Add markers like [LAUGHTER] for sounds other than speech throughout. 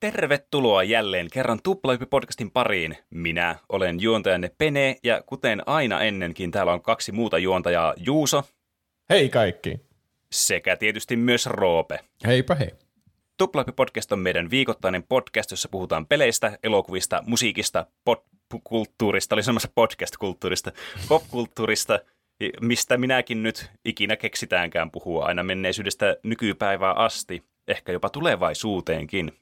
Tervetuloa jälleen kerran Tuplahyppi-podcastin pariin. Minä olen juontajanne Pene, ja kuten aina ennenkin, täällä on kaksi muuta juontajaa, Juuso. Hei kaikki. Sekä tietysti myös Roope. Heipä hei. Tuplahyppi-podcast on meidän viikoittainen podcast, jossa puhutaan peleistä, elokuvista, musiikista, popkulttuurista, oli samassa podcast-kulttuurista, popkulttuurista, mistä minäkin nyt ikinä keksitäänkään puhua aina menneisyydestä nykypäivää asti, ehkä jopa tulevaisuuteenkin.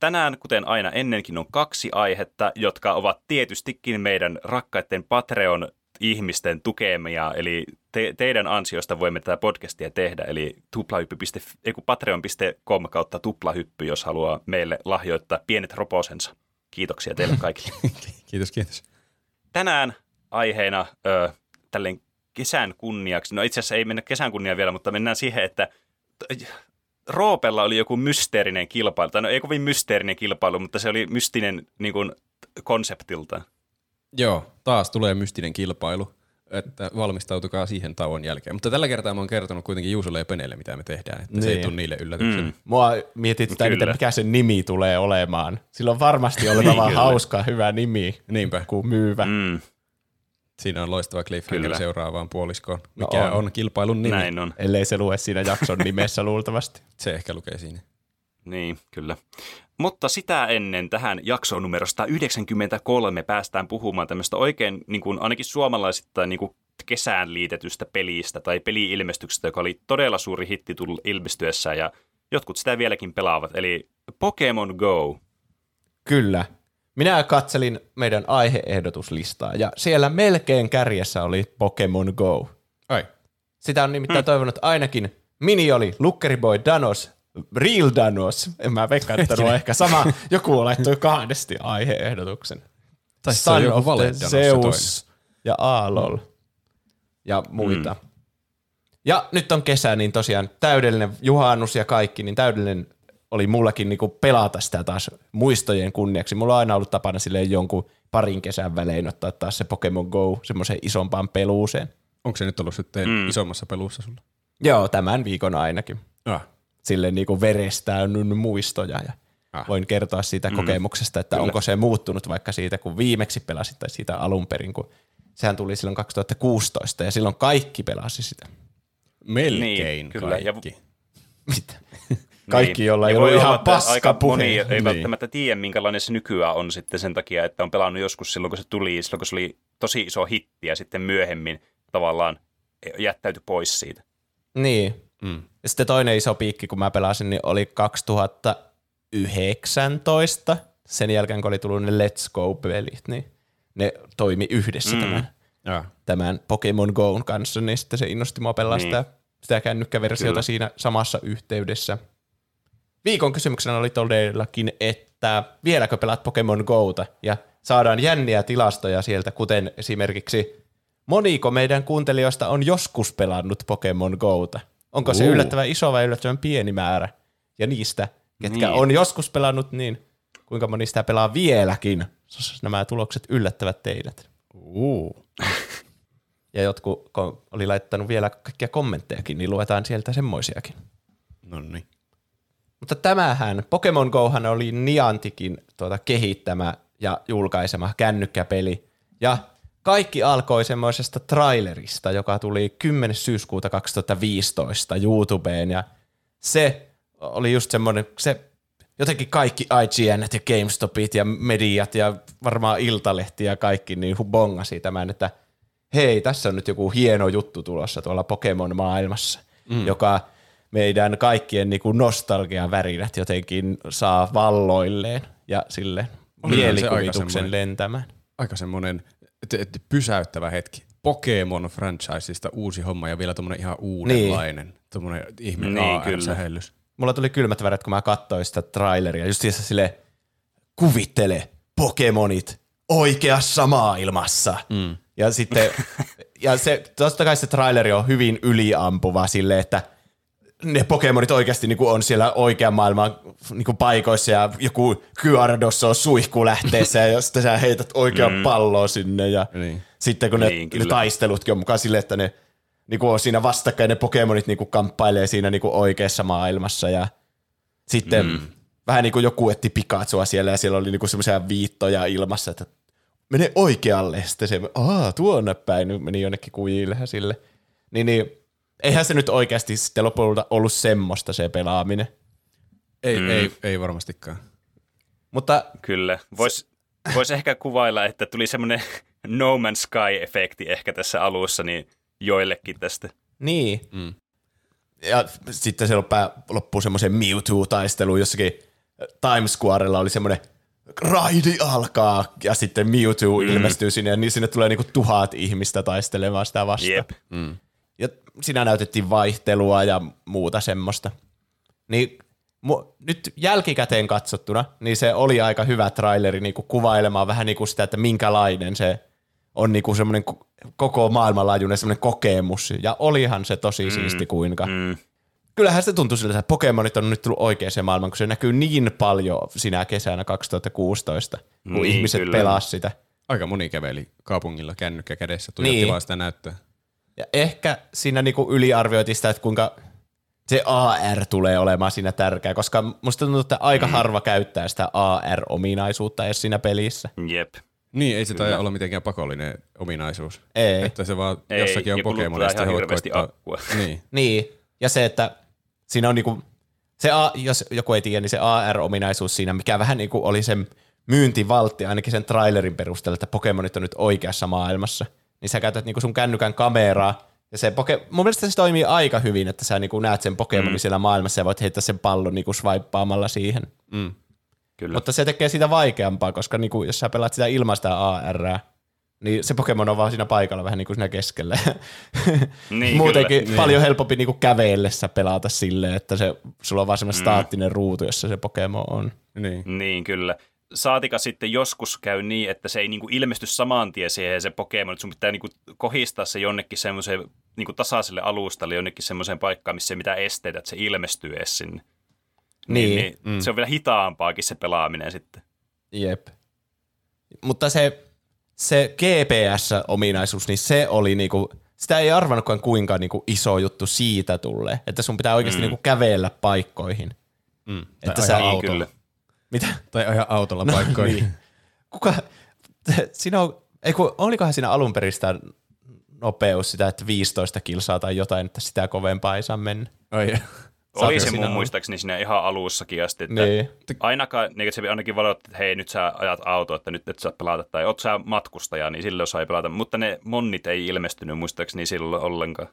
Tänään, kuten aina ennenkin, on kaksi aihetta, jotka ovat tietystikin meidän rakkaiden Patreon ihmisten tukemia, eli te, teidän ansiosta voimme tätä podcastia tehdä, eli patreon.com kautta tuplahyppy, jos haluaa meille lahjoittaa pienet roposensa. Kiitoksia teille kaikille. [LAUGHS] kiitos, kiitos. Tänään aiheena ö, tälleen kesän kunniaksi, no itse asiassa ei mennä kesän kunnia vielä, mutta mennään siihen, että Roopella oli joku mysteerinen kilpailu, tai no ei kovin mysteerinen kilpailu, mutta se oli mystinen niin kuin, konseptilta. Joo, taas tulee mystinen kilpailu, että valmistautukaa siihen tauon jälkeen. Mutta tällä kertaa mä oon kertonut kuitenkin Juusolle ja Penelle, mitä me tehdään, että niin. se ei niin. tule niille yllätyksenä. Mm. Mua mietitään nyt, mikä se nimi tulee olemaan. Sillä on varmasti [LAUGHS] oltava niin, hauska, hyvä nimi, Niinpä. kuin myyvä. Mm. Siinä on loistava cliffhanger seuraavaan puoliskoon. No Mikä no on. on kilpailun nimi? Näin on. Ellei se lue siinä jakson [LAUGHS] nimessä luultavasti. Se ehkä lukee siinä. Niin, kyllä. Mutta sitä ennen tähän jaksoon numero 193 päästään puhumaan tämmöistä oikein niin kuin, ainakin suomalaisittain niin kuin kesään liitetystä pelistä tai peli-ilmestyksestä, joka oli todella suuri hitti tullut ilmestyessä ja jotkut sitä vieläkin pelaavat, eli Pokemon Go. Kyllä. Minä katselin meidän aiheehdotuslistaa ja siellä melkein kärjessä oli Pokemon Go. Ai. Sitä on nimittäin hmm. toivonut ainakin Mini oli, Lukkeriboy, Danos, Real Danos. En mä veikkaa, että on ehkä sama. [LAUGHS] Joku laittoi kahdesti aiheehdotuksen. Tai Son of the Zeus ja Aalol ja muita. Hmm. Ja nyt on kesä, niin tosiaan täydellinen juhannus ja kaikki, niin täydellinen oli mullakin niinku pelata sitä taas muistojen kunniaksi. Mulla on aina ollut tapana sille jonkun parin kesän välein ottaa taas se Pokemon Go semmoiseen isompaan peluuseen. Onko se nyt ollut sitten mm. isommassa peluussa sulla? Joo, tämän viikon ainakin. Ah. Silleen niinku verestäynnyn muistoja ja ah. voin kertoa siitä mm. kokemuksesta, että Kyllä. onko se muuttunut vaikka siitä, kun viimeksi pelasit tai siitä alun perin, kun sehän tuli silloin 2016 ja silloin kaikki pelasi sitä. Melkein niin, kyllä. kaikki. Ja... Mitä? Kaikki, niin. joilla ei ole ihan paska aika puhe. Moni ei niin. välttämättä tiedä, minkälainen se nykyään on sitten sen takia, että on pelannut joskus silloin, kun se tuli, silloin kun se oli tosi iso hitti ja sitten myöhemmin tavallaan jättäytyi pois siitä. Niin. Mm. Ja sitten toinen iso piikki, kun mä pelasin, niin oli 2019. Sen jälkeen, kun oli tullut ne Let's Go-pelit, niin ne toimi yhdessä mm. tämän, ja. tämän Pokemon Go'n kanssa, niin sitten se innosti mua pelaa niin. sitä, sitä kännykkäversiota Kyllä. siinä samassa yhteydessä. Viikon kysymyksenä oli todellakin, että vieläkö pelaat Pokemon Gouta, ja saadaan jänniä tilastoja sieltä, kuten esimerkiksi moniko meidän kuuntelijoista on joskus pelannut Pokemon Gouta. Onko se uh. yllättävän iso vai yllättävän pieni määrä? Ja niistä, ketkä niin. on joskus pelannut, niin kuinka moni sitä pelaa vieläkin? Nämä tulokset yllättävät teidät. Uh. [LAUGHS] ja jotkut oli laittanut vielä kaikkia kommenttejakin, niin luetaan sieltä semmoisiakin. No niin. Mutta tämähän, Pokemon Gohan oli Niantikin tuota kehittämä ja julkaisema kännykkäpeli. Ja kaikki alkoi semmoisesta trailerista, joka tuli 10. syyskuuta 2015 YouTubeen. Ja se oli just semmoinen, se jotenkin kaikki IGN ja GameStopit ja mediat ja varmaan Iltalehti ja kaikki niin bongasi tämän, että hei, tässä on nyt joku hieno juttu tulossa tuolla Pokemon-maailmassa, mm. joka – meidän kaikkien niin kuin nostalgian värinät jotenkin saa valloilleen ja sille mielikuvituksen lentämään. Aika semmoinen pysäyttävä hetki. Pokemon franchiseista uusi homma ja vielä tuommoinen ihan uudenlainen, niin. tuommoinen ihme niin, kyllä. Mulla tuli kylmät väret, kun mä katsoin sitä traileria. Just sille kuvittele Pokemonit oikeassa maailmassa. Mm. Ja sitten, ja se, totta kai se traileri on hyvin yliampuva sille, että – ne Pokemonit oikeasti niin on siellä oikean maailman niin paikoissa ja joku Gyarados on suihku lähteessä ja sitten sä heität oikean mm. palloa sinne ja niin. sitten kun ne, niin, ne taistelutkin on mukaan silleen, että ne niin on siinä vastakkain ne Pokemonit niin kamppailee siinä niin oikeassa maailmassa ja sitten mm. vähän niin kuin joku etti Pikachua siellä ja siellä oli niin kuin semmoisia viittoja ilmassa, että mene oikealle. Sitten se, aa, tuonne päin, nyt meni jonnekin kujille sille. Niin, niin eihän se nyt oikeasti sitten lopulta ollut semmoista se pelaaminen. Ei, mm. ei, ei varmastikaan. Mutta Kyllä. Voisi vois ehkä kuvailla, että tuli semmoinen [LAUGHS] No Man's Sky-efekti ehkä tässä alussa niin joillekin tästä. niin. Mm. Ja sitten se loppuu, loppuu semmoisen Mewtwo-taisteluun jossakin Times Squarella oli semmoinen raidi alkaa ja sitten Mewtwo mm. ilmestyy sinne ja niin sinne tulee niinku tuhat ihmistä taistelemaan sitä vastaan. Jep. Ja siinä näytettiin vaihtelua ja muuta semmoista. Niin mu- nyt jälkikäteen katsottuna, niin se oli aika hyvä traileri niinku kuvailemaan vähän niinku sitä, että minkälainen se on niinku semmoinen ko- koko maailmanlaajuinen semmoinen kokemus. Ja olihan se tosi mm. siisti kuinka. Mm. Kyllähän se tuntui siltä, että Pokemonit on nyt tullut oikeaan maailmaan, kun se näkyy niin paljon sinä kesänä 2016, kun Niin, ihmiset kyllä. pelas sitä. Aika moni käveli kaupungilla kännykkä kädessä, tuijotti Niin. vaan sitä näyttöä. Ja ehkä siinä niinku yliarvioitiin sitä, että kuinka se AR tulee olemaan siinä tärkeä, koska musta tuntuu, että aika harva käyttää sitä AR-ominaisuutta edes siinä pelissä. Jep. Niin, ei se taida olla mitenkään pakollinen ominaisuus. Ei. Että se vaan Ei, jossakin on Pokemon, ja sitten koittaa. akkua. [LAUGHS] Niin. Niin, ja se, että siinä on niinku, se A, jos joku ei tiedä, niin se AR-ominaisuus siinä, mikä vähän niinku oli sen myyntivaltti ainakin sen trailerin perusteella, että Pokemonit on nyt oikeassa maailmassa, niin sä käytät niinku sun kännykän kameraa, ja se poke, mun mielestä se toimii aika hyvin, että sä niinku näet sen Pokemonin mm. siellä maailmassa ja voit heittää sen pallon niinku swipeaamalla siihen. Mm. Kyllä. Mutta se tekee siitä vaikeampaa, koska niinku, jos sä pelaat sitä ilman sitä AR, niin se Pokemon on vaan siinä paikalla vähän niin kuin siinä keskellä. Niin, Muutenkin kyllä. paljon helpompi niinku kävellessä pelata silleen, että se, sulla on vaan semmoinen mm. staattinen ruutu, jossa se Pokemon on. Niin. Niin, kyllä. Saatika sitten joskus käy niin, että se ei niinku ilmesty saman tien siihen se Pokemon, että sun pitää niinku kohistaa se jonnekin semmoiseen niinku tasaiselle alustalle, jonnekin semmoiseen paikkaan, missä ei mitään esteitä, että se ilmestyy edes sinne. Niin. niin mm. Se on vielä hitaampaakin se pelaaminen sitten. Jep. Mutta se, se GPS-ominaisuus, niin se oli niinku, sitä ei arvannutkaan kuinka niinku iso juttu siitä tulee, että sun pitää oikeasti mm. niinku kävellä paikkoihin. Mm. Että sä- Niin, autolla. kyllä. Mitä? Tai ajaa autolla paikkoihin. Niin. Kuka, siinä on, ei kun, olikohan siinä alun perin sitä nopeus sitä, että 15 kilsaa tai jotain, että sitä kovempaa ei saa mennä. Ai, Oli se mun muistaakseni siinä ihan alussakin asti, että Niin. ainakaan, niin se ainakin varoitti, että hei nyt sä ajat auto, että nyt et saa pelata, tai oot sä matkustaja, niin silloin sai pelata, mutta ne monnit ei ilmestynyt muistaakseni silloin ollenkaan.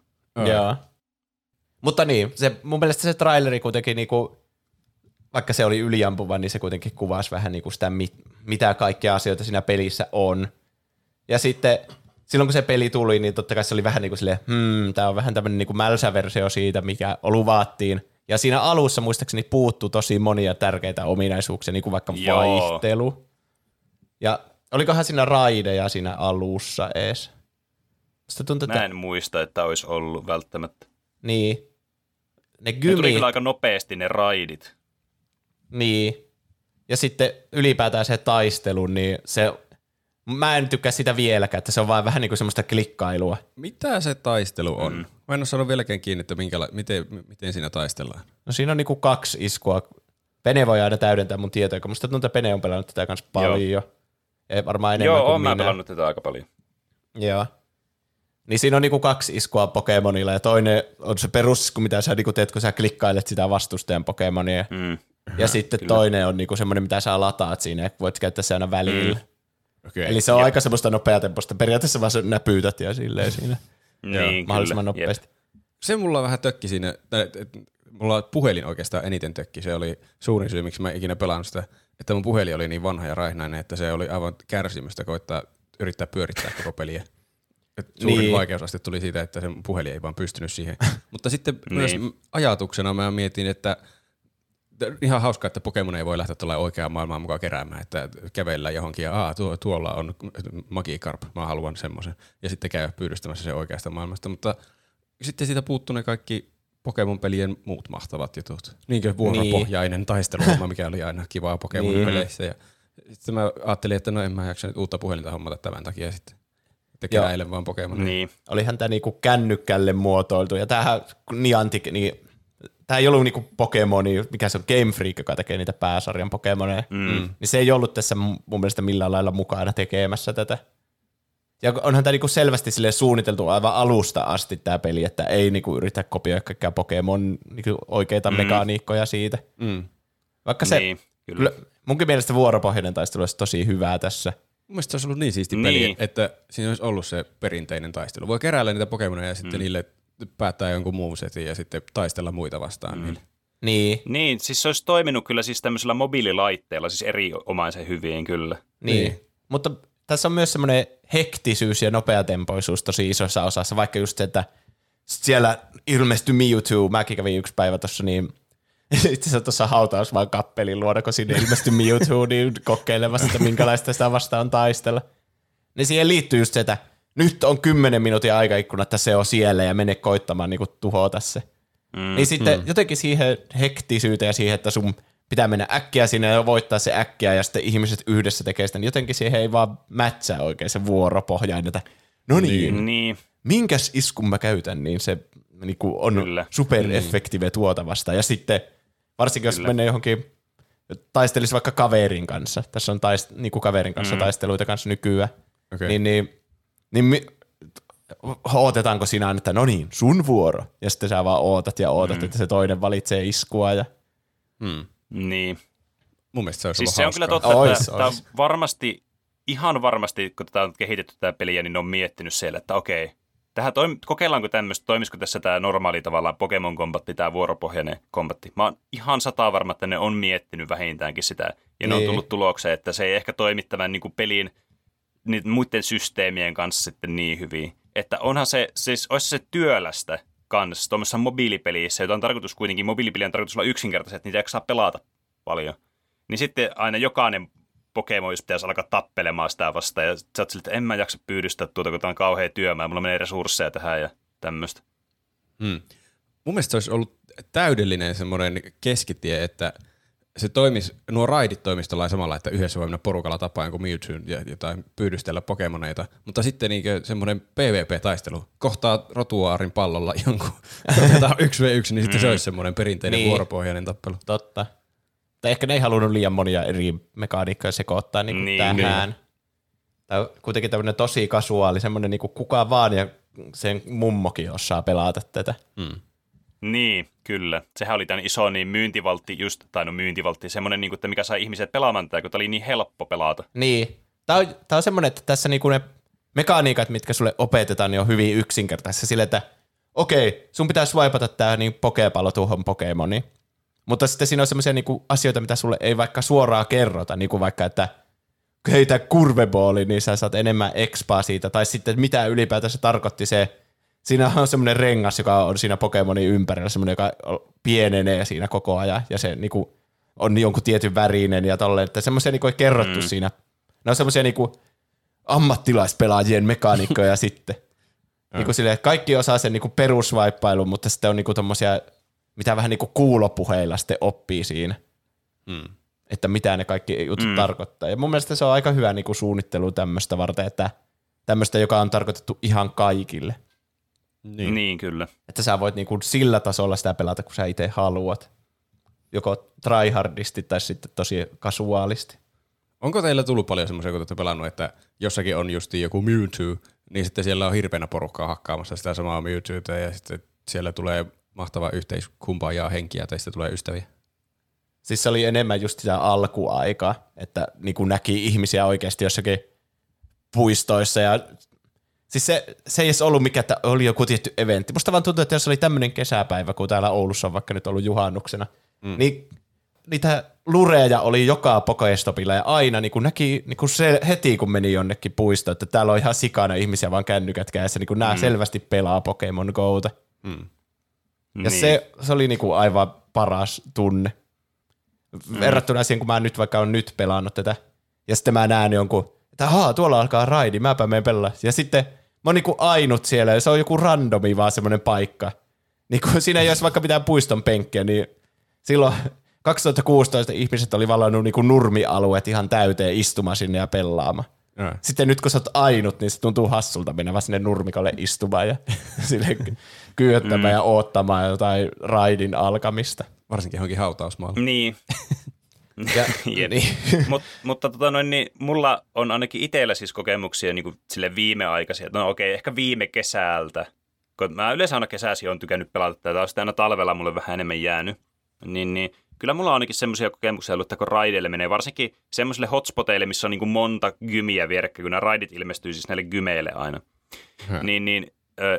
Joo. Mutta niin, se, mun mielestä se traileri kuitenkin, niinku, vaikka se oli yliampuva, niin se kuitenkin kuvasi vähän niinku sitä, mit, mitä kaikkea asioita siinä pelissä on. Ja sitten silloin kun se peli tuli, niin totta kai se oli vähän niin kuin silleen, hmm, tämä on vähän tämmöinen niin mälsäversio siitä, mikä luvattiin. Ja siinä alussa muistaakseni puuttuu tosi monia tärkeitä ominaisuuksia, niin kuin vaikka Joo. vaihtelu. Ja olikohan siinä raideja siinä alussa ees? Sitten tuntuu, että Mä en muista, että olisi ollut välttämättä. niin. Ne Ne tuli gymi, kyllä aika nopeasti ne raidit. Niin. Ja sitten ylipäätään se taistelu, niin se, mä en tykkää sitä vieläkään, että se on vaan vähän niin kuin semmoista klikkailua. Mitä se taistelu on? Mm. Mä en ole saanut vieläkään kiinni, että minkäla- miten, miten siinä taistellaan. No siinä on niinku kaksi iskua. Pene voi aina täydentää mun tietoja, kun musta tuntuu, että Pene on pelannut tätä kanssa paljon. Ei varmaan enemmän Joo, kuin oon mä minä. pelannut tätä aika paljon. Joo. Niin siinä on niinku kaksi iskua Pokemonilla ja toinen on se perusisku, mitä sä niinku teet, kun sä klikkailet sitä vastustajan Pokemonia. Mm. Ja sitten kyllä. toinen on niinku semmoinen, mitä sä lataat siinä ja voit käyttää se aina välillä. Mm. Okei. Eli se on aika semmoista nopeatempoista. Periaatteessa vaan näpyytät ja silleen siinä Niin, mahdollisimman kyllä. nopeasti. Se mulla vähän tökki siinä, tai et- et- mulla puhelin oikeastaan eniten tökki. Se oli suurin syy, miksi mä en ikinä pelannut sitä, että mun puhelin oli niin vanha ja raihnainen, että se oli aivan kärsimystä koittaa yrittää pyörittää koko peliä. Et suurin Niin. niin. vaikeusaste tuli siitä, että se puhelin ei vaan pystynyt siihen. [LAUGHS] Mutta sitten myös Niin. ajatuksena mä mietin, että ihan hauskaa, että Pokemon ei voi lähteä tuolla oikeaan maailmaan mukaan keräämään, että kävellä johonkin ja Aa, tuo, tuolla on Magikarp, mä haluan semmoisen. Ja sitten käy pyydystämässä se oikeasta maailmasta, mutta sitten siitä puuttuu ne kaikki Pokemon-pelien muut mahtavat jutut. Niinkö vuoropohjainen niin. taisteluhomma, [LAUGHS] mikä oli aina kivaa Pokemon-peleissä. Ja sitten mä ajattelin, että no en mä jaksa nyt uutta puhelinta hommata tämän takia sitten. Keräilen vaan Pokemon. Niin. Olihan tämä niinku kännykkälle muotoiltu. Ja tämähän Niantic, niin tämä ei ollut niinku Pokemoni, mikä se on Game Freak, joka tekee niitä pääsarjan Pokemoneja, mm. niin se ei ollut tässä mun mielestä millään lailla mukana tekemässä tätä. Ja onhan tämä niinku selvästi sille suunniteltu aivan alusta asti tämä peli, että ei niinku yritä kopioida kaikkia Pokemon niinku oikeita mm. mekaniikkoja siitä. Mm. Vaikka se, Niin, kyllä. kyllä. munkin mielestä vuoropohjainen taistelu olisi tosi hyvää tässä. Mun mielestä se olisi ollut niin siisti Niin. peli, että siinä olisi ollut se perinteinen taistelu. Voi keräillä niitä Pokemoneja ja sitten mm. niille päättää jonkun muun setin ja sitten taistella muita vastaan. Mm. Niin. Niin, Niin, siis se olisi toiminut kyllä siis tämmöisellä mobiililaitteella, siis erinomaisen hyvin kyllä. niin. niin. Mutta tässä on myös semmoinen hektisyys ja nopeatempoisuus tosi isossa osassa, vaikka just se, että siellä ilmestyi Mewtwo, mäkin kävin yksi päivä tuossa, niin [LAUGHS] itse asiassa tuossa hautausmaan kappelin luona, kun sinne ilmestyi Mewtwo, niin kokeilemassa, että minkälaista sitä vastaan taistella. Niin siihen liittyy just se, että nyt on kymmenen minuutin aikaikkuna, että se on siellä ja mene koittamaan niin tuhota se. Mm, niin sitten mm. jotenkin siihen hektisyyteen ja siihen, että sun pitää mennä äkkiä sinne ja voittaa se äkkiä ja sitten ihmiset yhdessä tekee sitä, niin jotenkin siihen ei vaan mätsää oikein se vuoropohjainen, että no niin, Niin, minkäs iskun mä käytän, niin se niin kuin on Kyllä. supereffektive tuota vastaan. Ja sitten varsinkin jos Kyllä. menee johonkin, taistelisi vaikka kaverin kanssa, tässä on taist, niin kuin kaverin kanssa mm. taisteluita kanssa nykyään, Okei. niin, niin, niin mi, ootetaanko aina, että no niin, sun vuoro, ja sitten sä vaan ootat ja ootat, mm. että se toinen valitsee iskua, ja Mm. niin. Mun mielestä se olisi Siis ollut se on kyllä totta, Ois, että tämä on ois. varmasti, ihan varmasti, kun tätä on kehitetty tätä peliä, niin ne on miettinyt siellä, että okei, tähän toim- kokeillaanko tämmöistä, toimisiko tässä tämä normaali tavallaan Pokemon-kombatti, tämä vuoropohjainen kombatti. Mä oon ihan sataa varma, että ne on miettinyt vähintäänkin sitä, ja ne on Niin. tullut tulokseen, että se ei ehkä toimi tämän niin kuin pelin niiden muiden systeemien kanssa sitten niin hyvin. Että onhan se, siis olisi se työlästä kanssa tuommoisessa mobiilipelissä, jota on tarkoitus kuitenkin, mobiilipeli on tarkoitus olla yksinkertaisesti, että niitä ei saa pelata paljon. Niin sitten aina jokainen Pokemon, jos pitäisi alkaa tappelemaan sitä vastaan, ja sä oot siltä, että en mä jaksa pyydystää tuota, kun tää on kauhea työmaa, mulla menee resursseja tähän ja tämmöistä. Mm. Mun mielestä se olisi ollut täydellinen semmoinen keskitie, että se toimis, nuo raidit toimisi tällä samalla, että yhdessä voi mennä porukalla tapaan kuin Mewtwo ja jotain pyydystellä Pokemoneita, mutta sitten niinkö semmoinen PvP-taistelu, kohtaa rotuaarin pallolla [LAUGHS] jonkun, otetaan 1v1, niin sitten se olisi semmoinen perinteinen Niin. vuoropohjainen tappelu. totta. Tai ehkä ne ei halunnut liian monia eri mekaniikkoja sekoittaa niin Niin, niin, tähän. Tämä on kuitenkin tämmöinen tosi kasuaali, semmoinen niin kuka vaan ja sen mummokin osaa pelata tätä. Mm. Niin, kyllä. Sehän oli tämän iso niin myyntivaltti just, tai no myyntivaltti, semmoinen, niin kuin, että mikä sai ihmiset pelaamaan tätä, kun tämä oli niin helppo pelata. Niin. Tämä on, tämä on semmoinen, että tässä niinku ne mekaniikat, mitkä sulle opetetaan, niin on hyvin yksinkertaisia. Sille, että okei, sun pitää swipata tämä niin pokepallo tuohon Pokemoniin. Mutta sitten siinä on semmoisia niinku asioita, mitä sulle ei vaikka suoraan kerrota, niin kuin vaikka, että heitä kurvebooli, niin sä saat enemmän expaa siitä, tai sitten mitä ylipäätään se tarkoitti se, siinä on semmoinen rengas, joka on siinä Pokemonin ympärillä, semmoinen, joka pienenee siinä koko ajan, ja se niinku on jonkun tietyn värinen ja tolleen, että semmoisia niinku ei kerrottu mm. siinä. Ne on semmoisia niinku ammattilaispelaajien mekaniikkoja [LAUGHS] sitten. Niinku silleen, että kaikki osaa sen niinku perusvaippailun, mutta sitten on niinku tommosia, mitä vähän niinku kuulopuheilla sitten oppii siinä. Mm. Että mitä ne kaikki jutut Mm. mm. tarkoittaa. Ja mun mielestä se on aika hyvä niinku suunnittelu tämmöistä varten, että tämmöistä, joka on tarkoitettu ihan kaikille. Niin. Niin, niin kyllä. Että sä voit niinku sillä tasolla sitä pelata, kun sä itse haluat. Joko tryhardisti tai sitten tosi kasuaalisti. Onko teillä tullut paljon semmoisia, kun te olette pelannut, että jossakin on justi joku Mewtwo, niin sitten siellä on hirveänä porukkaa hakkaamassa sitä samaa Mewtwoa ja sitten siellä tulee mahtava yhteiskumpaa henkiä tai sitten tulee ystäviä. Siis se oli enemmän just sitä alkuaikaa, että niinku näki ihmisiä oikeasti jossakin puistoissa ja Siis se, se ei edes ollut mikä, että oli joku tietty eventti. Musta vaan tuntuu, että jos oli tämmöinen kesäpäivä, kun täällä Oulussa on vaikka nyt ollut juhannuksena, mm. niin niitä lureja oli joka Pokestopilla ja aina niin kuin näki niin kuin se, heti, kun meni jonnekin puistoon, että täällä on ihan sikana ihmisiä vaan kännykät kädessä, niin kuin nämä mm. selvästi pelaa Pokemon Go'ta. Mm. Ja niin. se, se oli niinku aivan paras tunne. Mm. Verrattuna siihen, kun mä nyt vaikka on nyt pelannut tätä. Ja sitten mä näen jonkun, että haa, tuolla alkaa raidi, mäpä menen pelaa. Ja sitten mä oon niinku ainut siellä, ja se on joku randomi vaan semmoinen paikka. Niin kun siinä ei olisi vaikka mitään puiston penkkiä, niin silloin [LAUGHS] 2016 ihmiset oli vallannut niinku nurmialueet ihan täyteen istumaan sinne ja pelaamaan. Ja. Sitten nyt kun sä oot ainut, niin se tuntuu hassulta mennä vaan sinne nurmikolle istumaan. Ja [LAUGHS] sille, kyöttämään mm. ja oottamaan jotain raidin alkamista. Varsinkin johonkin hautausmaalle. Niin. [LAUGHS] Ja, [LAUGHS] niin. Mut, mutta tota noin, niin mulla on ainakin itsellä siis kokemuksia niin kuin sille viimeaikaisia. No okei, okay, ehkä viime kesältä. Kun mä yleensä aina kesäsi on tykännyt pelata tätä, on sitten aina talvella mulle vähän enemmän jäänyt. Niin, niin kyllä mulla on ainakin semmoisia kokemuksia ollut, että kun raideille menee, varsinkin semmoisille hotspoteille, missä on niin kuin monta gymiä vierekkäin, kun nämä raidit ilmestyy siis näille gymeille aina. Hä. Niin, niin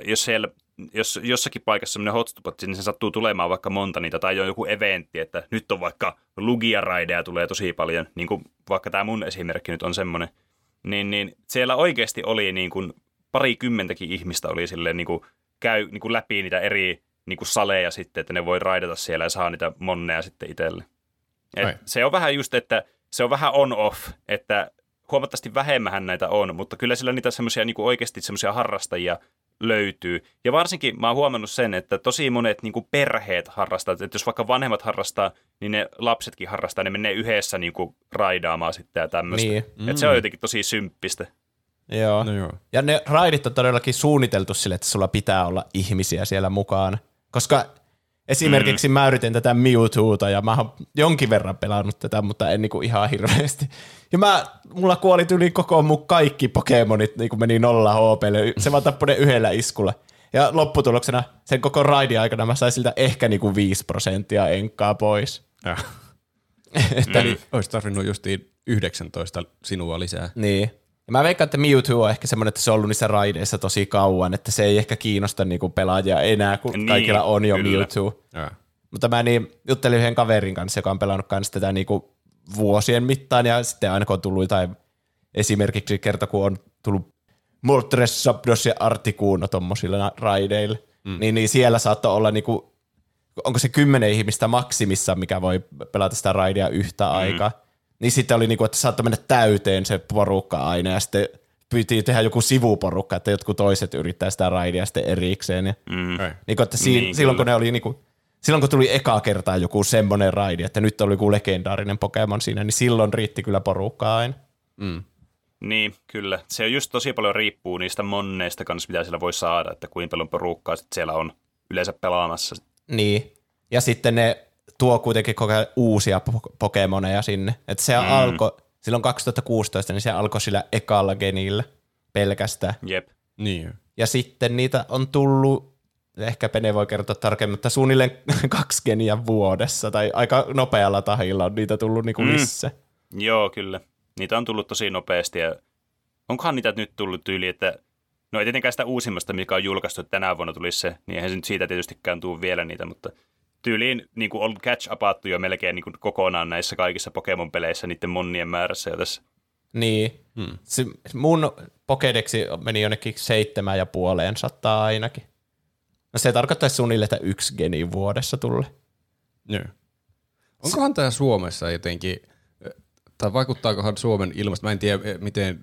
jos siellä jos jossakin paikassa semmoinen hotspot, niin se sattuu tulemaan vaikka monta niitä, tai on joku eventti, että nyt on vaikka Lugia-raideja tulee tosi paljon, niin kuin vaikka tämä mun esimerkki nyt on semmoinen, niin, niin siellä oikeasti oli niin kuin parikymmentäkin ihmistä oli silleen niin kuin käy niin kuin läpi niitä eri niin kuin saleja sitten, että ne voi raidata siellä ja saa niitä monneja sitten itselle. Et se on vähän just, että se on vähän on-off, että huomattavasti vähemmän näitä on, mutta kyllä sillä niitä semmoisia niin oikeasti semmoisia harrastajia löytyy. Ja varsinkin mä oon huomannut sen, että tosi monet niin kuin perheet harrastavat, että jos vaikka vanhemmat harrastaa, niin ne lapsetkin harrastaa, ne menee yhdessä niin kuin raidaamaan sitten ja tämmöistä. Niin. Mm. Että se on jotenkin tosi symppistä. Joo. No joo. Ja ne raidit on todellakin suunniteltu sille, että sulla pitää olla ihmisiä siellä mukaan. Koska esimerkiksi mm. mä yritin tätä Mewtwoota ja mä oon jonkin verran pelannut tätä, mutta en niinku ihan hirveästi. Ja mä, mulla kuoli yli koko mun kaikki Pokemonit, niin kuin meni nolla HPlle. Se vaan tappoi ne yhdellä iskulla. Ja lopputuloksena sen koko raidin aikana mä sain siltä ehkä niinku 5 prosenttia enkkaa pois. Ja. [LAUGHS] että Eli olisi tarvinnut justiin 19 sinua lisää. Niin. Ja mä veikkaan, että Mewtwo on ehkä semmoinen, että se on ollut niissä raideissa tosi kauan, että se ei ehkä kiinnosta niinku pelaajia enää, kun Niin, kaikilla on jo kyllä. Mewtwo. Ja. Mutta mä niin juttelin yhden kaverin kanssa, joka on pelannut kanssa tätä niinku vuosien mittaan, ja sitten aina kun on tullut jotain, esimerkiksi kerta kun on tullut Moltres, Zapdos ja Articuno tommosilla raideilla, mm. niin, niin siellä saattoi olla niinku, onko se kymmenen ihmistä maksimissa, mikä voi pelata sitä raidia yhtä mm. aikaa. Niin sitten oli niinku, että saattoi mennä täyteen se porukka aina, ja sitten piti tehdä joku sivuporukka, että jotkut toiset yrittää sitä raidia sitten erikseen. Ja Mm. Ei. niin kuin, että si- Niin, silloin kun kyllä. ne oli niinku, silloin kun tuli ekaa kertaa joku semmoinen raidi, että nyt oli joku legendaarinen Pokemon siinä, niin silloin riitti kyllä porukkaa aina. Mm. Niin, kyllä. Se on just tosi paljon riippuu niistä monneista kanssa, mitä siellä voi saada, että kuinka paljon porukkaa sit siellä on yleensä pelaamassa. Niin. Ja sitten ne tuo kuitenkin koko ajan uusia po- Pokemoneja sinne. Että se mm. alkoi, silloin 2016, niin se alkoi sillä ekalla genillä pelkästään. Jep. Niin. Ja sitten niitä on tullut, ehkä Pene voi kertoa tarkemmin, mutta suunnilleen [LAUGHS] kaksi geniä vuodessa, tai aika nopealla tahilla on niitä tullut niinku Mm. lisää. Joo, kyllä. Niitä on tullut tosi nopeasti ja onkohan niitä nyt tullut tyyli, että no ei tietenkään sitä uusimmasta, mikä on julkaistu, että tänä vuonna tulisi se, niin eihän se nyt siitä tietystikään tuu vielä niitä, mutta tyyliin niin kuin on catch upattu jo melkein niin kuin kokonaan näissä kaikissa Pokemon-peleissä niiden monnien määrässä jo tässä. Niin. Hmm. Se, mun Pokedeksi meni jonnekin seitsemän ja puoleen sataa ainakin. No se tarkoittaisi suunnilleen, että yksi geni vuodessa tulee. Joo. Onkohan tämä Suomessa jotenkin, tai vaikuttaakohan Suomen ilmasta, mä en tiedä miten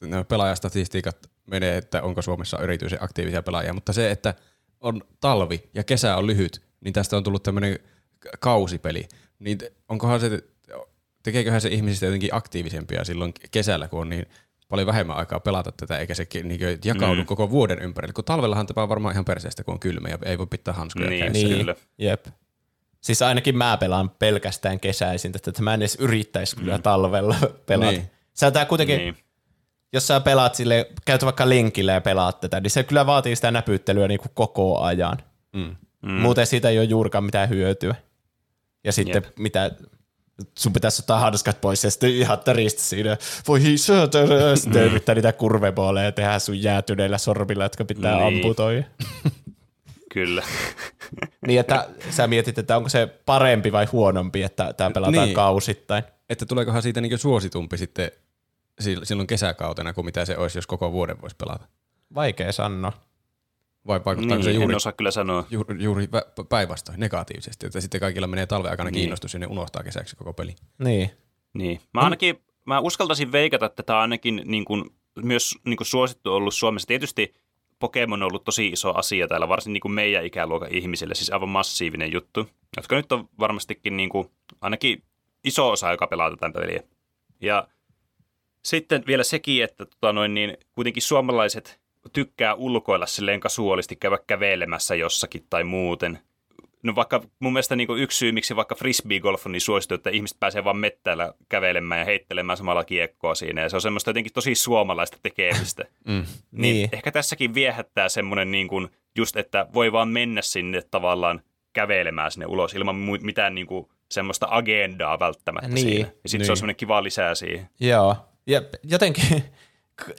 nämä pelaajastatistiikat menee, että onko Suomessa erityisen aktiivisia pelaajia, mutta se, että on talvi ja kesä on lyhyt, niin tästä on tullut tämmöinen kausipeli, niin onkohan se, tekeeköhän se ihmisistä jotenkin aktiivisempia silloin kesällä, kun on niin paljon vähemmän aikaa pelata tätä, eikä se niin jakaudu mm. koko vuoden ympärille, kun talvellahan tämä on varmaan ihan perseestä, kun on kylmä ja ei voi pitää hanskoja Niin, kädessä. niin. Kyllä. Jep. Siis ainakin mä pelaan pelkästään kesäisin, että mä en edes yrittäisi kyllä talvella [LAUGHS] pelata. Niin. Sä tää kuitenkin, Niin. niin. jos sä pelaat sille, käyt vaikka lenkillä ja pelaat tätä, niin se kyllä vaatii sitä näpyttelyä niin kuin koko ajan. Mm. Mm. Muuten siitä ei ole juurikaan mitään hyötyä. Ja sitten Jep. mitä, sun pitäisi ottaa hanskat pois ja sitten ihan täristä siinä, voi saatana, sitten yrittää niitä kurvebooleja tehdä sun jäätyneillä sormilla, jotka pitää Niin. amputoida. [LAUGHS] Kyllä. [LAUGHS] Niin, että sä mietit, että onko se parempi vai huonompi, että tämä pelataan Niin. kausittain. Että tuleekohan siitä niin suositumpi sitten sil- silloin kesäkautena kuin mitä se olisi, jos koko vuoden voisi pelata? Vaikea sanoa. Vai vaikuttaako Niin, se juuri, en osaa kyllä sanoa. juuri, juuri päinvastoin negatiivisesti, että sitten kaikilla menee talven aikana Niin. kiinnostus ja ne unohtaa kesäksi koko peli? Niin. Niin. Mä ainakin, mä uskaltaisin veikata, että tämä on ainakin niin kuin, myös niin kuin suosittu ollut Suomessa. Tietysti Pokemon on ollut tosi iso asia täällä, varsin niin kuin meidän ikäluokan ihmisille, siis aivan massiivinen juttu, jotka nyt on varmastikin niin kuin, ainakin iso osa, joka pelaa tätä peliä. Ja sitten vielä sekin, että tota noin, niin kuitenkin suomalaiset tykkää ulkoilla silleen kasuaalisti käydä kävelemässä jossakin tai muuten. No vaikka mun mielestä niin yksi syy, miksi vaikka frisbee-golf on niin suosittu, että ihmiset pääsee vaan mettäillä kävelemään ja heittelemään samalla kiekkoa siinä. Ja se on semmoista jotenkin tosi suomalaista tekemistä. [LAUGHS] Mm. Niin, Niin. Ehkä tässäkin viehättää semmoinen niin kuin just, että voi vaan mennä sinne tavallaan kävelemään sinne ulos ilman mu- mitään niin kuin semmoista agendaa välttämättä Niin. siinä. Ja sitten se on Niin. semmoinen kiva lisää siihen. Joo. Ja jotenkin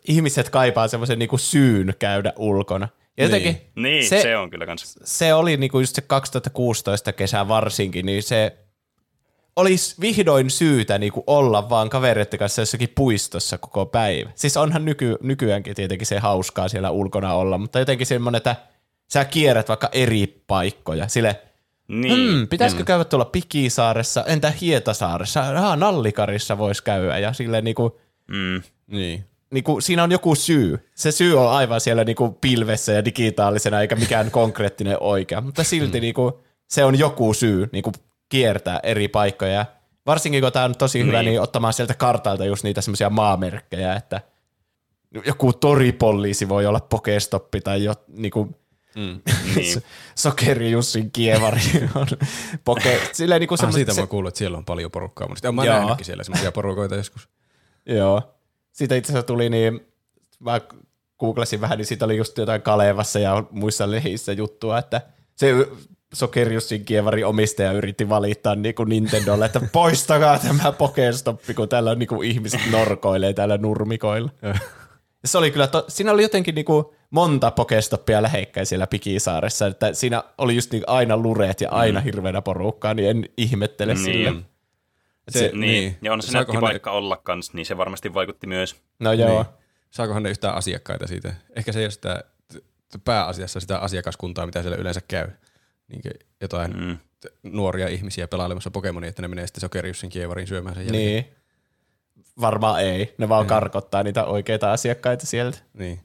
ihmiset kaipaa semmoisen niinku syyn käydä ulkona. Ja jotenkin Niin, se, se on kyllä kans. se oli niinku just se 2016 kesä varsinkin, niin se olisi vihdoin syytä niinku olla vaan kavereiden kanssa jossakin puistossa koko päivä. Siis onhan nyky, nykyäänkin tietenkin se hauskaa siellä ulkona olla, mutta jotenkin semmoinen, että sä kierrät vaikka eri paikkoja. Sille, Niin. hmm, pitäisikö käydä tuolla Pikisaaressa, entä Hietasaaressa, ah, Nallikarissa voisi käydä ja silleen niinku, Mm. Niin. Niinku, siinä on joku syy. Se syy on aivan siellä niinku pilvessä ja digitaalisena, eikä mikään [LAUGHS] konkreettinen oikea. Mutta silti Mm. niinku, se on joku syy niinku, kiertää eri paikkoja. Ja varsinkin kun tämä on tosi hyvä, Niin. niin ottamaan sieltä kartalta just niitä semmoisia maamerkkejä, että joku toripoliisi voi olla pokestoppi tai jo, niinku, Mm. [LAUGHS] Niin. Sokeri Jussin kievari on poke. Silleen niinku Ah, semmoset- siitä mä se, oon kuullut, että siellä on paljon porukkaa. Mutta mä oon siellä semmoisia porukoita joskus. Joo. Siitä itse asiassa tuli niin, mä googlasin vähän, niin siitä oli just jotain Kalevassa ja muissa lehissä juttua, että se Sokeriusin kievari omistaja yritti valittaa niin kuin Nintendolle, että [LAUGHS] poistakaa tämä Pokestoppi, kun täällä niin kuin ihmiset norkoilee täällä nurmikoilla. Se oli kyllä, to, siinä oli jotenkin niin kuin monta Pokestoppia lähekkäin siellä Pikisaaressa, että siinä oli just niin aina lureet ja aina mm. hirveänä porukkaa, niin en ihmettele Niin. sille. Se, Niin. niin. niin. Ja on se Saakohan nätti ne- paikka olla kans, niin se varmasti vaikutti myös. No joo. Niin. Saakohan ne yhtään asiakkaita siitä? Ehkä se ei ole sitä pääasiassa sitä asiakaskuntaa, mitä siellä yleensä käy. Niin jotain Mm. nuoria ihmisiä pelailemassa Pokemonia, että ne menee sitten Sokeriussin kievarin syömään sen jälkeen. Niin. Varmaan ei. Ne vaan karkottaa niitä oikeita asiakkaita sieltä. Niin.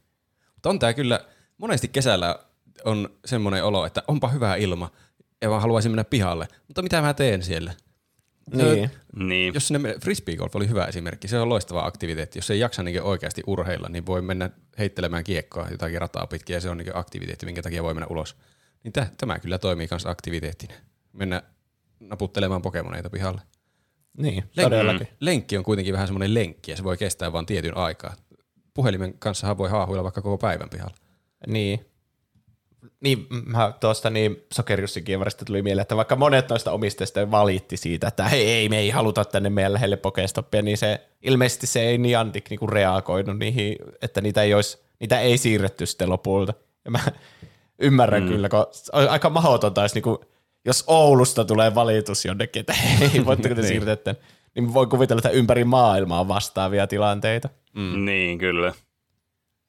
Mutta on tää kyllä, monesti kesällä on semmoinen olo, että onpa hyvä ilma, ja vaan haluaisin mennä pihalle. Mutta mitä mä teen siellä? Niin. Niin. Jos sinne menee, frisbeegolf oli hyvä esimerkki, se on loistava aktiviteetti. Jos ei jaksa niin oikeasti urheilla, niin voi mennä heittelemään kiekkoa jotakin rataa pitkin, ja se on niin aktiviteetti, minkä takia voi mennä ulos. Niin täh, tämä kyllä toimii myös aktiviteettina. Mennä naputtelemaan pokemoneita pihalle. Niin, Len- todellakin. Lenkki on kuitenkin vähän semmoinen lenkki, ja se voi kestää vain tietyn aikaa. Puhelimen kanssahan voi haahuilla vaikka koko päivän pihalla. Niin. Niin, mä tuosta niin Sokeriussin kievarista tuli mieleen, että vaikka monet noista omistajista valitti siitä, että hei, ei, me ei haluta tänne meidän lähelle Pokestoppia, niin se ilmeisesti se ei Niantic niinku reagoinut niihin, että niitä ei, olisi, niitä ei siirretty sitten lopulta. Ja mä [LAUGHS] ymmärrän mm. kyllä, kun on aika mahdotonta, jos, niinku, jos Oulusta tulee valitus jonnekin, että [LAUGHS] hei, voitteko te [LAUGHS] Niin. siirtää tämän, niin voi kuvitella, että ympäri maailmaa on vastaavia tilanteita. Mm. Niin, kyllä.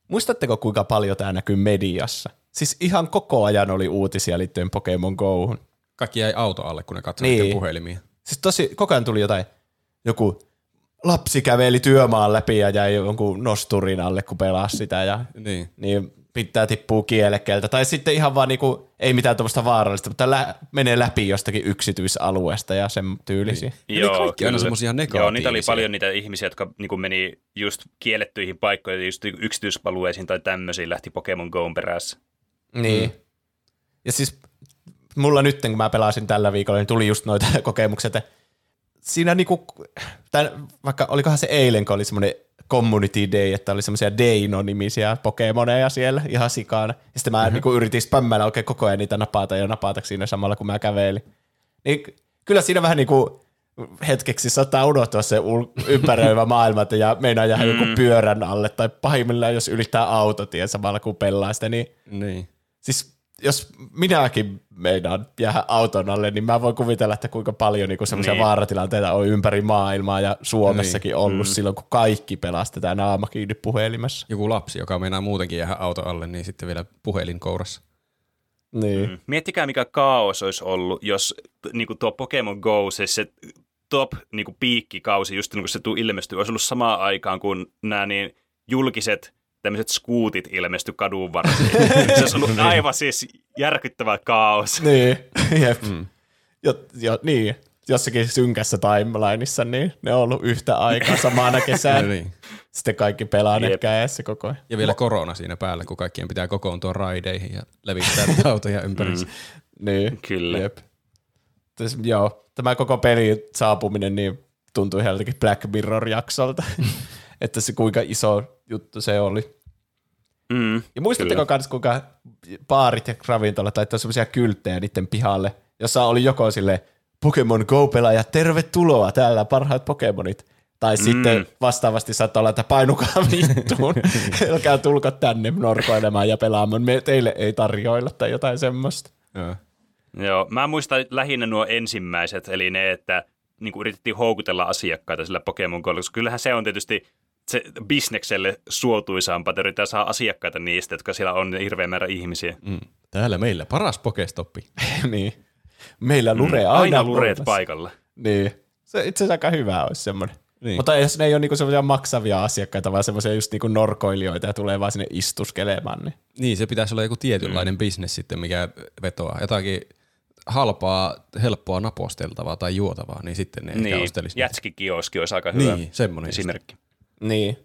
Muistatteko, kuinka paljon tämä näkyy mediassa? Siis ihan koko ajan oli uutisia liittyen Pokemon Gohun. Kaikki jäi auto alle, kun ne katsoivat niin. puhelimia. Siis tosi, koko ajan tuli jotain, joku lapsi käveli työmaan läpi ja jäi jonkun nosturin alle, kun pelasi sitä ja Niin. niin pitää tippuu kielekkeeltä. Tai sitten ihan vaan niinku, ei mitään tuommoista vaarallista, mutta lä- menee läpi jostakin yksityisalueesta ja sen tyylisiä. Niin. Eli kaikki aina semmosia Joo, niitä oli negatiivisia. paljon niitä ihmisiä, jotka niin meni just kiellettyihin paikkoihin, just yksityisalueisiin tai tämmöisiin lähti Pokemon Goon perässä. Niin. Ja siis mulla nyt, kun mä pelasin tällä viikolla, niin tuli just noita [LAUGHS] kokemuksia, että siinä niinku, tämän, vaikka olikohan se eilen, kun oli semmoinen community day, että oli semmoisia Deino-nimisiä Pokemoneja siellä ihan sikana. Ja sitten mä mm-hmm. niinku yritin spämmäillä oikein koko ajan niitä napata ja napata siinä samalla, kun mä kävelin. Niin kyllä siinä vähän niinku hetkeksi saattaa unohtua se ul- [LAUGHS] ympäröivä maailma, että ja meinaa jäädä joku pyörän alle, tai pahimmillaan jos ylittää autotien samalla kun pelaa sitä, niin Niin. Siis jos minäkin meinaan jäädä auton alle, niin mä voin kuvitella, että kuinka paljon niinku semmoisia Niin. niin. vaaratilanteita on ympäri maailmaa ja Suomessakin niin. ollut mm. silloin, kun kaikki pelastetaan naama kiinni puhelimessa. Joku lapsi, joka meinaa muutenkin jäädä auto alle, niin sitten vielä puhelin kourassa. Niin. Mm. Miettikää, mikä kaos olisi ollut, jos niin tuo Pokemon Go, se, se top niin kuin piikkikausi, just niin kuin se tuu ilmestyi, olisi ollut samaan aikaan kuin nämä niin julkiset tämmöiset skuutit ilmesty kadun varsiin. [LAUGHS] se olisi ollut aivan siis järkyttävä kaos. Niin, [LAUGHS] jep. Mm. Jo, jo, niin. jossakin synkässä timelineissa, niin ne on ollut yhtä aikaa samana kesänä. [LAUGHS] niin. Sitten kaikki pelaa ne Jep. kädessä koko ajan. Ja vielä korona siinä päällä, kun kaikkien pitää kokoontua raideihin ja levittää tauteja ympäri. Mm. Niin. Kyllä. Jep. Täs, joo, tämä koko pelin saapuminen niin tuntui ihan jotenkin Black Mirror-jaksolta, että se kuinka iso juttu se oli. Mm, Ja muistatteko kans, kuinka baarit ja ravintolat laittoi semmoisia kylttejä niiden pihalle, jossa oli joko sille Pokemon Go-pelaaja, tervetuloa täällä parhaat Pokemonit. Tai mm. sitten vastaavasti saattaa olla, että painukaa vittuun, [LAUGHS] älkää tulko tänne norkoilemaan ja pelaamaan, me teille ei tarjoilla tai jotain semmoista. Joo. Joo, mä muistan lähinnä nuo ensimmäiset, eli ne, että niin kuin yritettiin houkutella asiakkaita sillä Pokemon Golla, koska kyllähän se on tietysti se bisnekselle suotuisampaa, että yritetään saada asiakkaita niistä, jotka siellä on hirveä määrä ihmisiä. Mm. Täällä meillä paras pokestoppi. [LAUGHS] niin. Meillä lure aina, Aina lureet paikalla. Niin. Se itse asiassa aika hyvä olisi semmoinen. Niin. Mutta jos ne ei ole niinku semmoisia maksavia asiakkaita, vaan semmoisia just niinku norkoilijoita ja tulee vaan sinne istuskelemaan. Niin. Niin, se pitäisi olla joku tietynlainen mm. bisnes sitten, mikä vetoaa. Jotakin halpaa, helppoa naposteltavaa tai juotavaa, niin sitten ne ehkä Niin, ostelisi. jätskikioski olisi aika hyvä Niin, semmoinen just. Niin.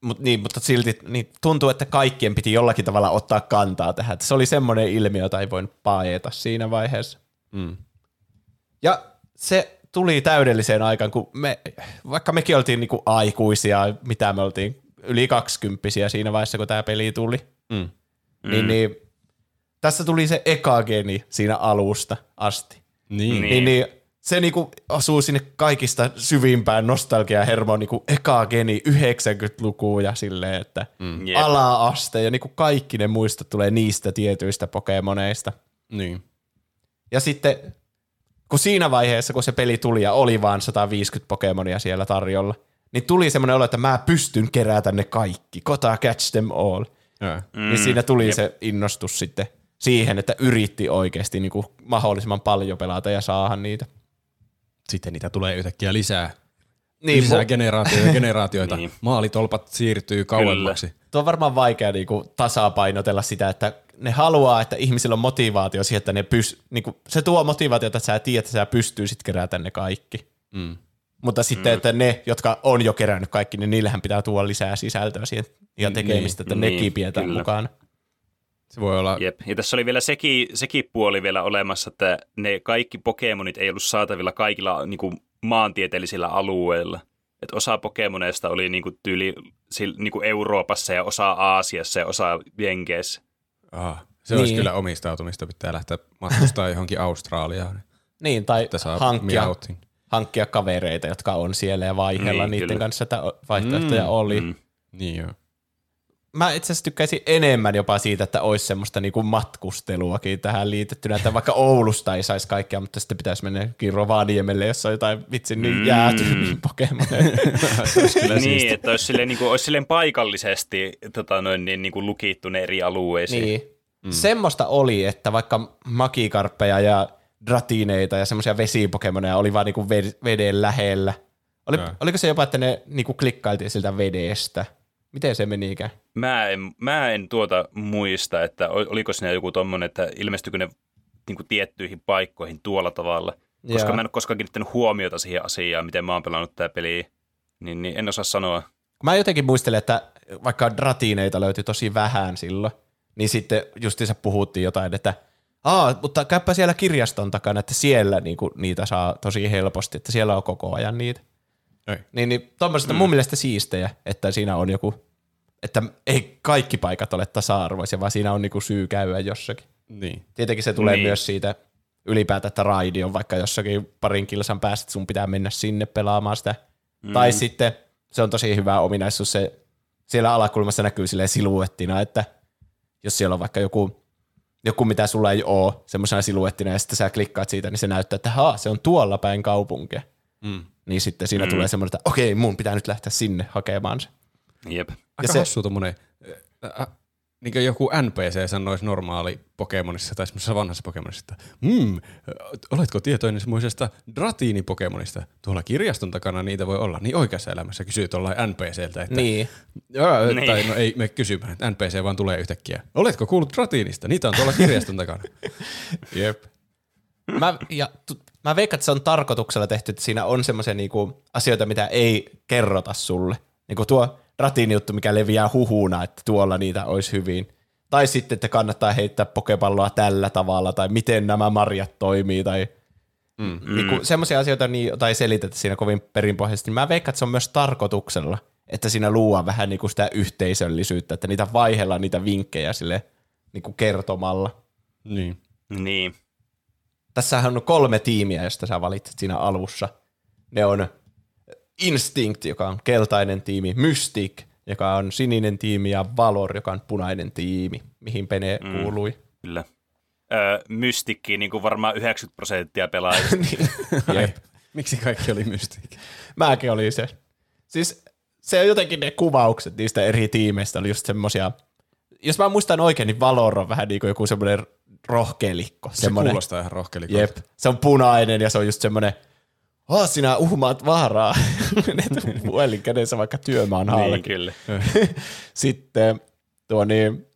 Mut, niin, mutta silti niin tuntuu, että kaikkien piti jollakin tavalla ottaa kantaa tähän. Että se oli semmoinen ilmiö, jota ei voinut paeta siinä vaiheessa. Mm. Ja se tuli täydelliseen aikaan, kun me, vaikka mekin oltiin niinku aikuisia, mitä me oltiin, yli kaksikymppisiä siinä vaiheessa, kun tämä peli tuli, Mm. mm. niin, niin tässä tuli se eka geni siinä alusta asti. Niin. Niin. niin. Se niinku osuu sinne kaikista syvimpään nostalgia hermoon niinku eka geni 90-lukuun ja silleen, että mm. Jep. ala-aste ja niinku kaikki ne muistot tulee niistä tietyistä Pokemoneista. niin. Ja sitten kun siinä vaiheessa, kun se peli tuli ja oli vaan 150 Pokemonia siellä tarjolla, niin tuli semmoinen olo, että mä pystyn kerätä ne kaikki. Kota catch them all. Joo. Mm, niin siinä tuli jep. se innostus sitten siihen, että yritti oikeasti niin kuin mahdollisimman paljon pelata ja saada niitä. Sitten niitä tulee yhtäkkiä lisää. Niin, lisää mu- generaatioita [LAUGHS] generaatioita. Niin. Maalitolpat siirtyy kauemmaksi. tuo on varmaan vaikea niin kuin tasapainotella sitä, että ne haluaa, että ihmisillä on motivaatio siihen, että ne pys, niin kuin, se tuo motivaatiota, että sä tiedät, että sä pystyisit kerätä ne kaikki. Mm. Mutta sitten, että ne, jotka on jo kerännyt kaikki, niin niillähän pitää tuoda lisää sisältöä siihen ja tekemistä, että Niin, nekin pidetään kyllä. mukaan. Se voi olla, Jep. Ja tässä oli vielä sekin, sekin puoli vielä olemassa, että ne kaikki Pokemonit ei ollut saatavilla kaikilla niin kuin, maantieteellisillä alueilla. Et osa Pokemoneista oli niin kuin, tyyli niin kuin Euroopassa ja osa Aasiassa ja osa Jenkeissä. ah, se olisi Niin. kyllä omistautumista, pitää lähteä matkustaa [LAUGHS] johonkin Australiaan. Niin, tai hankkia, hankkia kavereita, jotka on siellä ja vaihella Niin, niiden kyllä. kanssa, että vaihtoehtoja Mm, oli. Mm. Niin joo. Mä itse asiassa tykkäisin enemmän jopa siitä, että olisi semmoista niinku matkusteluakin tähän liitettynä, että vaikka Oulusta ei saisi kaikkea, mutta sitten pitäisi mennä Rovaniemelle, jossa on jotain vitsin niin Mm. jäätynyt Pokemoneja. [LAUGHS] Niin, että olisi silleen, niin kuin, olisi silleen paikallisesti tota, noin, niin, niin kuin lukittu ne eri alueisiin. Niin. Mm. Semmoista oli, että vaikka makikarppeja ja dratineita ja semmoisia vesipokemoneja oli vaan niinku ve- veden lähellä. Oli, oliko se jopa, että ne niinku klikkailtiin siltä vedestä? Miten se menikään? Mä en, mä en tuota muista, että ol- oliko siinä joku tommonen, että ilmestyykö ne niin kuin tiettyihin paikkoihin tuolla tavalla. Koska Joo. mä en ole koskaan kiinnittänyt huomiota siihen asiaan, miten mä oon pelannut tää peliä, niin, niin en osaa sanoa. Mä jotenkin muistelen, että vaikka dratiineita löytyi tosi vähän silloin, niin sitten justiinsa puhuttiin jotain, että Aa, mutta käypä siellä kirjaston takana, että siellä niinku, niitä saa tosi helposti, että siellä on koko ajan niitä. Ei. Niin, niin tuommoiset on mun mielestä siistejä, että siinä on joku, että ei kaikki paikat ole tasa-arvoisia, vaan siinä on niinku syy käydä jossakin. Niin. Tietenkin se tulee Niin. niin. myös siitä ylipäätään, että raidi on vaikka jossakin parin kilsan päästä, että sun pitää mennä sinne pelaamaan sitä. Mm. Tai sitten se on tosi hyvä ominaisuus, se siellä alakulmassa näkyy silleen siluettina, että jos siellä on vaikka joku, joku mitä sulla ei ole semmoisena siluettina ja sitten sä klikkaat siitä, niin se näyttää, että haa, se on tuolla päin kaupunkia. Mm. Niin sitten siinä mm. tulee semmoinen, että okei, mun pitää nyt lähteä sinne hakemaan se. Jep. Aika Ja se, hassu tommonen, äh, äh, niin kuin joku NPC sanoisi normaali Pokemonissa tai semmoisessa vanhassa Pokemonissa, että mm, oletko tietoinen semmoisesta Dratini-Pokemonista? Tuolla kirjaston takana niitä voi olla. Niin oikeassa elämässä kysyy tuollain NPCltä, että Niin. Joo, Niin. tai no ei me kysymään, että NPC vaan tulee yhtäkkiä. Oletko kuullut Dratinista? Niitä on tuolla kirjaston takana. [LAUGHS] Jep. Mä, ja, mä veikkaan, että se on tarkoituksella tehty, että siinä on semmoisia niinku asioita, mitä ei kerrota sulle. Niin kuin tuo ratin juttu, mikä leviää huhuna, että tuolla niitä olisi hyvin. Tai sitten, että kannattaa heittää pokepalloa tällä tavalla, tai miten nämä marjat toimii, tai mm. niinku, semmoisia asioita niin, tai selitetä siinä kovin perinpohjaisesti. Mä veikkaan, että se on myös tarkoituksella, että siinä luodaan vähän niinku sitä yhteisöllisyyttä, että niitä vaihellaan niitä vinkkejä sille niinku kertomalla. Niin. Niin. Tässähän on kolme tiimiä, josta sä valitset siinä alussa. Ne on Instinct, joka on keltainen tiimi, Mystic, joka on sininen tiimi, ja Valor, joka on punainen tiimi, mihin Pene mm. kuului. Kyllä. Öö, mystikki, niin kuin varmaan 90 prosenttia pelaajista. [LAUGHS] niin. Jep. Miksi kaikki oli mystiikki? Mäkin oli se. Siis se on jotenkin ne kuvaukset niistä eri tiimeistä oli just semmosia, jos mä muistan oikein, niin Valor on vähän niin kuin joku semmoinen rohkelikko. Se semmoinen, kuulostaa ihan rohkelikolta. Jep, se on punainen ja se on just semmoinen, oh, sinä uhmaat vaaraa. [LAUGHS] Menet [LAUGHS] puhelin kädessä vaikka työmaan niin, halki. kyllä. [LAUGHS] Sitten tuo niin,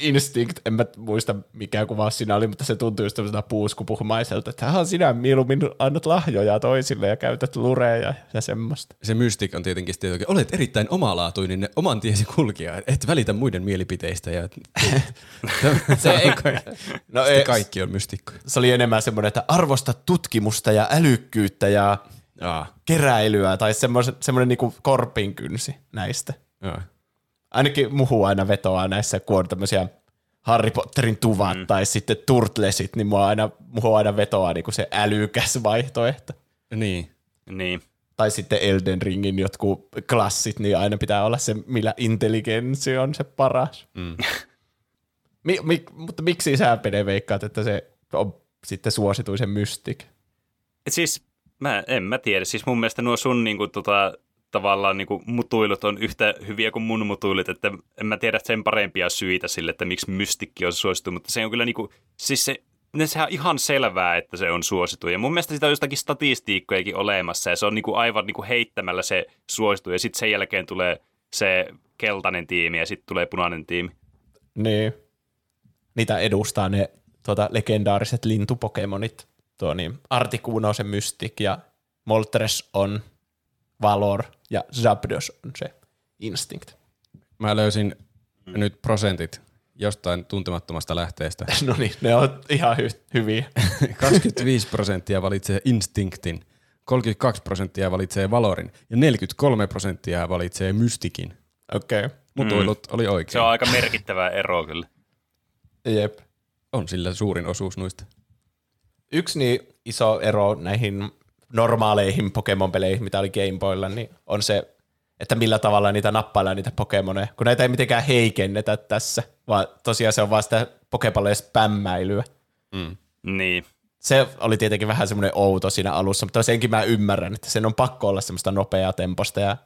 Instinct, en mä muista mikä kuva siinä oli, mutta se tuntui just tämmöiseltä puuskupuhmaiselta, että hän sinä mieluummin annat lahjoja toisille ja käytät lureja ja semmoista. Se mystik on tietenkin että olet erittäin omalaatuinen, oman tiesi kulkija, et välitä muiden mielipiteistä. Ja... [LAUGHS] Se ei, no, ei, kaikki on mystikkoja. se oli enemmän semmoinen, että arvosta tutkimusta ja älykkyyttä ja Jaa, keräilyä tai semmoinen, semmoinen niinku korpinkynsi näistä. jaa. Ainakin muhu aina vetoaa näissä, kun on tämmöisiä Harry Potterin tuvat mm. tai sitten Turtlesit, niin mua aina, muhu aina vetoaa niinku se älykäs vaihtoehto. Niin. Niin. Tai sitten Elden Ringin jotkut klassit, niin aina pitää olla se, millä intelligenssi on se paras. Mm. [LAUGHS] Mi, mi, mutta miksi sä, Pene, veikkaat, että se on sitten suosituisen mystik? Et siis mä, en mä tiedä. Siis mun mielestä nuo sun niinku, tota, tavallaan niinku, mutuilut on yhtä hyviä kuin mun mutuilut, että en mä tiedä sen parempia syitä sille, että miksi mystikki on suosittu, mutta se on kyllä niinku, siis se, sehän on ihan selvää, että se on suosittu. Ja mun mielestä sitä on jostakin statistiikkojakin olemassa, ja se on niinku aivan niinku heittämällä se suosittu, ja sitten sen jälkeen tulee se keltainen tiimi, ja sitten tulee punainen tiimi. Niin. Niitä edustaa ne tuota, legendaariset lintupokemonit. Tuo niin, Articuno se mystik ja Moltres on Valor ja Zapdos on se Instinct. Mä löysin nyt prosentit jostain tuntemattomasta lähteestä. [LAUGHS] No niin, ne on ihan hy- hyviä. [LAUGHS] 25 prosenttia valitsee Instinctin, 32 prosenttia valitsee Valorin ja 43 prosenttia valitsee Mystikin. Okei, okay. Mutuilut oli oikein. Se on aika merkittävä ero kyllä. jep. on sillä suurin osuus noista. Yksi niin iso ero näihin normaaleihin Pokemon-peleihin, mitä oli Game Boylla, niin on se, että millä tavalla niitä nappaillaan niitä Pokemoneja, kun näitä ei mitenkään heikennetä tässä, vaan tosiaan se on vaan sitä Pokepallojen spämmäilyä. Niin. Se oli tietenkin vähän semmoinen outo siinä alussa, mutta senkin mä ymmärrän, että sen on pakko olla semmoista nopeaa temposta ja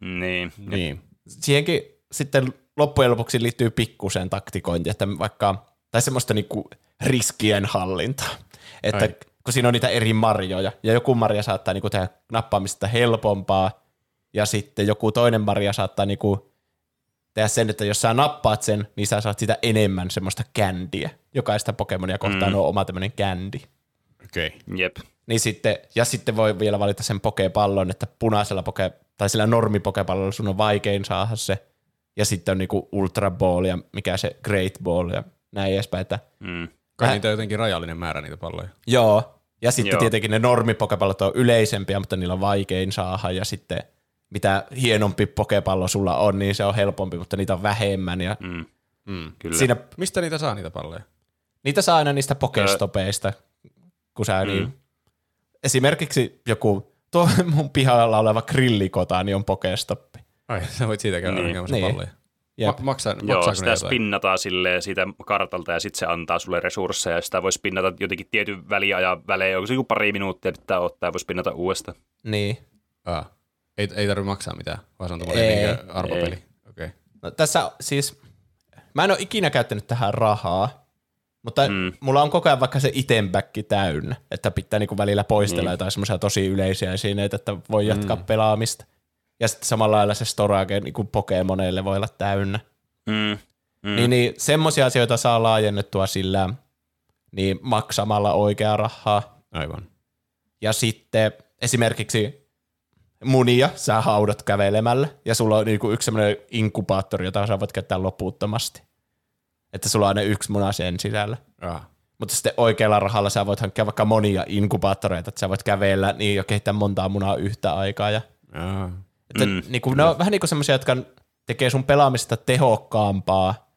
Niin. niin. Siihenkin sitten loppujen lopuksi liittyy pikkusen taktikointi, että vaikka, tai semmoista niinku riskien hallintaa. Että Ai. Kun siinä on niitä eri marjoja, ja joku marja saattaa niinku tehdä nappaamista helpompaa, ja sitten joku toinen marja saattaa niinku tehdä sen, että jos sä nappaat sen, niin sä saat sitä enemmän semmoista kändiä. Jokaista Pokemonia kohtaan mm. on oma tämmöinen kändi. Okei. Okay. Jep. Niin sitten, ja sitten voi vielä valita sen pokepallon, että punaisella poke, tai sillä normipokepallolla sun on vaikein saada se. Ja sitten on niinku Ultra Ball ja mikä se Great Ball ja näin edespäin. Että, Mm. Kai niitä on jotenkin rajallinen määrä niitä palloja. joo. Ja sitten Joo. tietenkin ne normipokepallot on yleisempiä, mutta niillä on vaikein saada. Ja sitten mitä hienompi pokepallo sulla on, niin se on helpompi, mutta niitä on vähemmän. Ja Mm. Mm. Kyllä. siinä, Mistä niitä saa niitä palloja? niitä saa aina niistä pokestopeista, kun sä mm. niin, esimerkiksi joku, tuo mun pihalla oleva grillikota, niin on pokestoppi. Ai, sä voit siitä käydä Niin. Niin. palloja. Jep. Ma- maksaa, Joo, sitä jotain? spinnataan silleen siitä kartalta ja sitten se antaa sulle resursseja ja sitä voi spinnata jotenkin tietyn väliajan välein. Onko se joku pari minuuttia pitää ottaa ja voi spinnata uudestaan. Niin. Aa. Ei, ei tarvitse maksaa mitään, vaan se on niinkö arvopeli. Okay. No, tässä siis, mä en ole ikinä käyttänyt tähän rahaa, mutta mm. Mm. mulla on koko ajan vaikka se itemback täynnä, että pitää niinku välillä poistella Niin. jotain semmoisia tosi yleisiä esineitä, että voi jatkaa mm. pelaamista. Ja sitten samalla lailla se storage niinku Pokemoneille voi olla täynnä. Mm. Mm. Niin, niin semmoisia asioita saa laajennettua sillä niin maksamalla oikeaa rahaa. Aivan. Ja sitten esimerkiksi munia sä haudat kävelemällä, ja sulla on niinku yksi semmoinen inkubaattori, jota sä voit käyttää loputtomasti. Että sulla on ne yksi muna sen sisällä. Ah. Mutta sitten oikealla rahalla sä voit hankkia vaikka monia inkubaattoreita, että sä voit kävellä niin ja kehittää montaa munaa yhtä aikaa. Ja, Ah. Että mm, niin kuin, ne on vähän niin kuin semmoisia, jotka tekee sun pelaamista tehokkaampaa,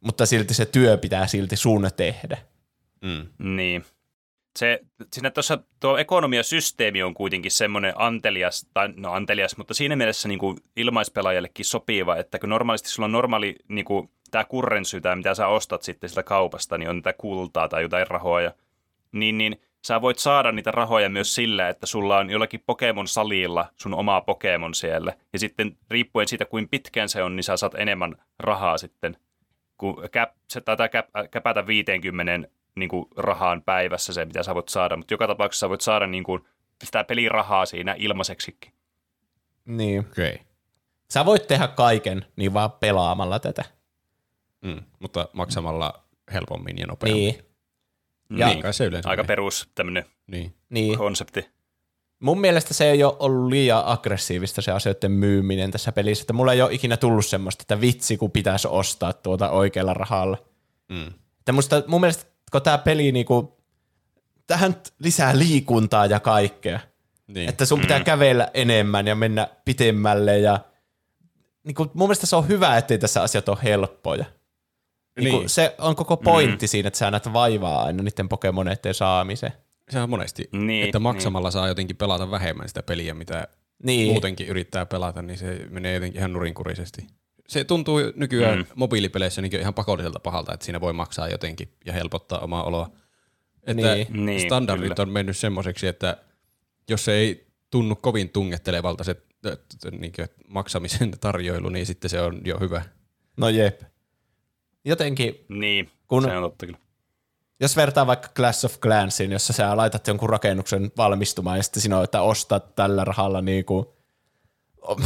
mutta silti se työ pitää silti sun tehdä. Mm. Niin. Se, siinä tuossa tuo ekonomiasysteemi on kuitenkin semmoinen antelias, tai no antelias, mutta siinä mielessä niin kuin ilmaispelaajallekin sopiva, että kun normaalisti sulla on normaali niin kuin, tämä kurrensy, tämä mitä sä ostat sitten sitä kaupasta, niin on tätä kultaa tai jotain rahoja, niin, niin sä voit saada niitä rahoja myös sillä, että sulla on jollakin Pokemon-salilla sun oma Pokemon siellä, ja sitten riippuen siitä, kuin pitkään se on, niin sä saat enemmän rahaa sitten, kun käp, se taitaa käp, käpätä 50 niin kuin rahaan päivässä se, mitä sä voit saada, mutta joka tapauksessa sä voit saada niin kuin, sitä pelirahaa siinä ilmaiseksikin. Niin. Okei. Okay. Sä voit tehdä kaiken niin vaan pelaamalla tätä. Mm. Mutta maksamalla helpommin ja nopeammin. Niin. Ja, Niin. niin kai se yleensä Aika perus tämmöinen Niin. niin. konsepti. Mun mielestä se ei ole ollut liian aggressiivista se asioiden myyminen tässä pelissä. Että mulla ei ole ikinä tullut semmoista, että vitsi kun pitäisi ostaa tuota oikealla rahalla. Mm. Että musta, mun mielestä kun tämä peli niinku, tähän lisää liikuntaa ja kaikkea. Niin. Että sun pitää kävellä enemmän ja mennä pitemmälle ja niinku, mun mielestä se on hyvä, ettei tässä asiat ole helppoja. Niinku, Niin. Se on koko pointti mm. siinä, että sä näet vaivaa aina niiden Pokemoneiden saamiseen. Se on monesti, Niin, että maksamalla saa jotenkin pelata vähemmän sitä peliä, mitä Niin. muutenkin yrittää pelata, niin se menee jotenkin ihan nurinkurisesti. Se tuntuu nykyään mm. mobiilipeleissä niin ihan pakolliselta pahalta, että siinä voi maksaa jotenkin ja helpottaa omaa oloa. Että Niin. Niin, standardit kyllä. on mennyt semmoiseksi, että jos se ei tunnu kovin tungettelevalta se niin maksamisen tarjoilu, niin sitten se on jo hyvä. No jep. Jotenkin, Niin, Kun- se on totta kyllä. jos vertaa vaikka Clash of Clansiin, jossa sä laitat jonkun rakennuksen valmistumaan ja sitten siinä on, että ostat tällä rahalla niinku,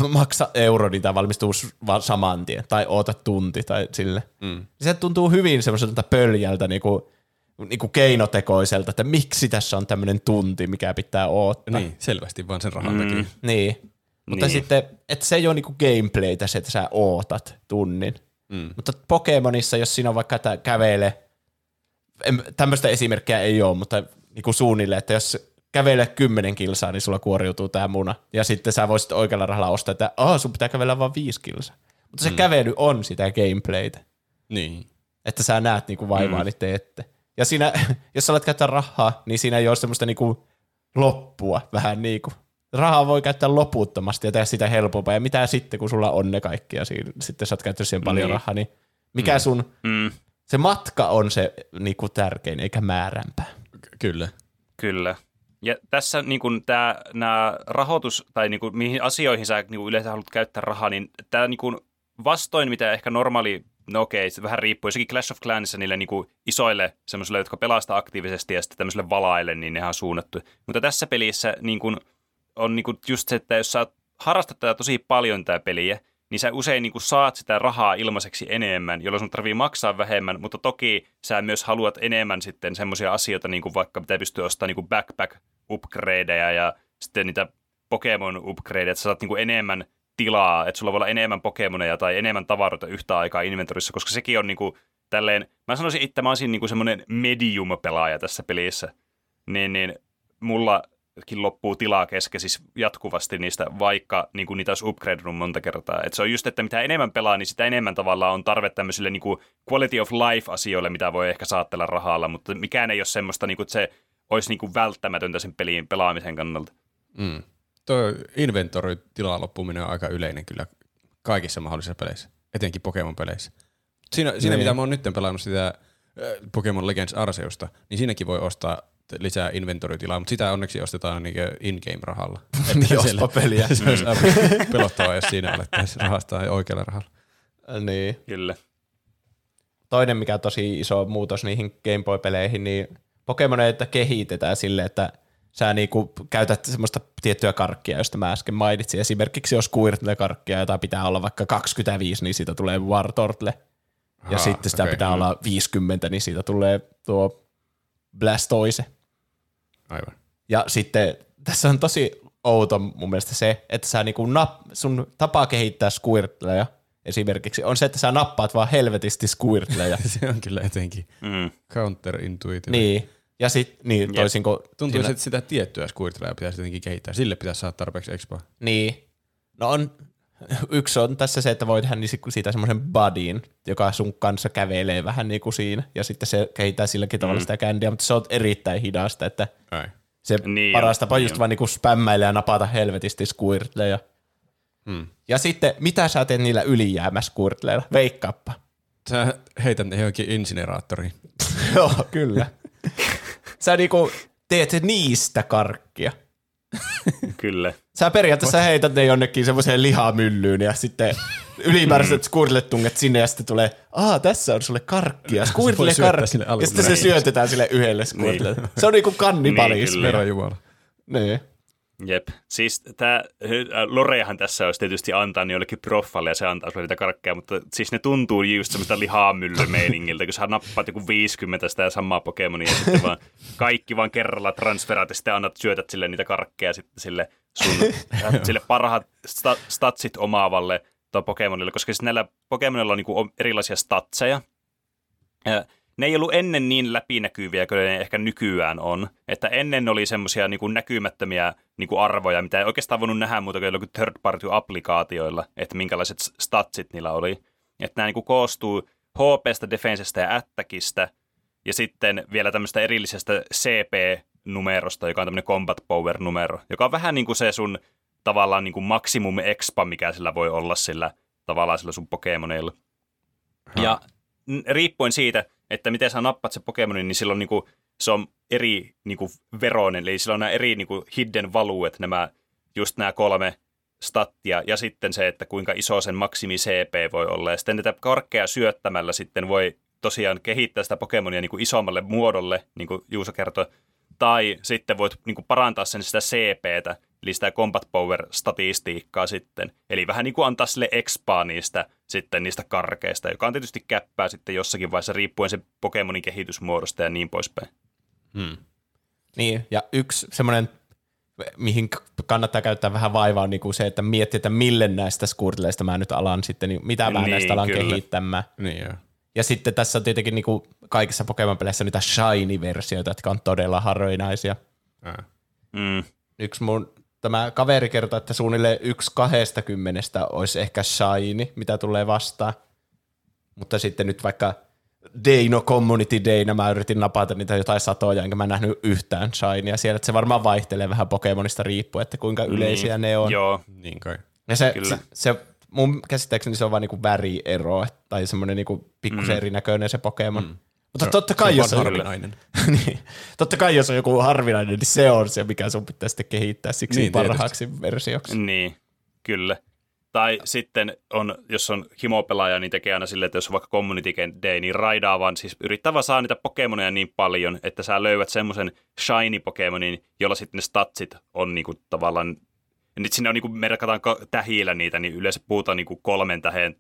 maksa euro, niin tämä valmistuu saman tien, tai oota tunti tai sille. Mm. Se tuntuu hyvin semmoiselta pöljältä, niinku, niinku keinotekoiselta, että miksi tässä on tämmöinen tunti, mikä pitää odottaa. Niin, selvästi vaan sen rahan mm. takia. Niin. Mutta Niin. sitten, että se ei ole niinku gameplaytä se, että sä ootat tunnin. Mm. Mutta Pokemonissa, jos siinä on vaikka, että kävele, tämmöistä esimerkkiä ei ole, mutta niinku suunnilleen, että jos kävele kymmenen kilsaa, niin sulla kuoriutuu tämä muna. Ja sitten sä voisit oikealla rahalla ostaa, että oh, sun pitää kävellä vain viisi kilsaa. Mutta se mm. kävely on sitä gameplaytä, Niin. että sä näet niinku vaivaa, mm. niin teette. Ja siinä, [LAUGHS] jos sä alat käyttää rahaa, niin siinä ei ole semmoista niinku loppua vähän niin kuin. Rahaa voi käyttää loputtomasti ja tehdä sitä helpompaa. Ja mitä sitten, kun sulla on ne kaikki ja siinä, sitten sä oot käyttänyt siihen paljon Niin. rahaa, niin mikä sun, Mm, se matka on se niinku tärkein, eikä määränpää. Ky- Kyllä. kyllä. Ja tässä niin kuin tämä, nämä rahoitus, tai niin kuin, mihin asioihin sä niin kuin yleensä haluat käyttää rahaa, niin tämä niin kuin vastoin, mitä ehkä normaali, no okei, se vähän riippuu, jossakin Clash of Clansissa niille niin kuin isoille semmoisille, jotka pelastaa aktiivisesti ja sitten tämmöiselle valaille, niin nehän on suunnattu. Mutta tässä pelissä niin kuin, on niin kuin just se, että jos sä harrastat tätä tosi paljon tätä peliä, niin sä usein niin kuin saat sitä rahaa ilmaiseksi enemmän, jolloin sun tarvii maksaa vähemmän, mutta toki sä myös haluat enemmän sitten semmoisia asioita, niin kuin vaikka mitä pystyy ostamaan niin kuin backpack-upgradeja ja sitten niitä Pokemon-upgradeja, että sä saat niin kuin enemmän tilaa, että sulla voi olla enemmän Pokemoneja tai enemmän tavaroita yhtä aikaa inventorissa, koska sekin on niin kuin tälleen, mä sanoisin, että mä olisin niin kuin semmoinen medium-pelaaja tässä pelissä, niin, niin mullakin loppuu tilaa kesken siis jatkuvasti niistä, vaikka niin kuin niitä olisi upgradeannut monta kertaa. Et se on just, että mitä enemmän pelaa, niin sitä enemmän tavallaan on tarve tämmöisille niin kuin quality of life-asioille, mitä voi ehkä saatella rahalla, mutta mikään ei ole semmoista, niin kuin, että se olisi niin kuin välttämätöntä sen pelin pelaamisen kannalta. Mm. Tuo inventory-tilan loppuminen on aika yleinen kyllä kaikissa mahdollisissa peleissä, etenkin Pokemon-peleissä. Siinä, siinä Niin. mitä mä oon nyt pelannut sitä äh, Pokemon Legends Arseusta, niin siinäkin voi ostaa lisää inventory-tilaa, mutta sitä onneksi ostetaan niin in-game-rahalla. [LAUGHS] Että peliä. [LAUGHS] se olisi aivan pelottavaa, jos siinä alettaisiin rahastaa oikealla rahalla. Niin. Kyllä. Toinen, mikä on tosi iso muutos niihin Game Boy-peleihin, niin Pokemoneita kehitetään silleen, että sä niinku käytät semmoista tiettyä karkkia, josta mä äsken mainitsin. Esimerkiksi jos Squirtle-karkkia, jota pitää olla vaikka 25, niin siitä tulee Wartortle. Ja sitten sitä okei. pitää olla 50, niin siitä tulee tuo Blastoise. Aivan. Ja sitten tässä on tosi outo mun mielestä se, että sä niinku nap, sun tapa kehittää Squirtleja esimerkiksi on se, että sä nappaat vaan helvetisti Squirtleja. [LAUGHS] se on kyllä jotenkin Mm. counterintuitive. niin. Ja sit, niin toisin kuin... Tuntuu, siinä- että sitä tiettyä Squirtleja pitäisi jotenkin kehittää. Sille pitäisi saada tarpeeksi expoa. Niin. No on, yksi on tässä se, että voi tehdä niin siitä semmoisen budin, joka sun kanssa kävelee vähän niin kuin siinä, ja sitten se kehittää silläkin tavalla sitä kändiä, mutta se on erittäin hidasta, että Ai. se Niin niin paras tapa niin just on. vaan niinku spämmäillä ja napata helvetisti squirtleja. Hmm. Ja sitten, mitä sä teet niillä ylijäämä squirtleilla? Veikkaappa. Sä heität ne johonkin insineraattoriin. [LAUGHS] Joo, kyllä. sä niinku teet niistä karkkia. [LAUGHS] Kyllä. Sä periaatteessa heität ne jonnekin semmoiseen lihamyllyyn ja sitten ylimääräiset squirtlet tunget sinne ja sitten tulee, aa tässä on sulle karkkia, squirtle karkki. Ja sitten se syötetään sille yhdelle squirtlelle. Se on niinku kannibalismi. Niin, Herra Jumala. Niin. Jep. Siis tämä Lorehan tässä olisi tietysti antaa niin jollekin proffalle ja se antaa sulle niitä karkkeja, mutta siis ne tuntuu just semmoista lihamyllymeiningiltä, kun sä nappaat joku 50 sitä samaa Pokemonia ja sitten vaan kaikki vaan kerralla transferaat ja sitten annat syötät sille niitä karkkeja sitten sille sun [LAUGHS] sille parhaat sta- statsit omaavalle tuo Pokemonille, koska siis näillä Pokemonilla on niinku erilaisia statseja, ja ne ei ollut ennen niin läpinäkyviä kuin ne ehkä nykyään on. Että ennen oli semmoisia niin näkymättömiä niin kuin arvoja, mitä ei oikeastaan voinut nähdä muuta kuin jollakin third party applikaatioilla, että minkälaiset statsit niillä oli. Että nämä niin kuin koostuu HPstä, Defensestä ja Attackista, ja sitten vielä tämmöistä erillisestä CP-numerosta, joka on tämmöinen Combat Power-numero, joka on vähän niin kuin se sun tavallaan niin kuin maximum expa, mikä sillä voi olla sillä tavallaan sillä sun Pokemonilla. Ja riippuen siitä, että miten sä nappat se Pokemonin, niin silloin niinku, se on eri niinku, veroinen, eli sillä on nämä eri niinku, hidden valuet, nämä, just nämä kolme stattia, ja sitten se, että kuinka iso sen maksimi CP voi olla. Ja sitten näitä karkkeja syöttämällä sitten voi tosiaan kehittää sitä Pokemonia niinku, isommalle muodolle, niin kuin Juuso kertoi, tai sitten voit niinku, parantaa sen sitä CPtä, eli sitä Combat Power-statistiikkaa sitten. Eli vähän niin kuin antaa sille expaa niistä, sitten niistä karkeista, joka on tietysti käppää sitten jossakin vaiheessa riippuen se Pokemonin kehitysmuodosta ja niin poispäin. Hmm. Niin, ja yksi semmoinen, mihin kannattaa käyttää vähän vaivaa, on niinku se, että miettiä, että mille näistä squirtleista mä nyt alan sitten, niin mitä mä Niin, näistä alan kyllä. kehittämään. Niin joo. Ja sitten tässä on tietenkin niinku kaikissa Pokemon-peleissä niitä shiny-versioita, jotka on todella harvinaisia. Mm. Yksi mun, tämä kaveri kertoi, että suunnilleen yksi kahdesta kymmenestä olisi ehkä shiny, mitä tulee vastaan. Mutta sitten nyt vaikka Deino Community Dayna mä yritin napata niitä jotain satoja, enkä mä nähnyt yhtään shinyä siellä, että se varmaan vaihtelee vähän Pokemonista riippuen, että kuinka yleisiä ne on. Joo, Niin kai. Ja se, Kyllä. se, se, mun käsittääkseni se on vaan niinku väriero, tai semmoinen niinku pikkusen Mm. erinäköinen se Pokemon. Mm. Mutta Se on- totta se kai, on jos vaan on, harvinainen. [LAUGHS] niin, totta kai jos on joku harvinainen, niin se on se, mikä sun pitää sitten kehittää siksi Niin, parhaaksi versioksi. niin, kyllä. Tai sitten, on, jos on himopelaaja, niin tekee aina silleen, että jos on vaikka Community Day, niin raidaa vaan, siis yrittää vaan saada niitä Pokemoneja niin paljon, että sä löydät semmoisen shiny Pokemonin, jolla sitten ne statsit on niinku tavallaan, ja nyt sinne on niinku, merkataan ka- tähillä niitä, niin yleensä puhutaan niinku kolmen tähden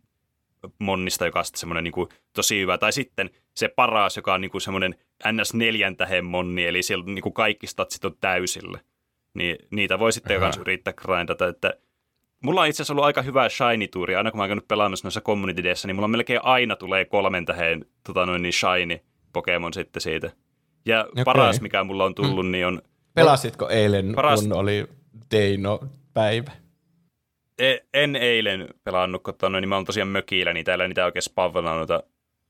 monnista, joka on sitten semmoinen niinku tosi hyvä. Tai sitten se paras, joka on niinku semmoinen NS4 tähden monni, eli siellä niinku kaikki statsit on täysillä. Niin niitä voi sitten myös yrittää grindata, että Mulla on itse asiassa ollut aika hyvä shiny-tuuri. Aina kun mä oon käynyt pelaamassa noissa community niin mulla melkein aina tulee kolmen tähden tota noin, niin shiny Pokemon sitten siitä. Ja okay. paras, mikä mulla on tullut, niin on... Pelasitko eilen, Paras- kun oli Deino-päivä? E- En eilen pelannut, kun noin, niin mä oon tosiaan mökillä, niin täällä niitä oikein spavnaa noita,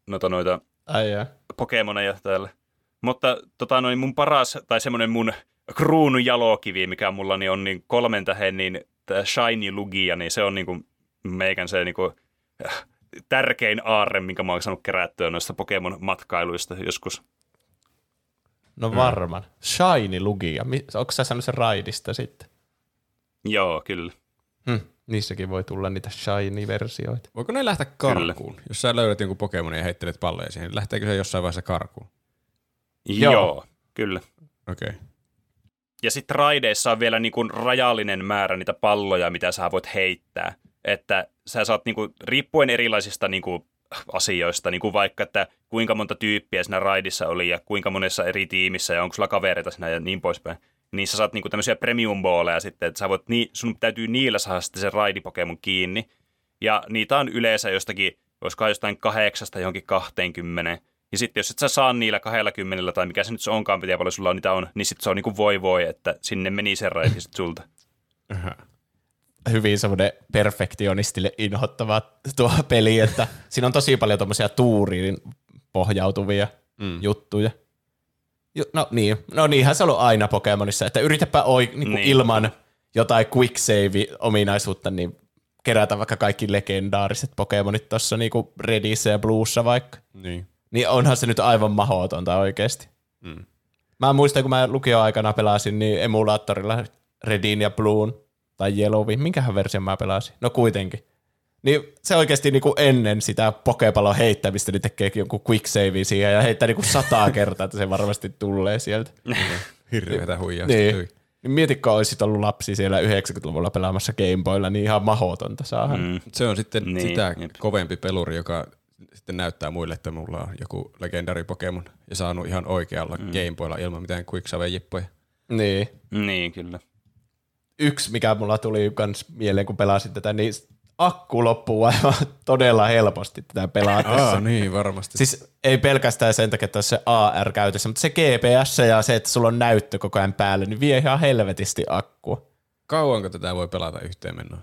noita, noita Ai. Pokemoneja täällä. Mutta tota noin, mun paras, tai semmoinen mun kruunun jalokivi, mikä mulla niin on niin kolmen tähden, niin Shiny Lugia, niin se on niinku meikän se niinku, äh, tärkein aarre, minkä mä oon saanut kerättyä noista Pokemon-matkailuista joskus. No varmaan. Shiny Lugia. Onko sä saanut sen raidista sitten? Joo, kyllä. Hm. Niissäkin voi tulla niitä shiny-versioita. Voiko ne lähteä karkuun? Jos sä löydät jonkun Pokemonin ja heittelet palloja siihen, niin lähteekö se jossain vaiheessa karkuun? Joo, Joo. Joo kyllä. Okei. Okay. Ja sitten raideissa on vielä niinku rajallinen määrä niitä palloja, mitä sä voit heittää. Että sä saat niinku, riippuen erilaisista niinku, asioista, niinku vaikka, että kuinka monta tyyppiä siinä raidissa oli ja kuinka monessa eri tiimissä ja onko sulla kavereita siinä ja niin poispäin. Niin sä saat niinku tämmöisiä premium balleja sitten, että sä voit, ni, sun täytyy niillä saada sitten se raidipokemon kiinni. Ja niitä on yleensä jostakin, olisiko jostain kahdeksasta johonkin 20. Ja sitten jos et sä saa niillä 20 tai mikä se nyt se onkaan, mitä paljon sulla on, niitä on, niin sitten se on niinku voi voi, että sinne meni se raidi sit sulta. hyvin semmoinen perfektionistille inhottava tuo peli, että siinä on tosi paljon tuommoisia tuuriin pohjautuvia mm. juttuja. No niin, no niinhän se on ollut aina Pokemonissa, että yritäpä oi, niin kuin Niin. ilman jotain quick save-ominaisuutta, niin kerätä vaikka kaikki legendaariset Pokemonit tuossa niinku Redissä ja Bluessa vaikka. Niin. Niin onhan se nyt aivan mahdotonta oikeasti. Mm. Mä muistan, kun mä lukioaikana pelasin, niin emulaattorilla Redin ja Bluun tai Yellowin, minkähän version mä pelasin? No kuitenkin. Niin se oikeasti niinku ennen sitä pokepallon heittämistä niin tekee jonkun quick save siihen ja heittää niinku sataa [LAUGHS] kertaa, että se varmasti tulee sieltä. [LAUGHS] Hirveätä huijausta. Niin. Niin mietitkö, olisit ollut lapsi siellä 90-luvulla pelaamassa Gameboylla, niin ihan mahdotonta saada. Mm. Se on sitten Niin, niin, sitä jep. kovempi peluri, joka sitten näyttää muille, että mulla on joku legendari Pokemon ja saanut ihan oikealla mm. Gameboylla ilman mitään quicksave-jippoja. Niin. Niin, kyllä. Yksi, mikä mulla tuli kans mieleen, kun pelasin tätä, niin akku loppuu aivan [LAUGHS] todella helposti tätä pelaatessa. Aa, niin varmasti. Siis ei pelkästään sen takia, että olisi se AR käytössä, mutta se GPS ja se, että sulla on näyttö koko ajan päällä, niin vie ihan helvetisti akkua. Kauanko tätä voi pelata yhteen menoa?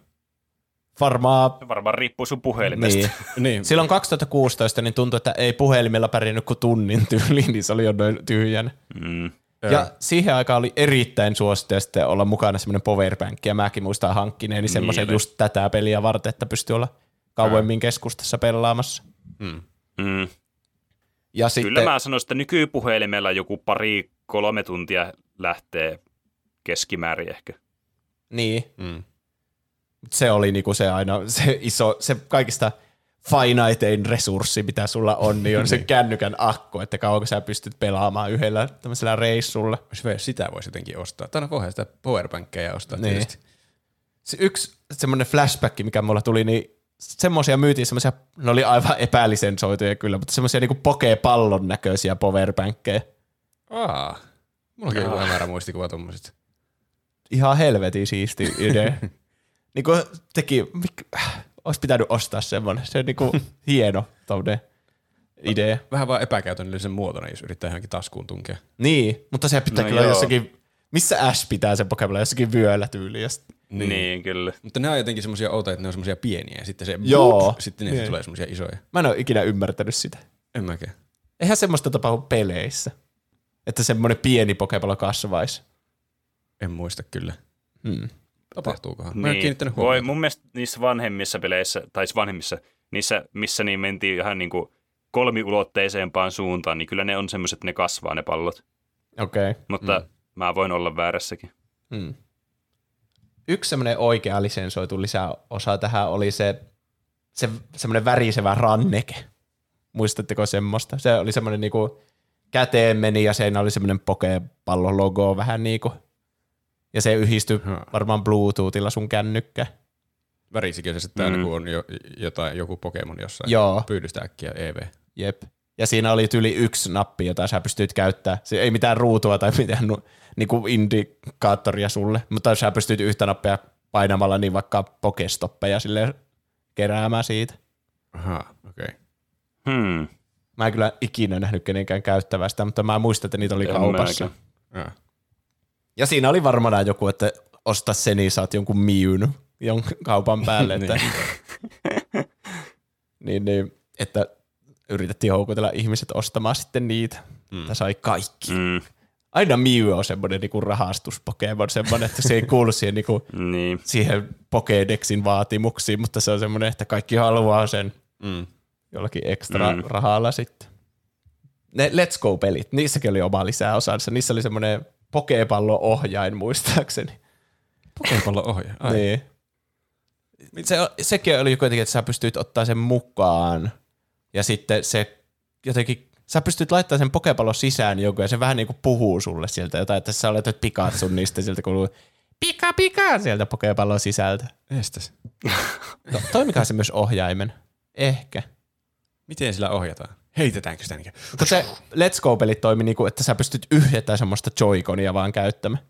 Varmaan Se varmaan riippuu sun puhelimesta. niin. [LAUGHS] Niin, Silloin 2016 niin tuntui, että ei puhelimella pärjännyt kuin tunnin tyyliin, niin se oli jo noin tyhjänä. Mm. Ja siihen aikaan oli erittäin suosittu sitten olla mukana semmoinen powerbank, ja mäkin muistan hankkineeni niin, semmoisen Niin. just tätä peliä varten, että pystyy olla kauemmin keskustassa pelaamassa. mm. Mm. Ja sitten, Kyllä mä sanoisin, että nykypuhelimella joku pari kolme tuntia lähtee keskimäärin ehkä. niin, Mm. se oli niinku se aina se iso, se kaikista finitein resurssi, mitä sulla on, niin on se kännykän akku, että kauanko sä pystyt pelaamaan yhdellä tämmöisellä reissulla. Jos Sitä voisi jotenkin ostaa. Tai no voihan sitä powerbankkeja ostaa Niin. tietysti. Se yksi semmoinen flashback, mikä mulla tuli, niin semmoisia myytiin semmoisia, ne oli aivan epälisensoituja kyllä, mutta semmoisia niinku pokepallon näköisiä powerbankkeja. Aa, mullakin on joku hämärä muistikuva tuommoisesta. Ihan helvetin siisti idea. [LAUGHS] niinku teki, mik, olisi pitänyt ostaa semmoinen. Se on niinku [LAUGHS] hieno tommonen idea. Vähän vaan epäkäytännöllisen muotona, jos yrittää johonkin taskuun tunkea. Niin, mutta se pitää No kyllä joo. jossakin, missä Ash pitää sen Pokemon jossakin vyöllä tyyliin. Ja Niin, niin kyllä. Mutta ne on jotenkin semmoisia outoja, että ne on semmoisia pieniä ja sitten se Joo. boop, sitten niistä Niin. tulee semmoisia isoja. Mä en ole ikinä ymmärtänyt sitä. En mäkään. Eihän semmoista tapahdu peleissä. Että semmoinen pieni Pokemon kasvaisi. En muista kyllä. Hmm. Tapahtuukohan? Mä en Niin. kiinnittänyt Voi, mun mielestä niissä vanhemmissa peleissä, tai siis vanhemmissa, niissä, missä niin mentiin ihan niin kuin kolmiulotteisempaan suuntaan, niin kyllä ne on semmoiset, ne kasvaa ne pallot. Okei. Okay. Mutta mm. mä voin olla väärässäkin. Hmm. Yksi semmoinen oikea lisensoitu lisäosa tähän oli se, se semmoinen värisevä ranneke. Muistatteko semmoista? Se oli semmoinen niinku käteen meni ja siinä oli semmoinen pokepallon logo vähän niinku. Ja se yhdistyi Hmm. varmaan Bluetoothilla sun kännykkä. Värisikö se sitten Mm. aina, kun on jo, jotain, joku Pokemon jossain Joo. pyydystä äkkiä EV. Jep. Ja siinä oli yli yksi nappi, jota sä pystyt käyttämään. Se ei mitään ruutua tai mitään nu, niinku indikaattoria sulle, mutta sä pystyt yhtä nappia painamalla niin vaikka pokestoppeja sille keräämään siitä. Aha, okei. Okay. Hmm. Mä en kyllä ikinä nähnyt kenenkään käyttävästä, mutta mä muistan, että niitä oli En kaupassa. Ja siinä oli varmaan joku, että osta se, niin saat jonkun miyn jonkun kaupan päälle. että, [LAUGHS] niin, niin, että yritettiin houkutella ihmiset ostamaan sitten niitä. Mm. Että sai kaikki. Mm. Aina Mew on semmoinen niinku rahastuspokemon, semmoinen, että se ei kuulu siihen, niinku, Niin. siihen Pokédexin vaatimuksiin, mutta se on semmoinen, että kaikki haluaa sen Mm. jollakin ekstra. Mm. rahalla sitten. Ne Let's Go-pelit, niissäkin oli oma lisäosansa. Niissä oli semmoinen pokepallo-ohjain muistaakseni. Pokepallo ohja. Ai. Niin. Se, sekin oli kuitenkin, että sä pystyt ottaa sen mukaan ja sitten se jotenkin, sä pystyt laittamaan sen pokepallon sisään jonkun ja se vähän niin kuin puhuu sulle sieltä jotain, että sä olet Pikatsun, niin sitten sieltä kuuluu pika pika sieltä pokepallon sisältä. Estäs. No, toimikaa se myös ohjaimen? Ehkä. Miten sillä ohjataan? Heitetäänkö sitä niinkö? Kun se Let's Go-pelit toimi niin kuin, että sä pystyt yhdetä semmoista joikonia vaan käyttämään.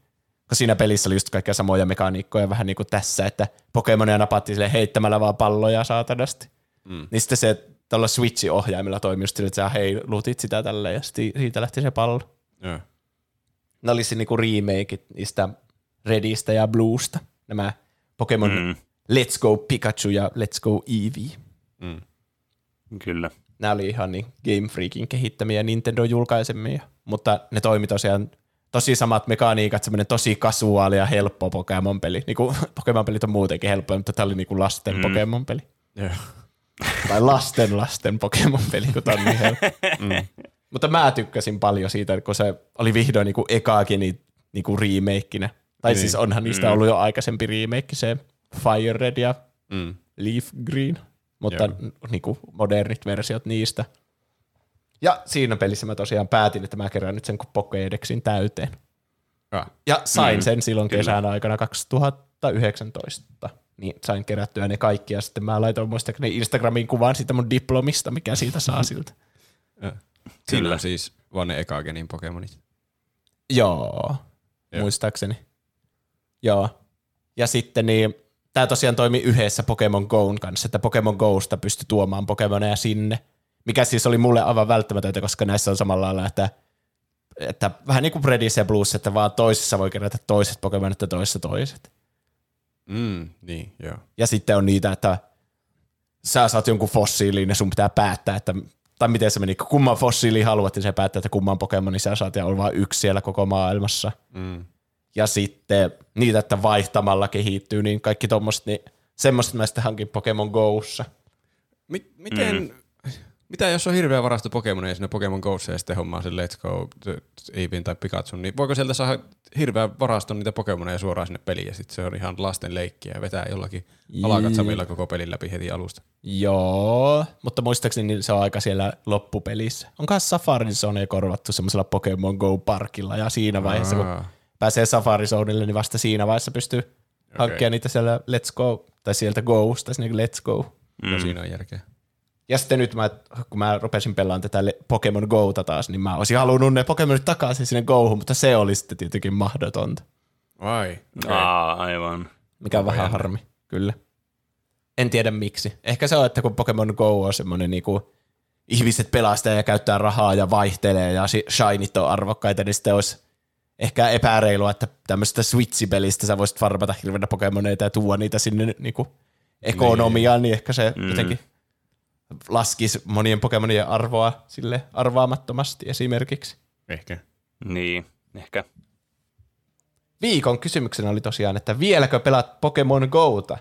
kun siinä pelissä oli just kaikkia samoja mekaniikkoja vähän niin kuin tässä, että Pokemonia napattiin sille heittämällä vaan palloja saatanasti. Mm. Niin sitten se tuolla Switch-ohjaimella toimi just sille, että sä heilutit sitä tälleen ja sitten siitä lähti se pallo. Joo. Ne olisi niinku remakeit niistä Redistä ja Bluesta. Nämä Pokemon mm. Let's Go Pikachu ja Let's Go Eevee. Kyllä. Nämä oli ihan niin Game Freakin kehittämiä Nintendo-julkaisemia, mutta ne toimi tosiaan tosi samat mekaniikat, semmoinen tosi kasuaali ja helppo Pokemon-peli. Niin kuin [LAUGHS] Pokemon-pelit on muutenkin helppoja, mutta tämä oli niin kuin lasten mm. Pokemon-peli. Joo. Tai lasten lasten Pokemon-peli, kun tämä on niin helppo. [LAUGHS] Mm. Mutta mä tykkäsin paljon siitä, kun se oli vihdoin niin kuin ekaakin niin, niin kuin remakeinä. Tai niin. siis onhan niistä mm. ollut jo aikaisempi remake, se Fire Red ja Mm. Leaf Green, mutta Joo. niin kuin modernit versiot niistä. Ja siinä pelissä mä tosiaan päätin, että mä kerään nyt sen Pokédexin täyteen. Ah. Ja sain Mm, sen silloin kyllä. kesän aikana 2019. Niin sain kerättyä ne kaikki ja sitten mä laitoin muistaakseni Instagramiin kuvan siitä mun diplomista, mikä siitä saa [LAUGHS] siltä. Kyllä. on siis vaan ne ekagenin Pokemonit. Joo, Joo. muistaakseni. Joo. Ja sitten niin, tämä tosiaan toimi yhdessä Pokemon Go'n kanssa, että Pokemon Go'sta pystyi tuomaan Pokemoneja sinne, mikä siis oli mulle aivan välttämätöntä, koska näissä on samalla lailla, että, että vähän niin kuin Redissä ja Blues, että vaan toisessa voi kerätä toiset Pokemonit ja toisessa toiset. Mm, niin, joo. Ja sitten on niitä, että sä saat jonkun fossiiliin ja sun pitää päättää, että tai miten se meni, kumman fossiili haluat, ja se päättää, että kumman Pokemonin sä saat, ja on vain yksi siellä koko maailmassa. Mm. Ja sitten niitä, että vaihtamalla kehittyy, niin kaikki tommoset, niin semmoista mä sitten hankin Pokemon Go'ssa. Mi- miten, mm. mitä jos on hirveä varasto Pokemoneja siinä Pokemon Go'ssa ja sitten hommaa sen Let's Go Eevin tai Pikachun, niin voiko sieltä saada hirveä varaston niitä Pokemoneja suoraan sinne peliin ja sitten se on ihan lasten leikkiä ja vetää jollakin alakatsamilla koko pelin läpi heti alusta? Joo, mutta muistaakseni niin se on aika siellä loppupelissä. Onkohan Safari Zone korvattu semmoisella Pokemon Go-parkilla, ja siinä vaiheessa, kun. Pääsee Safari Zonelle, niin vasta siinä vaiheessa pystyy okay. hankkia niitä siellä Let's Go, tai sieltä Go'sta sinne Let's Go. No siinä on järkeä. Ja sitten nyt, mä, kun mä rupesin pelaamaan tätä Pokemon Go'ta taas, niin mä olisin halunnut ne Pokemonit takaisin sinne Go'hun, mutta se oli sitten tietenkin mahdotonta, Vai? Okay. Aa, aivan. mikä on vähän harmi, kyllä. En tiedä miksi. Ehkä se on, että kun Pokemon Go on semmoinen niinku, ihmiset pelastaa ja käyttää rahaa ja vaihtelee ja shinit on arvokkaita, niin sitten olisi ehkä epäreilua, että tämmöisestä Switch-pelistä sä voisit farmata hirveänä Pokemoneita ja tuoda niitä sinne niinku ekonomiaan, niin ehkä se mm. jotenkin laskisi monien Pokemonien arvoa sille arvaamattomasti esimerkiksi. Ehkä. Niin, ehkä. Viikon kysymyksenä oli tosiaan, että vieläkö pelaat Pokemon Go'ta?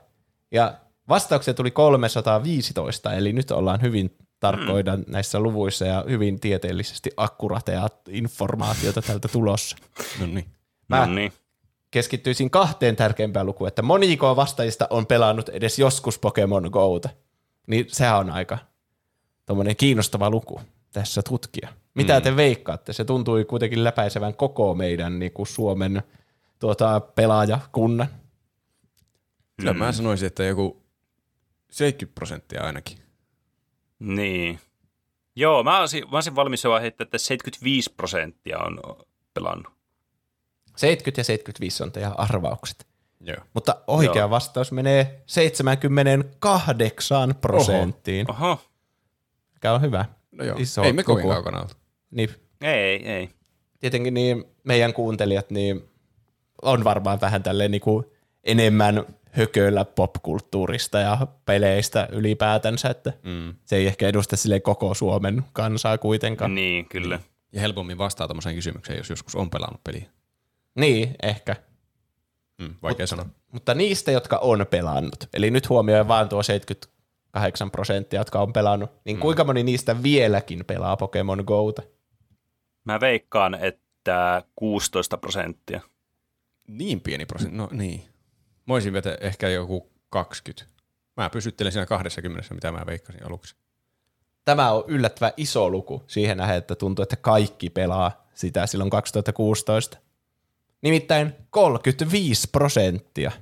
Ja vastauksia tuli 315, eli nyt ollaan hyvin tarkkoina mm. näissä luvuissa ja hyvin tieteellisesti akkurateja informaatiota tältä tulossa. No niin. Mä No niin. keskittyisin kahteen tärkeimpään lukuun, että moniko vastaajista on pelannut edes joskus Pokemon Go'ta. Niin sehän on aika kiinnostava luku tässä tutkia. Mitä mm. te veikkaatte? Se tuntui kuitenkin läpäisevän koko meidän niin kuin Suomen tuota, pelaajakunnan. Kyllä mä sanoisin, että joku 70 prosenttia ainakin. Niin. Joo, mä olisin, mä olisin valmis jo heittää, että 75 prosenttia on pelannut. 70 ja 75 on teidän arvaukset. Joo. Mutta oikea Joo. vastaus menee 78 prosenttiin, Oho, mikä on hyvä. No joo. Iso Ei me kovin kaukana. Niin, ei, ei. tietenkin niin meidän kuuntelijat niin on varmaan vähän tälleen niin kuin enemmän hököillä popkulttuurista ja peleistä ylipäätänsä, että mm. se ei ehkä edusta sille koko Suomen kansaa kuitenkaan. Niin, kyllä. Ja helpommin vastaa tommoseen kysymykseen, jos joskus on pelannut peliä. niin ehkä. Mm, vaikea sanoa. Mutta niistä, jotka on pelannut, eli nyt huomioon vaan tuo 78 prosenttia, jotka on pelannut, niin Mm. kuinka moni niistä vieläkin pelaa Pokemon Go'ta? Mä veikkaan, että 16 prosenttia. Niin pieni prosentti, no niin. Mä olisin vetä ehkä joku 20. Mä pysyttelen siinä 20, mitä mä veikkasin aluksi. Tämä on yllättävän iso luku siihen nähden, että tuntuu, että kaikki pelaa sitä silloin 2016. Nimittäin 35 prosenttia.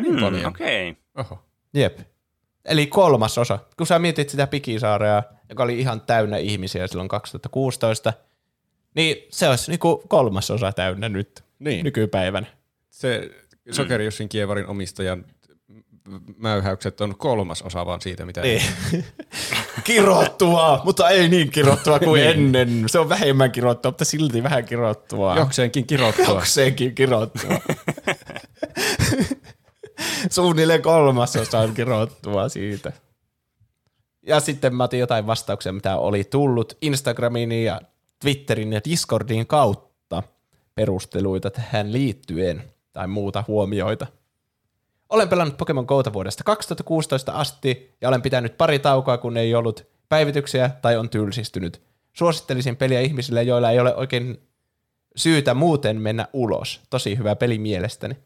Hmm, paljon. Okei. Okay. Oho. Jep. Eli kolmas osa. Kun sä mietit sitä Pikisaarea, joka oli ihan täynnä ihmisiä silloin 2016, niin se olisi niinku kolmas osa täynnä nyt Niin. nykypäivänä. se Sokeri Jussin Kievarin omistajan mäyhäykset on kolmas osa vaan siitä, mitä... Niin. [LAUGHS] kirottua, mutta ei niin kirottua kuin [LAUGHS] Niin. ennen. Se on vähemmän kirottua, mutta silti vähän kirottua. Jokseenkin kirottua. Jokseenkin kirottua. [LAUGHS] Suunnilleen kolmasosa on kirottua siitä. Ja sitten mä otin jotain vastauksia, mitä oli tullut Instagramin ja Twitterin ja Discordin kautta perusteluita tähän liittyen tai muuta huomioita. Olen pelannut Pokemon Go'ta vuodesta 2016 asti ja olen pitänyt pari taukoa, kun ei ollut päivityksiä tai on tylsistynyt. Suosittelisin peliä ihmisille, joilla ei ole oikein syytä muuten mennä ulos. Tosi hyvä peli mielestäni.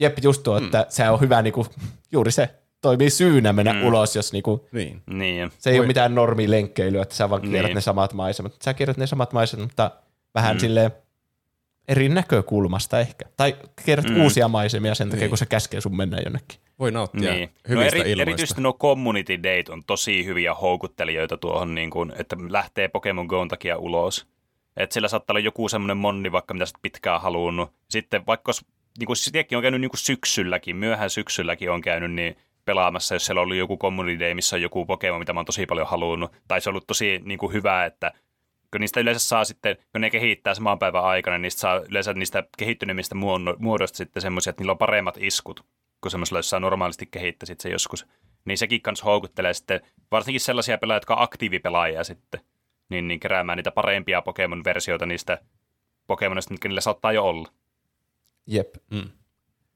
Jep, just tuo, että se on hyvä niinku, juuri se toimii syynä mennä mm. ulos, jos niinku, Niin. Niin. se ei Voi- ole mitään normilenkkeilyä, että sä vaan kierrät Niin. ne samat maisemat. Sä kierrät ne samat maisemat, mutta vähän Mm. mm. silleen eri näkökulmasta ehkä. Tai kierrät Mm. uusia maisemia sen takia, Niin. kun se käskee sun mennä jonnekin. Voi nauttia Niin. No hyvistä eri, ilmoista. erityisesti nuo community date on tosi hyviä houkuttelijoita tuohon, niin kuin, että lähtee Pokemon Go'n takia ulos. Että sillä saattaa olla joku semmoinen monni, vaikka mitä sä pitkään halunnut. Sitten vaikka jos, niin kuin sitäkin on käynyt niin kuin syksylläkin, myöhään syksylläkin on käynyt niin pelaamassa, jos siellä on ollut joku community day, missä on joku Pokemon, mitä mä oon tosi paljon halunnut. Tai se on ollut tosi niin kuin hyvä, että kun niistä yleensä saa sitten, kun ne kehittää saman päivän aikana, niin niistä saa yleensä niistä kehittyneimmistä muono- muodoista sitten semmoisia, että niillä on paremmat iskut kuin semmoisella, jos sä normaalisti kehittäisit se joskus. Niin sekin kans houkuttelee sitten, varsinkin sellaisia pelaajia, jotka on aktiivipelaajia sitten, niin, niin keräämään niitä parempia Pokemon-versioita niistä Pokemonista, mitkä niillä saattaa jo olla. Jep. Mm.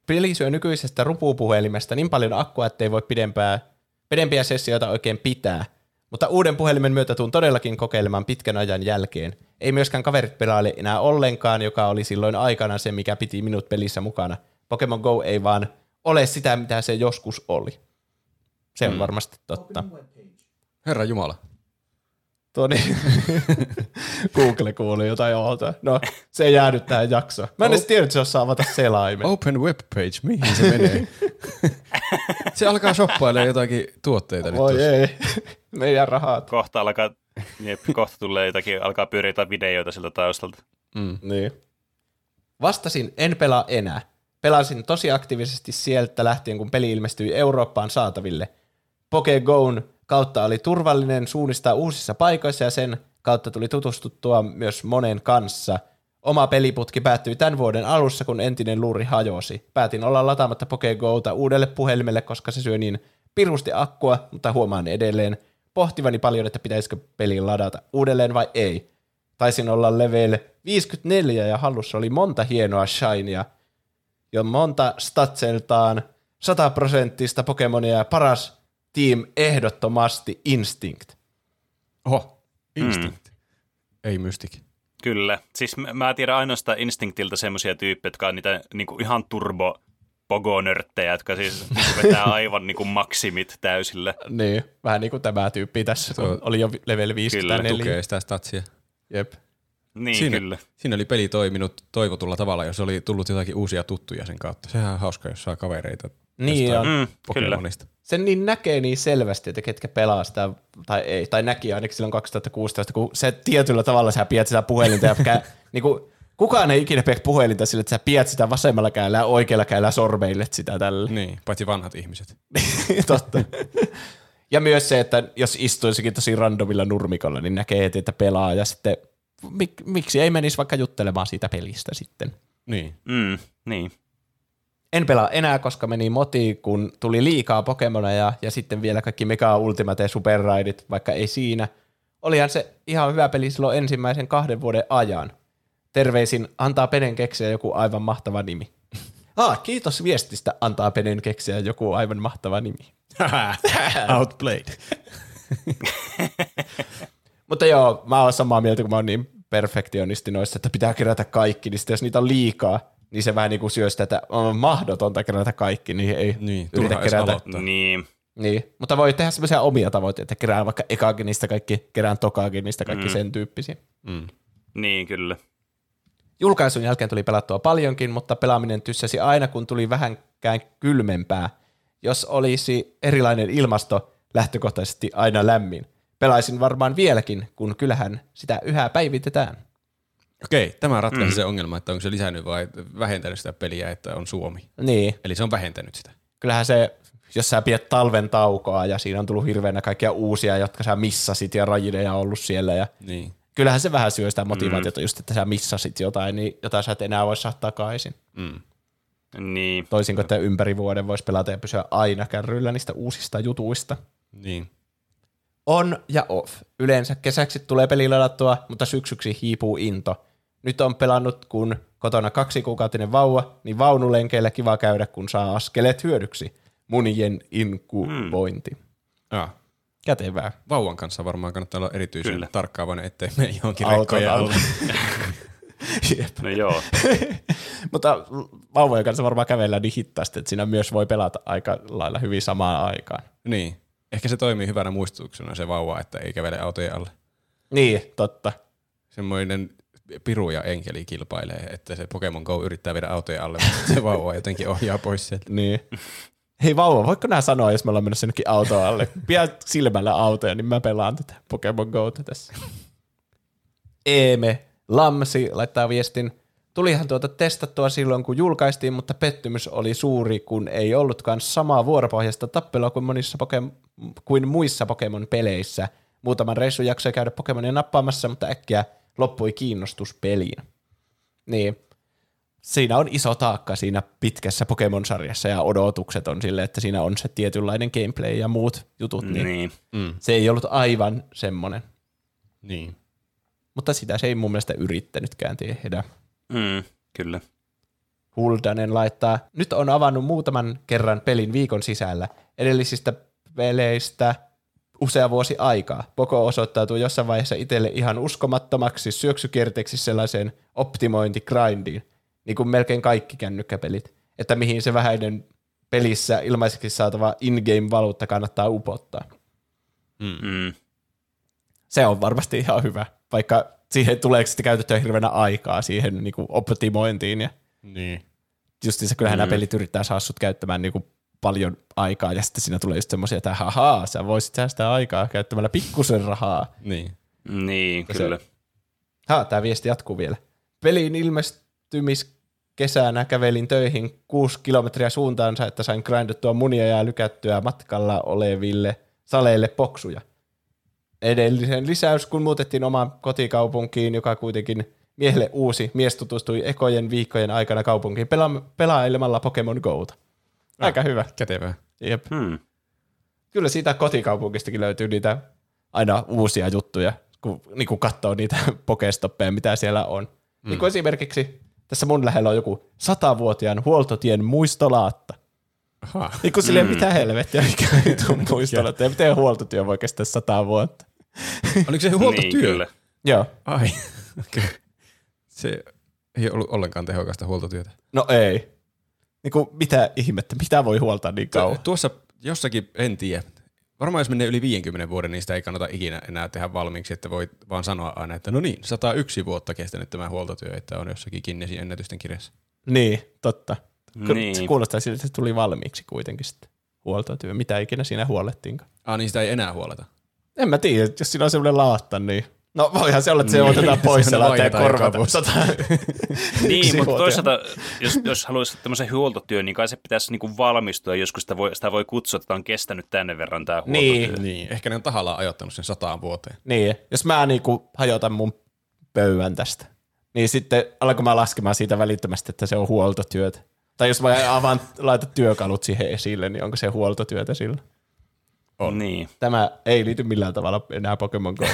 Peli syö nykyisestä rupupuhelimesta niin paljon akkua, ettei voi pidempää, pidempiä sessioita oikein pitää. Mutta uuden puhelimen myötä tuun todellakin kokeilemaan pitkän ajan jälkeen. Ei myöskään kaverit pelaile enää ollenkaan, joka oli silloin aikana se, mikä piti minut pelissä mukana. Pokemon Go ei vaan ole sitä, mitä se joskus oli. Se on mm. varmasti totta. Herra Jumala. Tuo niin. [LAUGHS] Google kuuli jotain oota. No, se ei jäänyt tähän jaksoon. Mä en edes tiedä, että se osaa avata selaimen. Open web page, mihin se menee? [LAUGHS] se alkaa shoppailemaan jotakin tuotteita nyt Voi tuossa. ei. [LAUGHS] Meidän rahat. Kohta alkaa, jep, kohta tulee jotakin, alkaa pyöriä jotain videoita siltä taustalta. Mm. Niin. Vastasin, en pelaa enää. Pelasin tosi aktiivisesti sieltä lähtien, kun peli ilmestyi Eurooppaan saataville. PokeGo'n kautta oli turvallinen suunnistaa uusissa paikoissa ja sen kautta tuli tutustuttua myös monen kanssa. Oma peliputki päättyi tämän vuoden alussa, kun entinen luuri hajosi. Päätin olla lataamatta PokeGo'ta uudelle puhelimelle, koska se syö niin pirusti akkua, mutta huomaan edelleen pohtivani paljon, että pitäisikö peli ladata uudelleen vai ei. Taisin olla level 54 ja hallussa oli monta hienoa shinia ja monta statseltaan 100 prosenttista Pokemonia ja paras team ehdottomasti Instinct. Oho, Instinct. Mm. Ei Mystic. Kyllä. Siis mä- mä tiedän ainoastaan Instinctilta semmoisia tyyppejä, jotka on niitä niinku ihan turbo pogonörttejä, jotka siis vetää [LAUGHS] aivan niinku maksimit täysillä. Niin, vähän niin kuin tämä tyyppi tässä, kun oli jo level 54. Tukee sitä statsia. Jep. Niin, Siinä- kyllä. Siinä oli peli toiminut toivotulla tavalla, jos oli tullut jotakin uusia tuttuja sen kautta. Sehän on hauska, jos saa kavereita Niin on. Mm, kyllä. Pokemonista. Sen niin näkee niin selvästi, että ketkä pelaa sitä, tai ei, tai näki ainakin silloin 2016, kun se tietyllä tavalla sä pidät sitä puhelinta ja kä, [LAUGHS] niin kuin, kukaan ei ikinä pidä puhelinta sille, että sä pidät sitä vasemmalla kädellä ja oikealla kädellä sormeillet sitä tälle. Niin, paitsi vanhat ihmiset. [LAUGHS] Totta. Ja myös se, että jos istuisikin tosi randomilla nurmikolla, niin näkee heti, että pelaa ja sitten mik, miksi ei menisi vaikka juttelemaan siitä pelistä sitten. Niin. Mm, niin. En pelaa enää, koska meni moti, kun tuli liikaa Pokemoneja ja sitten vielä kaikki Mega Ultimate Super Raidit, vaikka ei siinä. Olihan se ihan hyvä peli silloin ensimmäisen kahden vuoden ajan. Terveisin antaa Penen keksiä joku aivan mahtava nimi. [LAUGHS] Ah, kiitos viestistä antaa Penen keksiä joku aivan mahtava nimi. [LAUGHS] Outplayed. [LAUGHS] Mutta joo, mä oon samaa mieltä, kun mä oon niin perfektionisti noissa, että pitää kerätä kaikki, niin sitten jos niitä on liikaa, niin se vähän niin kuin syö sitä, että on mahdotonta kerätä kaikki, niin ei Niin, yritä kerätä. aloittaa. Niin. Niin, mutta voi tehdä semmoisia omia tavoitteita, että kerään vaikka ekaakin niistä kaikki, kerään tokaakin niistä kaikki Mm. sen tyyppisiä. Mm. Niin, kyllä. Julkaisun jälkeen tuli pelattua paljonkin, mutta pelaaminen tyssäsi aina, kun tuli vähänkään kylmempää. Jos olisi erilainen ilmasto, lähtökohtaisesti aina lämmin. Pelaisin varmaan vieläkin, kun kyllähän sitä yhä päivitetään. Okei, tämä ratkaisi mm. se ongelma, että onko se lisännyt vai vähentänyt sitä peliä, että on Suomi. Niin, Eli se on vähentänyt sitä. kyllähän se, jos sä pidät talven taukoa ja siinä on tullut hirveänä kaikkia uusia, jotka sä missasit ja rajideja on ollut siellä ja Niin. kyllähän se vähän syö sitä motivaatiota just, että sä missasit jotain, niin jota sä et enää voi saada takaisin. Mm. Niin. Toisin kuin, että ympäri vuoden voisi pelata ja pysyä aina kärryillä niistä uusista jutuista. Niin. On ja off. Yleensä kesäksi tulee peli ladattua, mutta syksyksi hiipuu into. Nyt on pelannut, kun kotona kaksi kuukautinen vauva, niin vaunulenkeillä kiva käydä, kun saa askeleet hyödyksi. Munien inkubointi. Ah. Kätevää. Vauvan kanssa varmaan kannattaa olla erityisen Kyllä. tarkkaavainen, ettei mene johonkin rekkojen alle. alle. [LAUGHS] Jep. No joo. [LAUGHS] Mutta vauvojen kanssa varmaan kävellään niin hittaasti, että siinä myös voi pelata aika lailla hyvin samaan aikaan. niin. Ehkä se toimii hyvänä muistutuksena se vauva, että ei kävele autojen alle. Niin, totta. Semmoinen piru ja enkeli kilpailee, että se Pokemon Go yrittää viedä autojen alle, mutta se vauva jotenkin ohjaa pois sieltä. [LAUGHS] Niin. Hei vauva, voitko nää sanoa, jos me ollaan menossa jonnekin autoon alle? Pidä silmällä autoja, niin mä pelaan tätä Pokemon Go'ta tässä. Eeme Lamsi laittaa viestin. Tulihan tuota testattua silloin, kun julkaistiin, mutta pettymys oli suuri, kun ei ollutkaan samaa vuoropohjasta tappelua kuin, monissa Pokemon, kuin muissa Pokemon-peleissä. Muutaman reissun jaksoi käydä Pokemonia nappaamassa, mutta äkkiä loppui kiinnostus peliin. Niin, siinä on iso taakka siinä pitkässä Pokemon-sarjassa ja odotukset on sille, että siinä on se tietynlainen gameplay ja muut jutut, niin, Niin. Mm. se ei ollut aivan semmoinen. Niin. Mutta sitä se ei mun mielestä yrittänytkään tehdä. Mm, kyllä. Huldanen laittaa, nyt on avannut muutaman kerran pelin viikon sisällä. Edellisistä peleistä usea vuosi aikaa. Poko osoittautuu jossain vaiheessa itselle ihan uskomattomaksi syöksykierteeksi sellaiseen optimointigrindiin, niin kuin melkein kaikki kännykkäpelit, että mihin se vähäinen pelissä ilmaiseksi saatava in-game-valuutta kannattaa upottaa. Mm. Se on varmasti ihan hyvä, vaikka siihen tulee sitten käytettyä hirveänä aikaa siihen niin kuin optimointiin ja Niin. justiinsa kyllähän mm. nämä pelit yrittää saada sut käyttämään niinku paljon aikaa, ja sitten siinä tulee just semmoisia, että hahaa, sä voisit säästää aikaa käyttämällä pikkusen rahaa. Niin. Niin, Ja se- kyllä. Ha, tämä viesti jatkuu vielä. Pelin ilmestymiskesänä kävelin töihin kuusi kilometriä suuntaansa, että sain grindattua munia ja lykättyä matkalla oleville saleille poksuja. Edellisen lisäys, kun muutettiin omaan kotikaupunkiin, joka kuitenkin miehelle uusi, mies tutustui ekojen viikkojen aikana kaupunkiin pela- pelailemalla Pokemon Go'ta. Aika hyvä. Kätevää. Jep. Hmm. Kyllä siitä kotikaupunkistakin löytyy niitä aina uusia juttuja, kun niin kuin katsoo niitä [LAUGHS] pokestoppeja, mitä siellä on. Mm. Niin kuin esimerkiksi tässä mun lähellä on joku satavuotiaan huoltotien muistolaatta. Aha. Niin kuin silleen, mitä helvettiä, mikä vittu [LAUGHS] muistolaatta. Ja miten huoltotyö voi kestää sata vuotta. [LAUGHS] Oliko se Niin, huoltotyö? kyllä. Joo. Ai. Okay. Se ei ollut ollenkaan tehokasta huoltotyötä. No ei. Niin kuin, mitä ihmettä, mitä voi huoltaa niin kauan? Tuossa jossakin, en tiedä. Varmaan jos menee yli 50 vuoden, niin sitä ei kannata ikinä enää tehdä valmiiksi, että voi vaan sanoa aina, että no niin, 101 vuotta kestänyt tämä huoltotyö, että on jossakin Guinnessin ennätysten kirjassa. Niin, totta. Niin. Se kuulostaa siltä, että se tuli valmiiksi kuitenkin sitten huoltotyö. Mitä ikinä siinä huollettiinkaan. Ah niin sitä ei enää huoleta. En mä tiedä, jos siinä on semmoinen laatta, niin... No voihan se olla, että se otetaan pois se ja vuosi. Sata... [LAUGHS] Niin, mutta toisaalta, jos, jos haluaisi tämmöisen huoltotyön, niin kai se pitäisi niinku valmistua. Joskus sitä voi, sitä voi kutsua, että tämä on kestänyt tänne verran tämä huoltotyö. Niin. Niin, ehkä ne on tahallaan ajoittanut sen sataan vuoteen. Niin, jos mä niinku hajotan mun pöydän tästä, niin sitten alko mä laskemaan siitä välittömästi, että se on huoltotyötä. Tai jos mä avaan, laitan työkalut siihen esille, niin onko se huoltotyötä sillä? On. Niin. Tämä ei liity millään tavalla enää Pokemon Go.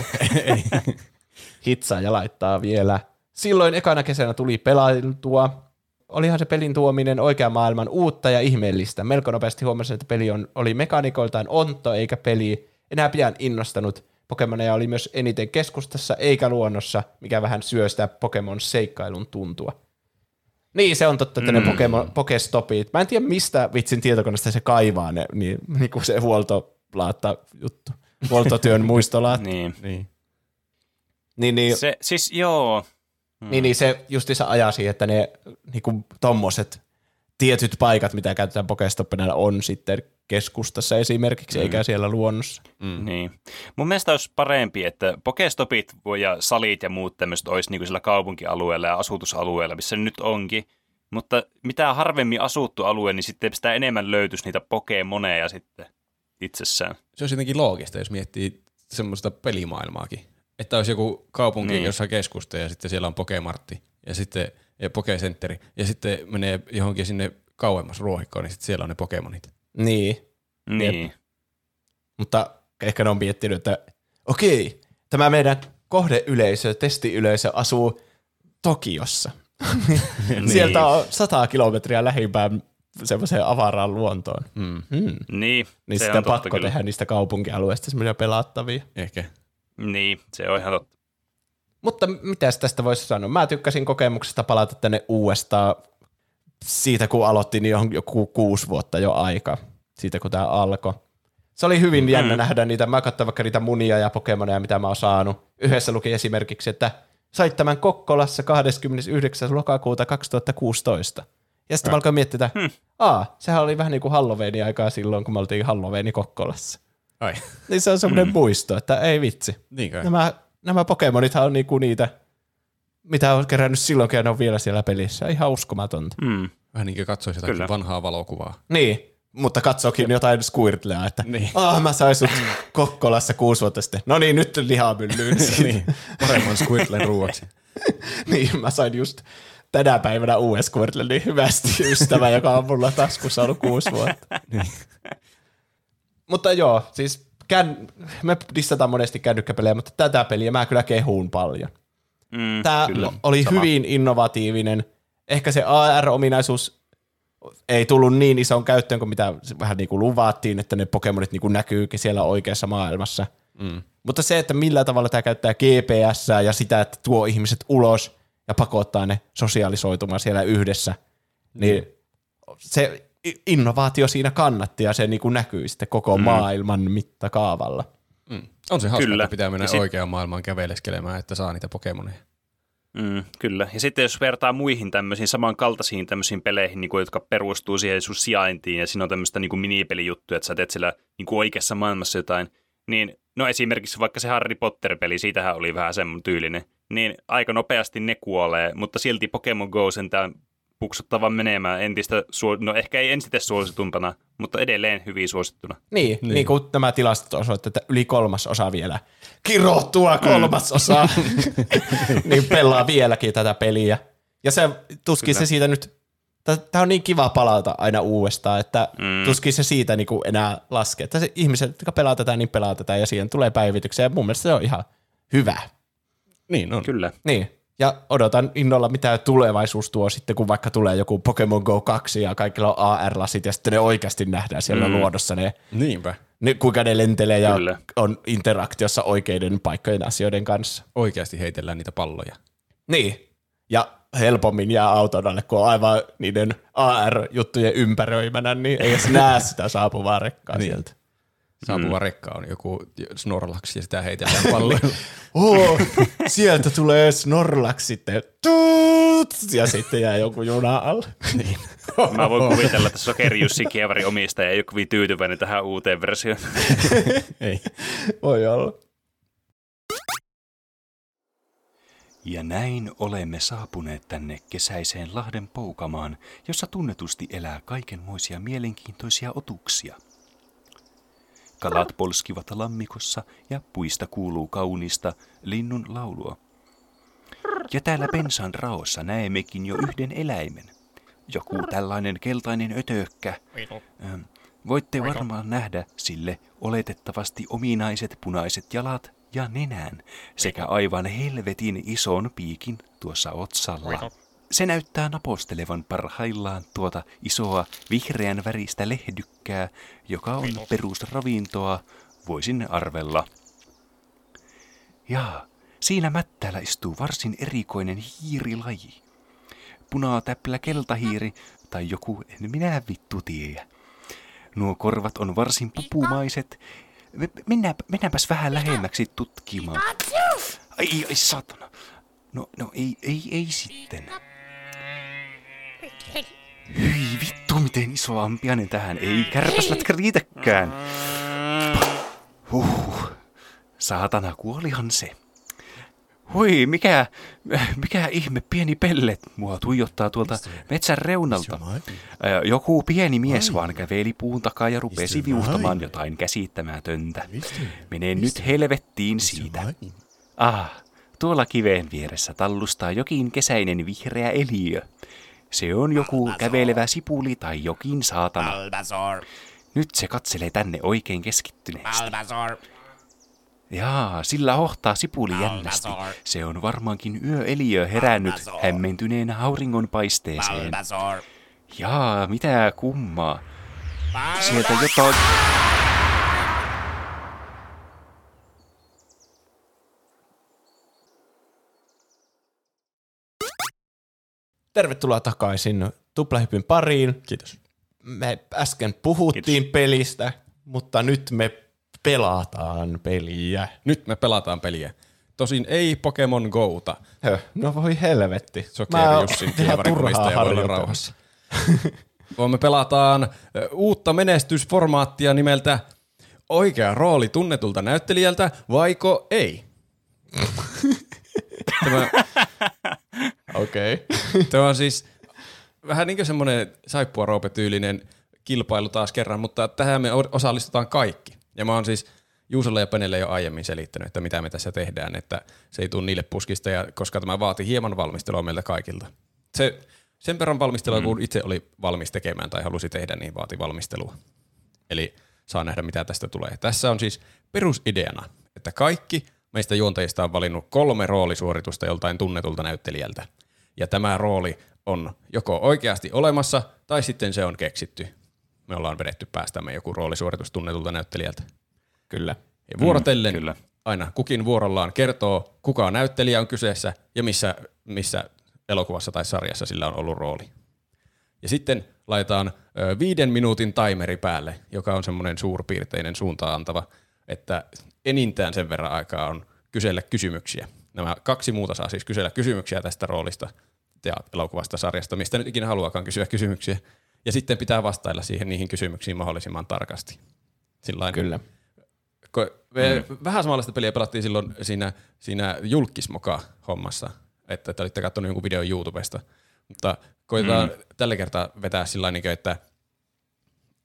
[LAUGHS] Hitsaa ja laittaa vielä. Silloin ekana kesänä tuli pelailtua. Olihan se pelin tuominen oikean maailman uutta ja ihmeellistä. Melko nopeasti huomasin, että peli on, oli mekanikoltaan onto eikä peli enää pian innostanut. Pokemoneja oli myös eniten keskustassa eikä luonnossa, mikä vähän syöstää Pokemon seikkailun tuntua. Niin, se on totta, että ne Pokemon, Pokestopit. Mä en tiedä, mistä vitsin tietokoneesta se kaivaa ne, niin, niin kuin se huoltolaatta juttu. Huoltotyön [LAUGHS] muistolaatta. Niin. Niin. Niin, niin, Se, siis joo, niin, niin se justiinsa ajaa siihen, että ne niin kuin tommoset tietyt paikat, mitä käytetään Pokestoppina, on sitten keskustassa esimerkiksi, mm. eikä siellä luonnossa. Mm. Niin. Mun mielestä olisi parempi, että Pokestopit ja salit ja muut tämmöiset olisi niin kuin sillä kaupunkialueella ja asutusalueella, missä nyt onkin. Mutta mitä harvemmin asuttu alue, niin sitten sitä enemmän löytyisi niitä Pokemoneja sitten itsessään. Se olisi jotenkin loogista, jos miettii semmoista pelimaailmaakin. Että olisi joku kaupunki, niin. jossa keskusta ja sitten siellä on Pokemartti ja sitten ja Pokecentteri ja sitten menee johonkin sinne kauemmas ruohikkoon, niin sitten siellä on ne Pokemonit. Niin. Niin. Jep. Mutta ehkä ne on miettinyt, että okei, tämä meidän kohdeyleisö, testiyleisö asuu Tokiossa. [LAUGHS] niin. Sieltä on sata kilometriä lähimpään semmoiseen avaraan luontoon. Mm. Hmm. Niin, Niin se sitten on totta pakko kyllä. tehdä niistä kaupunkialueista semmoisia pelattavia. Ehkä. Niin, se on ihan totta. Mutta mitäs tästä voisi sanoa? Mä tykkäsin kokemuksesta palata tänne uudestaan siitä, kun aloitti, niin on joku kuusi vuotta jo aika, siitä kun tämä alkoi. Se oli hyvin jännä nähdä niitä, mä katsoin vaikka niitä munia ja pokemoneja, mitä mä oon saanut. Yhdessä luki esimerkiksi, että sait tämän Kokkolassa 29. lokakuuta 2016. Ja sitten mä alkoin miettiä, että aa, sehän oli vähän niin kuin Halloweenin aikaa silloin, kun me oltiin Halloweeni Kokkolassa. Ai, Niin se on semmoinen mm. muisto, että ei vitsi. niin kai. Nämä, nämä Pokemonithan on niinku niitä, mitä on kerännyt silloinkin ja ne on vielä siellä pelissä. Ihan uskomatonta. Mm. Vähän niin kuin katsoisi jotakin Kyllä. vanhaa valokuvaa. Niin, mutta katsokin jotain Squirtlea, että Niin. ah, mä sain sut Kokkolassa kuusi vuotta sitten. No niin, nyt lihamyllyyn. [LAUGHS] niin, paremman Squirtlen ruuaksi. [LAUGHS] niin, mä sain just tänä päivänä Squirtlen niin hyvästi [LAUGHS] ystävä, joka on mulla taskussa ollut kuusi vuotta. [LAUGHS] Niin. Mutta joo, siis kän, me dissataan monesti kännykkäpelejä, mutta tätä peliä mä kyllä kehuun paljon. Mm, Tämä kyllä, oli sama. hyvin innovatiivinen. Ehkä se AR-ominaisuus ei tullut niin ison käyttöön kuin mitä vähän niin kuin luvattiin, että ne Pokemonit niin kuin näkyykin siellä oikeassa maailmassa. Mm. Mutta se, että millä tavalla tämä käyttää GPS ja sitä, että tuo ihmiset ulos ja pakottaa ne sosiaalisoitumaan siellä yhdessä, niin se i- innovaatio siinä kannatti ja se niin kuin näkyy sitten koko maailman mittakaavalla. Mm. On se hauska, Kyllä. että pitää mennä Ja sit- oikeaan maailmaan käveleskelemään, että saa niitä Pokemoneja. Mm, kyllä. Ja sitten jos vertaa muihin tämmöisiin samankaltaisiin tämmöisiin peleihin, niin kuin, jotka perustuu siihen sun sijaintiin, ja siinä on tämmöistä niin kuin minipelijuttuja, että sä teet siellä niin kuin oikeassa maailmassa jotain, niin no esimerkiksi vaikka se Harry Potter-peli, siitähän oli vähän semmoinen tyylinen, niin aika nopeasti ne kuolee, mutta silti Pokemon Go sentään puksuttavan menemään entistä, suo- no ehkä ei ensin suositumpana, mutta edelleen hyvin suosittuna. Niin, niin. niin kuin nämä tilastot osoittavat, että yli kolmas osa vielä, kirottua kolmas osa, [LAUGHS] [LAUGHS] niin pelaa vieläkin tätä peliä. Ja se tuskin Kyllä. se siitä nyt, tämä on niin kiva palata aina uudestaan, että Mm. mm. tuskin se siitä niin kuin enää laskee. Että se ihmiset, jotka pelaa tätä, niin pelaa tätä ja siihen tulee päivityksiä. Ja mun mielestä se on ihan hyvä. Niin on. Kyllä. Niin. Ja odotan innolla, mitä tulevaisuus tuo sitten, kun vaikka tulee joku Pokemon Go 2 ja kaikilla on AR-lasit ja sitten ne oikeasti nähdään siellä Mm. luodossa ne Niinpä. ne, kuinka ne lentelee ja Kyllä. on interaktiossa oikeiden paikkojen asioiden kanssa. Oikeasti heitellään niitä palloja. Niin. Ja helpommin jää auton alle, kun on aivan niiden AR-juttujen ympäröimänä, niin ei edes näe sitä saapuvaa rekkaa Niin. sieltä. Saapuva mm. rekka on joku Snorlax ja sitä heitellään [LAUGHS] palloilla. Oh, sieltä tulee Snorlax sitten. Tuut, ja sitten jää joku juna alle. niin. Mä voin kuvitella, että Sokeri Jussi Kievarin omistaja ei ole kovin tyytyväinen tähän uuteen versioon. [LAUGHS] Ei. Voi olla. Ja näin olemme saapuneet tänne kesäiseen Lahden Poukamaan, jossa tunnetusti elää kaikenmoisia mielenkiintoisia otuksia. Kalat polskivat lammikossa ja puista kuuluu kaunista linnun laulua. Ja täällä pensan raossa näemmekin jo yhden eläimen. Joku tällainen keltainen ötökkä. Ähm, Voitte varmaan nähdä sille oletettavasti ominaiset punaiset jalat ja nenän sekä aivan helvetin ison piikin tuossa otsalla. Se näyttää napostelevan parhaillaan tuota isoa vihreän väristä lehdykkää, joka on perusravintoa, voisin arvella. Jaa, siinä mättäällä istuu varsin erikoinen hiirilaji. Punatäppilä keltahiiri tai joku, en minä vittu tiedä. Nuo korvat on varsin pupumaiset. Me- Mennäänpä, mennäänpäs vähän lähemmäksi tutkimaan. Ai, ai satana. No, no ei, ei, ei sitten. Hyi vittu, miten iso ampiainen tähän. Ei kärpäslätkä riitäkään. Huh. Saatana, kuolihan se. Hui, mikä, mikä ihme pieni pelle mua tuijottaa tuolta metsän reunalta. Joku pieni mies vaan käveli puun takaa ja rupesi viuhtamaan jotain käsittämätöntä. Menee nyt helvettiin siitä. Ah, tuolla kiveen vieressä tallustaa jokin kesäinen vihreä eliö. Se on joku kävelevä sipuli tai jokin saatana. Bulbasaur, Nyt se katselee tänne oikein keskittyneesti. Bulbasaur, Jaa, sillä hohtaa sipuli jännästi. Se on varmaankin yöeliö herännyt Bulbasaur. hämmentyneen auringon paisteeseen. Bulbasaur, Jaa, mitä kummaa. Sieltä jotain... Tervetuloa takaisin Tuplahypyn pariin. Kiitos. Me äsken puhuttiin Kiitos. pelistä, mutta nyt me pelataan peliä. Nyt me pelataan peliä. Tosin ei Pokemon Gouta. Höh, no voi helvetti. Sokeri Jussin ihan kievarikollista turhaa ja voi olla rauhassa. Vaan me pelataan uutta menestysformaattia nimeltä Oikea rooli tunnetulta näyttelijältä, vaiko ei? [LAUGHS] Tämä, Okei. [LAUGHS] Okay. tämä on siis vähän niin kuin semmoinen saippua tyylinen kilpailu taas kerran, mutta tähän me osallistutaan kaikki. Ja mä oon siis Juusolle ja Penelle jo aiemmin selittänyt, että mitä me tässä tehdään, että se ei tule niille puskista, ja koska tämä vaati hieman valmistelua meiltä kaikilta. Se, sen verran valmistelua, mm. kun itse oli valmis tekemään tai halusi tehdä, niin vaati valmistelua. Eli saa nähdä, mitä tästä tulee. Tässä on siis perusideana, että kaikki meistä juontajista on valinnut kolme roolisuoritusta joltain tunnetulta näyttelijältä. Ja tämä rooli on joko oikeasti olemassa, tai sitten se on keksitty. Me ollaan vedetty päästämme joku roolisuoritus tunnetulta näyttelijältä. Kyllä. Ja vuorotellen Mm, kyllä. aina kukin vuorollaan kertoo, kuka näyttelijä on kyseessä ja missä, missä elokuvassa tai sarjassa sillä on ollut rooli. Ja sitten laitetaan viiden minuutin timeri päälle, joka on semmoinen suurpiirteinen suuntaan antava, että enintään sen verran aikaa on kysellä kysymyksiä. Nämä kaksi muuta saa siis kysellä kysymyksiä tästä roolista ja elokuvasta, sarjasta, mistä nyt ikinä haluakaan kysyä kysymyksiä. Ja sitten pitää vastailla siihen niihin kysymyksiin mahdollisimman tarkasti. Sillain Kyllä. Ko, me mm. Vähän samanlaista peliä pelattiin silloin siinä, siinä julkismoka-hommassa, että te olitte katsonut jonkun videon YouTubesta. Mutta koitetaan mm. tällä kertaa vetää sillä tavalla, että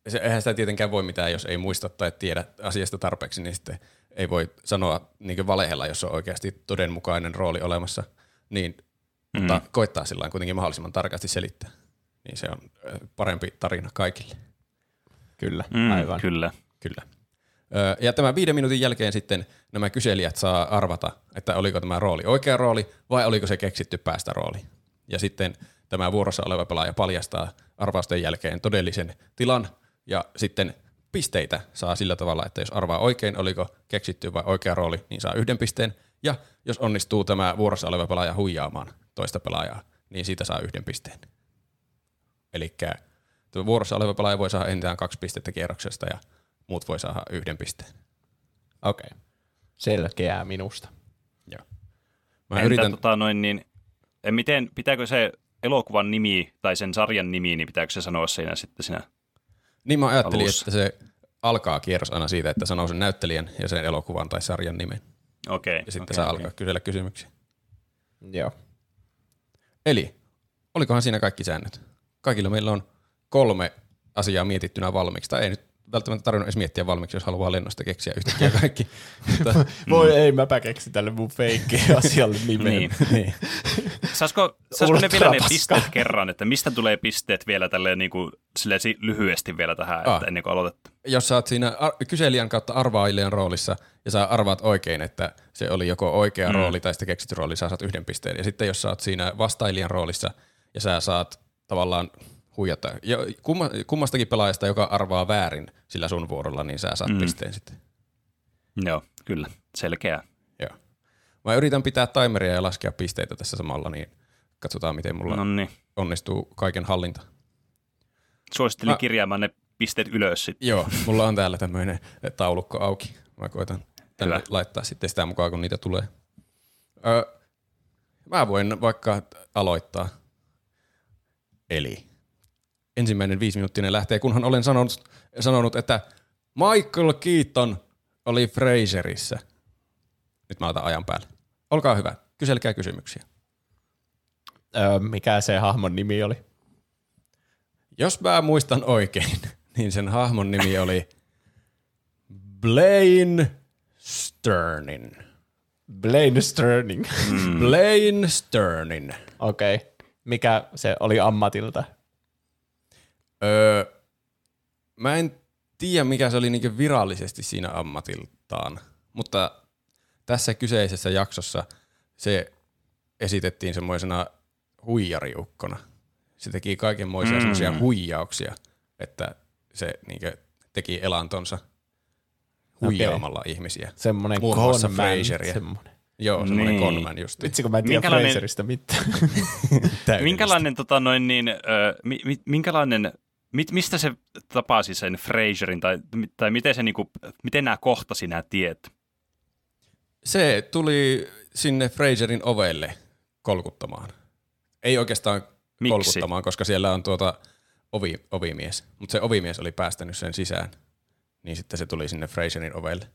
se, eihän sitä tietenkään voi mitään, jos ei muista tai tiedä asiasta tarpeeksi, niin sitten ei voi sanoa niin valehella, jos on oikeasti todenmukainen rooli olemassa. Niin, mm. mutta koittaa sillä kuitenkin mahdollisimman tarkasti selittää. Niin se on parempi tarina kaikille. Kyllä, Mm, aivan. Kyllä. Kyllä. Ja tämän viiden minuutin jälkeen sitten nämä kyselijät saa arvata, että oliko tämä rooli oikea rooli vai oliko se keksitty päästä rooli. Ja sitten tämä vuorossa oleva pelaaja paljastaa arvausten jälkeen todellisen tilan ja sitten pisteitä saa sillä tavalla, että jos arvaa oikein, oliko keksitty vai oikea rooli, niin saa yhden pisteen. Ja jos onnistuu tämä vuorossa oleva pelaaja huijaamaan toista pelaajaa, niin siitä saa yhden pisteen. Eli vuorossa oleva pelaaja voi saada enintään kaksi pistettä kierroksesta ja muut voi saada yhden pisteen. Okei. Okay. Selkeää minusta. Joo. Mä Entä yritän, tota noin, niin, eh, miten, pitääkö se elokuvan nimi tai sen sarjan nimi, niin pitääkö se sanoa siinä sitten siinä? Niin mä ajattelin, alussa. että se alkaa kierros aina siitä, että sanoo sen näyttelijän ja sen elokuvan tai sarjan nimen. Okei. Ja sitten okei, saa okei. alkaa kysellä kysymyksiä. Joo. Eli, olikohan siinä kaikki säännöt? Kaikilla meillä on kolme asiaa mietittynä valmiiksi. Tai ei nyt välttämättä tarvinnut edes miettiä valmiiksi, jos haluaa lennosta keksiä yhtäkkiä kaikki. [LAUGHS] Mutta, Voi ei, mäpä keksin tälle mun feikki [LAUGHS] asialle nimen. Niin. [LAUGHS] niin. Saisiko, saisiko ne vielä ne pisteet kerran, että mistä tulee pisteet vielä tälleen niin kuin, silleen si- lyhyesti vielä tähän, Ah. että ennen kuin aloitettu? jos sä oot siinä ar- kyselijän kautta arvailijan roolissa ja sä arvaat oikein, että se oli joko oikea mm. rooli tai sitten keksitty rooli, sä saat yhden pisteen. Ja sitten jos sä oot siinä vastailijan roolissa ja sä saat tavallaan huijata ja kumma, kummastakin pelaajasta, joka arvaa väärin sillä sun vuorolla, niin sä saat mm. pisteen sitten. Joo, kyllä, selkeää. Joo. Mä yritän pitää timeria ja laskea pisteitä tässä samalla, niin katsotaan miten mulla No no. niin. onnistuu kaiken hallinta. Suosittelin Mä- kirjaamaan ne pisteet ylös sitten. Joo, mulla on täällä tämmöinen taulukko auki. Mä koitan tänne Hyvä. laittaa sitten sitä mukaan, kun niitä tulee. Öö, mä voin vaikka aloittaa. Eli ensimmäinen viisiminuuttinen lähtee, kunhan olen sanonut, sanonut, että Michael Keaton oli Fraserissä. Nyt mä otan ajan päälle. Olkaa hyvä, kyselkää kysymyksiä. Öö, mikä se hahmon nimi oli? Jos mä muistan oikein, [LAUGHS] niin sen hahmon nimi oli Blaine Sternin. Blaine Sterning. Mm. Blaine Sternin. Okei. Okay. Mikä se oli ammatilta? Öö, mä en tiedä, mikä se oli niinku virallisesti siinä ammatiltaan, mutta tässä kyseisessä jaksossa se esitettiin semmoisena huijariukkona. Se teki kaikenmoisia mm. semmoisia huijauksia, että se niinku teki elantonsa huijaamalla okay. ihmisiä. Semmoinen Muun muassa conman, Fraseria. semmoinen. Joo, semmoinen Niin. conman just. Vitsi, kun mä en tiedä Minkälainen- Fraserista mitään. [LAUGHS] Minkälainen, tota, noin, niin, ö, mi, mi, minkälainen mit, mistä se tapasi sen Fraserin, tai, tai miten, se, niinku, miten nämä kohtasi nämä tiet? Se tuli sinne Fraserin ovelle kolkuttamaan. Ei oikeastaan Miksi? kolkuttamaan, koska siellä on tuota ovi, ovimies. Mutta se ovimies oli päästänyt sen sisään. Niin sitten se tuli sinne Fraserin ovelle.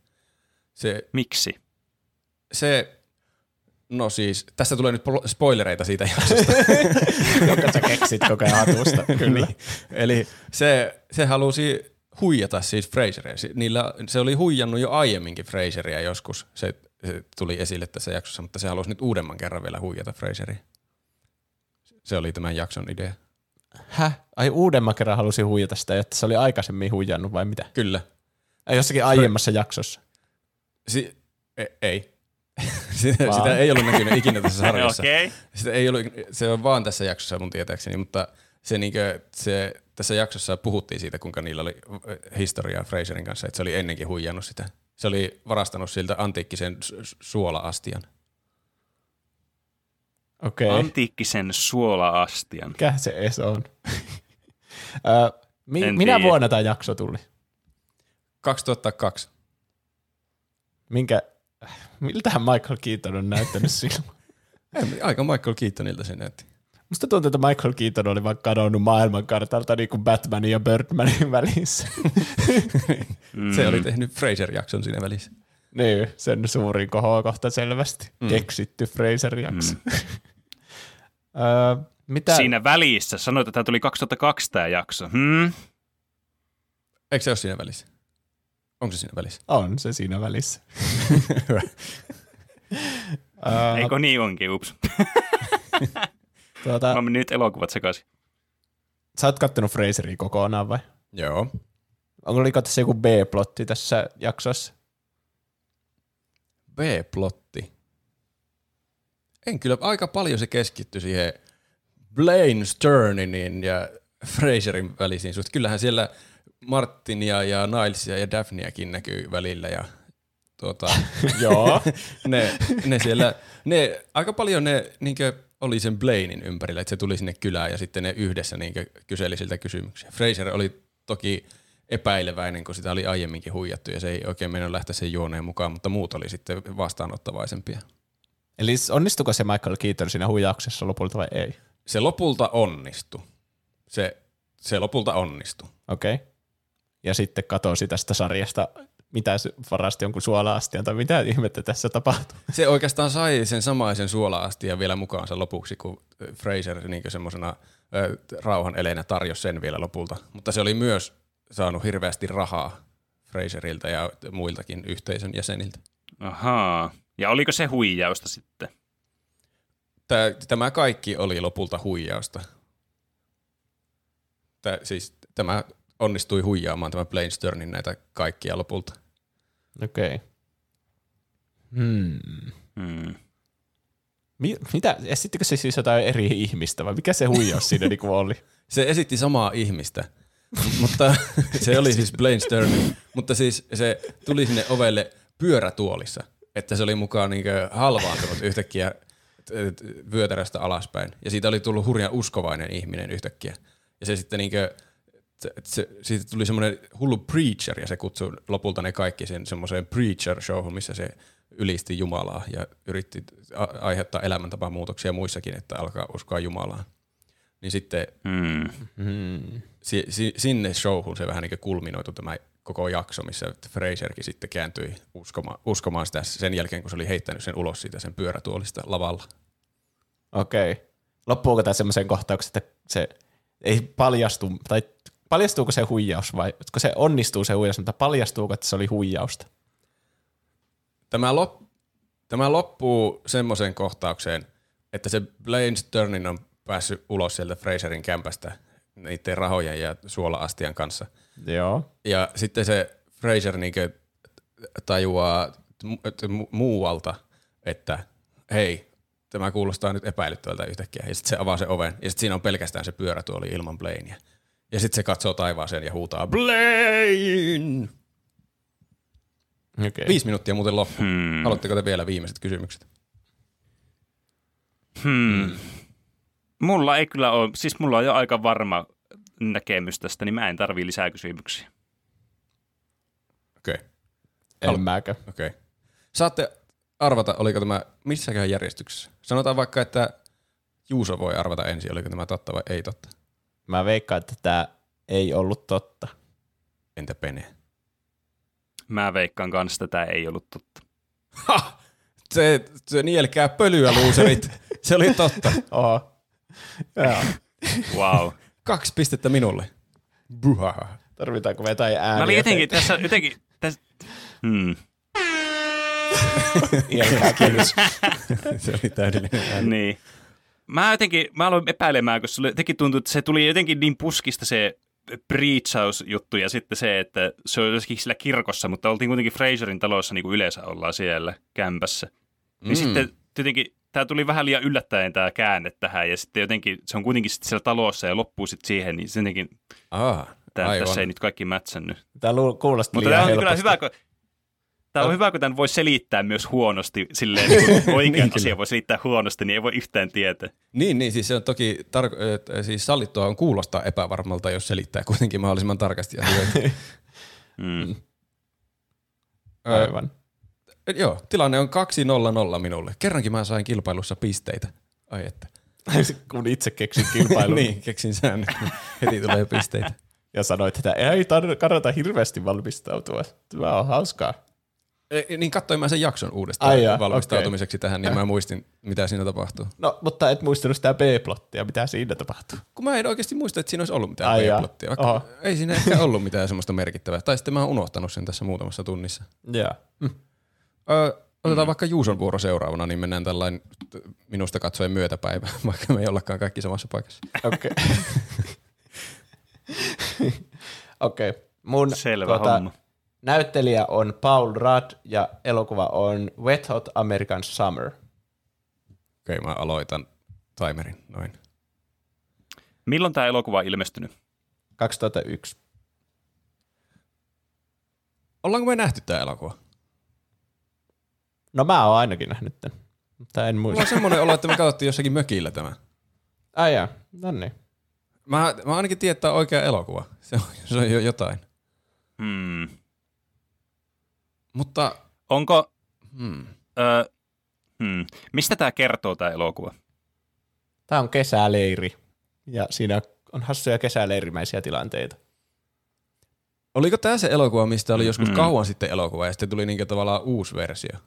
Se, Miksi? se no siis, tässä tulee nyt spoilereita siitä jaksosta. [LAUGHS] Jonka sä keksit koko ajan hatusta. [LAUGHS] Kyllä. Niin. Eli se, se halusi huijata siis Fraseria. Niillä, se oli huijannut jo aiemminkin Fraseria joskus. Se, se tuli esille tässä jaksossa, mutta se halusi nyt uudemman kerran vielä huijata Fraseria. Se oli tämän jakson idea. Häh? Ai uudemman kerran halusi huijata sitä, että se oli aikaisemmin huijannut vai mitä? Kyllä. Jossakin aiemmassa jaksossa. Si- e- ei. [LAUGHS] sitä, Vaan. sitä ei ollut näkynyt ikinä tässä [LAUGHS] sarjassa. Okay. Sitä ei ollut, se on vaan tässä jaksossa mun tietääkseni, mutta se, niinkö, se, tässä jaksossa puhuttiin siitä, kuinka niillä oli historiaa Fraserin kanssa, että se oli ennenkin huijannut sitä. Se oli varastanut siltä antiikkisen su- su- suola-astian. Okei. Okay. Antiikkisen suola-astian. Mikä se edes on? [LAUGHS] Ö, mi- En minä tiedä. vuonna tämä jakso tuli? 2002. Minkä, miltähän Michael Keaton on näyttänyt [LAUGHS] silloin? Ei, Aika Michael Keatonilta se näytti. Musta tuntuu, että Michael Keaton oli vaan kadonnut maailmankartalta niin kuin Batmanin ja Birdmanin välissä. Mm. [LAUGHS] Se oli tehnyt Fraser-jakson siinä välissä. niin, sen suurin kohokohta selvästi. Mm. Keksitty Fraser-jakso. Mm. [LAUGHS] öö, mitä? Siinä välissä. Sanoit, että tämä tuli 2002 tämä jakso. Hmm? Eikö se ole siinä välissä? Onko se siinä välissä? On se siinä välissä. [LAUGHS] Hyvä. Eikö niin onkin? Ups. [LAUGHS] tuota, Mä nyt elokuvat sekaisin. sä oot kattonut Fraseria kokonaan vai? Joo. Oliko tässä joku B-plotti tässä jaksossa? B-plotti. En kyllä, aika paljon se keskittyi siihen Blaine Sterninin ja Fraserin välisiin suhteen. Kyllähän siellä Martinia ja Nilesia ja Daphneakin näkyy välillä ja tuota, [LAUGHS] Joo. [LAUGHS] ne, ne siellä, ne, aika paljon ne niinkö, oli sen Blainin ympärillä, että se tuli sinne kylään ja sitten ne yhdessä niinkö, kyseli siltä kysymyksiä. Fraser oli toki epäileväinen, kun sitä oli aiemminkin huijattu ja se ei oikein mennyt lähteä sen juoneen mukaan, mutta muut oli sitten vastaanottavaisempia. Eli onnistuko se Michael Keaton siinä huijauksessa lopulta vai ei? Se lopulta onnistui. Se, se lopulta onnistui. Okei. Okay. Ja sitten katosi tästä sarjasta, mitä se varasti jonkun suola-astian tai mitä ihmettä tässä tapahtuu. Se oikeastaan sai sen samaisen suola-astian vielä mukaansa lopuksi, kun Fraser niin semmoisena rauhan eleenä tarjosi sen vielä lopulta. Mutta se oli myös saanut hirveästi rahaa Fraserilta ja muiltakin yhteisön jäseniltä. Ahaa. Ja oliko se huijausta sitten? Tää, tämä kaikki oli lopulta huijausta. Tää, siis tämä onnistui huijaamaan tämä Blaine Sternin näitä kaikkia lopulta. Okei. Okay. Hmm. Hmm. Mi- mitä, esittikö se siis jotain eri ihmistä vai mikä se huijaus siinä [LAUGHS] niinku oli? Se esitti samaa ihmistä, [LAUGHS] mutta se oli siis Blaine Sterling, mutta siis se tuli sinne ovelle pyörätuolissa, että se oli mukaan niinkö halvaantunut yhtäkkiä vyötäröstä alaspäin. Ja siitä oli tullut hurjan uskovainen ihminen yhtäkkiä. Ja se sitten niinkö, se, se, siitä tuli semmoinen hullu preacher ja se kutsui lopulta ne kaikki sen semmoiseen preacher showhun, missä se ylisti Jumalaa ja yritti a- aiheuttaa elämäntapamuutoksia muissakin, että alkaa uskoa Jumalaan. niin sitten Hmm. Hmm. si, si, sinne showhun se vähän niin kulminoitu tämä koko jakso, missä Fraserkin sitten kääntyi uskoma, uskomaan sitä sen jälkeen, kun se oli heittänyt sen ulos siitä sen pyörätuolista lavalla. Okei. Okay. Loppuuko tämä semmoisen kohtauksen, että se ei paljastu, tai paljastuuko se huijaus vai, kun se onnistuu se huijaus, mutta paljastuuko, että se oli huijausta? Tämä, lop, tämä loppuu semmoiseen kohtaukseen, että se Blaine Sternin on päässyt ulos sieltä Fraserin kämpästä niiden rahojen ja suola-astian kanssa. Joo. Ja sitten se Fraser niinkö tajuaa mu- muualta, että hei, tämä kuulostaa nyt epäilyttävältä yhtäkkiä. Ja sitten se avaa se oven, ja sitten siinä on pelkästään se pyörätuoli ilman Blainea. Ja sitten se katsoo taivaaseen ja huutaa Blaine! Okay. Viisi minuuttia muuten loppu. Hmm. Haluatteko te vielä viimeiset kysymykset? Hmm. Mulla ei kyllä ole, siis mulla on jo aika varma näkemys tästä, niin mä en tarvii lisää kysymyksiä. Okei, okay, En mäkö. okei. Okay. Saatte arvata, oliko tämä missäkään järjestyksessä. Sanotaan vaikka, että Juuso voi arvata ensin, oliko tämä totta vai ei totta. Mä veikkaan, että tämä ei ollut totta. Entä Pene? Mä veikkaan kanssa, että tämä ei ollut totta. Ha! Se, se nielkää pölyä, luuserit. se oli totta. Oho. Joo. Wow. Kaksi pistettä minulle. Buhaha. Tarvitaanko me jotain ääniä? Mä olin jotenkin tässä, jotenkin, tässä, hmm. Iänkää kynys. [LAUGHS] se oli täydellinen ääni. niin. Mä jotenkin, mä aloin epäilemään, kun sulle jotenkin tuntui, että se tuli jotenkin niin puskista se preachaus-juttu ja sitten se, että se oli jossakin sillä kirkossa, mutta oltiin kuitenkin Fraserin talossa niin kuin yleensä ollaan siellä kämpässä. Niin Mm. sitten jotenkin tämä tuli vähän liian yllättäen tämä käänne tähän ja sitten jotenkin se on kuitenkin sitten siellä talossa ja loppuu sitten siihen, niin se jotenkin Aa, tämä, tässä ei nyt kaikki mätsännyt. Tämä lu- kuulosti Mutta liian tämä on kyllä helposti. hyvä, kun Tämä on hyvä, kun tämän voi selittää myös huonosti, silleen, niin kun [LAUGHS] oikean Niin, asian voi selittää huonosti, niin ei voi yhtään tietää. Niin, niin, siis se on toki tarko- siis sallittua on kuulostaa epävarmalta, jos selittää kuitenkin mahdollisimman tarkasti asioita. [LAUGHS] Mm. Ö, Aivan. Joo, tilanne on 2-0-0 minulle. Kerrankin mä sain kilpailussa pisteitä. Ai että. [LAUGHS] Kun itse keksin kilpailun niin, keksin säännöt. niin Heti tulee pisteitä. ja sanoit, että ei tar- kannata hirveästi valmistautua. Tämä on hauskaa. E, niin katsoin mä sen jakson uudestaan Ai jaa, valmistautumiseksi tähän, niin mä muistin, mitä siinä tapahtuu. No, mutta et muistanut sitä B-plottia, mitä siinä tapahtuu. Kun mä en oikeasti muista, että siinä olisi ollut mitään Ai jaa. B-plottia. Vaikka Oho. ei siinä ehkä ollut mitään semmoista merkittävää. Tai sitten mä oon unohtanut sen tässä muutamassa tunnissa. Joo. Ö, otetaan vaikka Juuson vuoro seuraavana, niin mennään tällainen minusta katsoen myötäpäivä, [LAUGHS] vaikka me ei ollakaan kaikki samassa paikassa. Okei. [LAUGHS] Okei. Mun Selvä homma. Näyttelijä on Paul Rudd ja elokuva on Wet Hot American Summer. Okei, mä aloitan timerin noin. Milloin tämä elokuva on ilmestynyt? 2001. Ollaanko me nähty tämä elokuva? No mä oon ainakin nähnyt tämän, mutta en Mulla muista. on semmoinen olo, että me katsottiin jossakin mökillä tämä. Ai jaa, no niin. Mä, mä ainakin tiedän, että tämä on oikea elokuva. Se on, se on jo jotain. Hmm. Mutta Onko, hmm, ö, hmm. mistä tämä kertoo tämä elokuva? Tämä on kesäleiri ja siinä on hassuja kesäleirimäisiä tilanteita. oliko tämä se elokuva, mistä oli joskus Mm. kauan sitten elokuva ja sitten tuli niinku tavallaan uusi versio?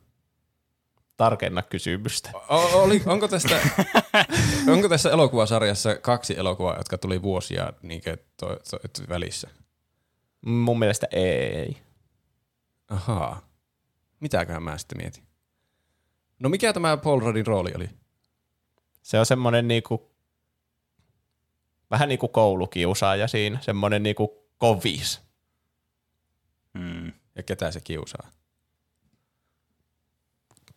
Tarkenna kysymystä. O- oli, onko, tästä, [LAUGHS] onko tässä elokuvasarjassa kaksi elokuvaa, jotka tuli vuosia niinkö to, to, to, välissä? Mun mielestä ei. Ahaa. Mitäköhän mä sitten mietin? No mikä tämä Paul Ruddin rooli oli? Se on semmoinen niinku, vähän niinku koulukiusaaja siinä, semmoinen niinku kovis. Hmm. Ja ketä se kiusaa?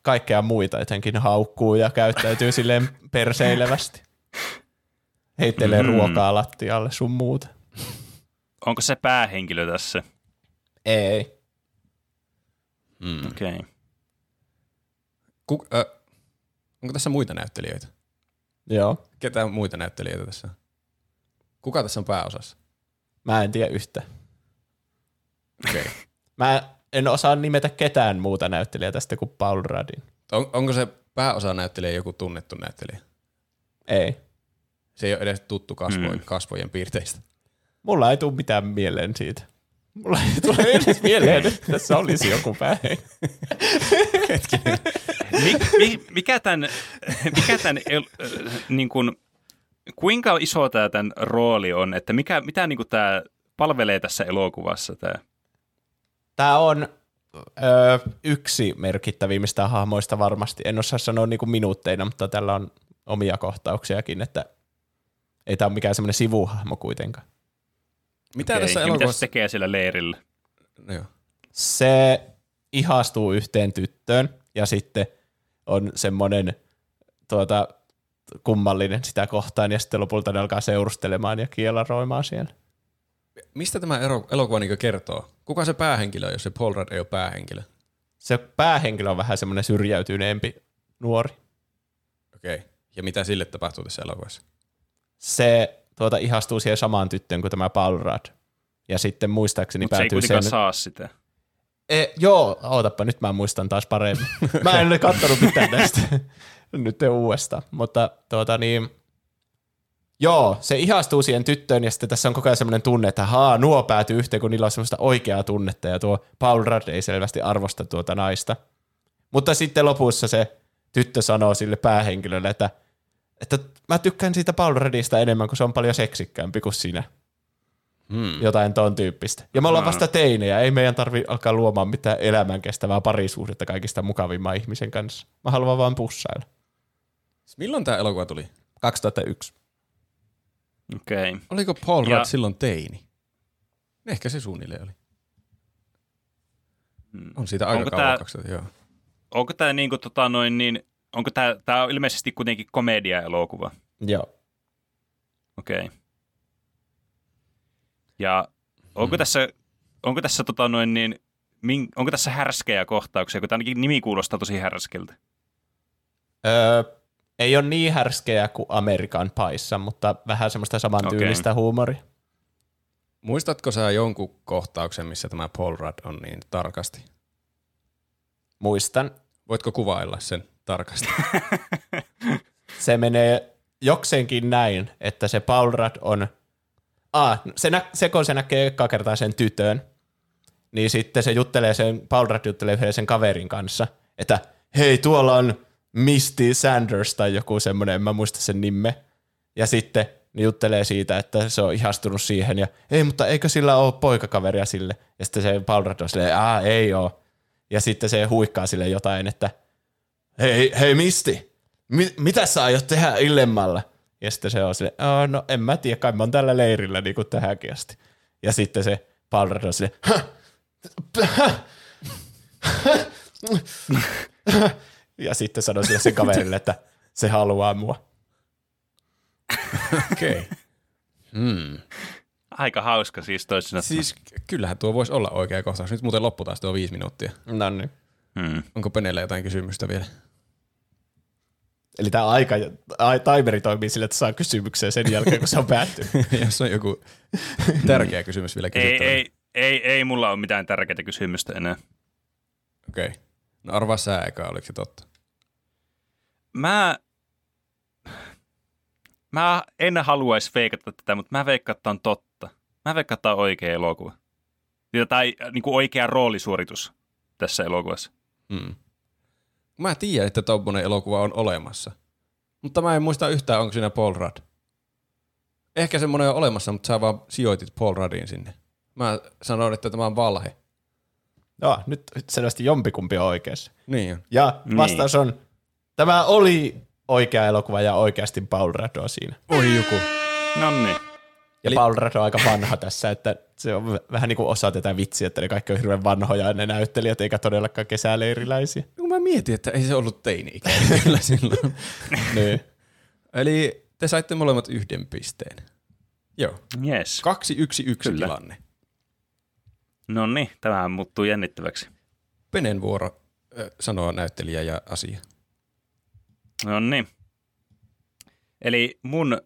Kaikkea muita etenkin haukkuu ja käyttäytyy [LAUGHS] silleen perseilevästi. Heittelee Mm. ruokaa lattialle sun muuta. Onko se päähenkilö tässä? Ei. Mm. Okei. Okay. Ö, onko tässä muita näyttelijöitä? Joo. Ketä muita näyttelijöitä tässä on? Kuka tässä on pääosassa? Mä en tiedä yhtä. Okei. Okay. [LAUGHS] Mä en osaa nimetä ketään muuta näyttelijää tästä kuin Paul Ruddin. On, onko se pääosa näyttelijä joku tunnettu näyttelijä? Ei. Se ei ole edes tuttu kasvojen, mm. kasvojen piirteistä. Mulla ei tule mitään mieleen siitä. Mulla ei tule edes mieleen, että tässä olisi joku päin. Mi, mi, mikä tämän, mikä tämän el, äh, niin kuin, kuinka iso tämä tämän rooli on, että mikä, mitä niin kuin tämä palvelee tässä elokuvassa tämä? Tämä on ö, yksi merkittävimmistä hahmoista varmasti. En osaa sanoa niin kuin minuutteina, mutta tällä on omia kohtauksiakin, että ei tämä ole mikään semmoinen sivuhahmo kuitenkaan. Mitä Okei, tässä ja mitä se elokuvassa... tekee sillä leirillä? No joo. Se ihastuu yhteen tyttöön ja sitten on semmoinen tuota, kummallinen sitä kohtaan ja sitten lopulta ne alkaa seurustelemaan ja kielaroimaan siellä. Mistä tämä ero- elokuva niin kertoo? Kuka se päähenkilö on, jos se Paul Rudd ei ole päähenkilö? Se päähenkilö on vähän semmoinen syrjäytyneempi nuori. Okei. Okay. Ja mitä sille tapahtuu tässä elokuvassa? Se tuota, ihastuu siihen samaan tyttöön kuin tämä Paul Rudd. Ja sitten muistaakseni Mutta se ei päätyy sen... saa sitä. E, joo, ootappa, nyt mä muistan taas paremmin. [LAUGHS] Mä en ole kattonut mitään näistä [LAUGHS] nyt uudestaan, mutta tuota niin, joo, se ihastuu siihen tyttöön ja sitten tässä on koko ajan semmoinen tunne, että haa, nuo päätyy yhteen, kun niillä on semmoista oikeaa tunnetta ja tuo Paul Rudd ei selvästi arvosta tuota naista. Mutta sitten lopussa se tyttö sanoo sille päähenkilölle, että, että mä tykkään siitä Paul Ruddista enemmän, kun se on paljon seksikkäämpi kuin sinä. Hmm. Jotain ton tyyppistä. Ja me ollaan vasta teinejä, ei meidän tarvi alkaa luomaan mitään elämän kestävää parisuhdetta kaikista mukavimman ihmisen kanssa. Mä haluan vaan pussailla. Milloin tämä elokuva tuli? 2001. Okei. Okay. Oliko Paul Ja- Rudd silloin teini? Ehkä se suunnilleen oli. On siitä aika Onko kauan. tää- 2000, joo. Onko tämä niinku, tota, noin, niin, onko tämä, tämä on ilmeisesti kuitenkin komedia-elokuva? Joo. Okei. Okay. Ja onko Hmm. tässä, onko tässä, tota, noin, niin, min, onko tässä härskejä kohtauksia, kun ainakin nimi kuulostaa tosi härskeltä. Öö, ei ole niin härskejä kuin Amerikan paissa, mutta vähän semmoista samantyylistä okay. huumoria. Muistatko sä jonkun kohtauksen, missä tämä Paul Rudd on niin tarkasti? Muistan. Voitko kuvailla sen tarkasti? [LAUGHS] Se menee jokseenkin näin, että se Paul Rudd on... Ah, se, nä- se kun se näkee ekaa kertaa sen tytön, niin sitten se juttelee sen, Paul Rudd juttelee yhden sen kaverin kanssa, että hei, tuolla on Misty Sanders tai joku semmoinen, en mä muista sen nimme. Ja sitten ne juttelee siitä, että se on ihastunut siihen ja ei, mutta eikö sillä ole poikakaveria sille? Ja sitten se Paul Rudd on silleen, ei oo. Ja sitten se huikkaa sille jotain, että hei, hei Misti, mi- mitä sä aiot tehdä illemmalla? Ja sitten se on silleen, "Aa, no en mä tiedä, kai mä oon tällä leirillä niin kuin tähänkin asti. Ja sitten se Paul Rudd on silleen, "Häh? Häh? Häh?" ja sitten sanoi sille sen kaverille, että se haluaa mua. Okei. Okay. Hmm. Aika hauska siis toisena. Siis kyllähän tuo voisi olla oikea kohtaus. Nyt muuten loppu taas tuo viisi minuuttia. No niin. Hmm. Onko Penellä jotain kysymystä vielä? Eli tämä aika, ai, timeri toimii sille, että saa kysymyksen sen jälkeen, kun se on päättynyt. [LAUGHS] Jos on joku tärkeä kysymys vielä Ei, kysyttävänä. ei, ei, ei mulla ole mitään tärkeää kysymystä enää. Okei. Okay. No arvaa sä eka, oliko se totta? Mä, mä en haluaisi veikata tätä, mutta mä veikkaan, että on totta. Mä veikkaan, että tää on oikea elokuva. Ja- Tai niin kuin oikea roolisuoritus tässä elokuvassa. Hmm. Mä tiedän, että tommonen elokuva on olemassa. Mutta mä en muista yhtään, onko siinä Paul Rudd. Ehkä semmonen on olemassa, mutta sä vaan sijoitit Paul Ruddin sinne. Mä sanoin, että tämä on valhe. Joo, nyt selvästi jompikumpi on oikeassa. Niin on. Ja vastaus on, tämä oli oikea elokuva ja oikeasti Paul Rudd on siinä. Oi joku. No niin. Ja Eli... Paul Rudd on aika vanha tässä, että se on v- vähän niin kuin osa tätä vitsiä, että ne kaikki on hirveän vanhoja ne näyttelijät, eikä todellakaan kesäleiriläisiä. Kun mä mietin, että ei se ollut teini-ikäinen [LAUGHS] kyllä silloin. niin. Eli te saitte molemmat yhden pisteen. Joo. Yes. Kaksi yksi yksi Kyllä. tilanne. No niin, tämähän muuttuu jännittäväksi. Penen vuoro äh, sanoa näyttelijä ja asia. No niin. Eli mun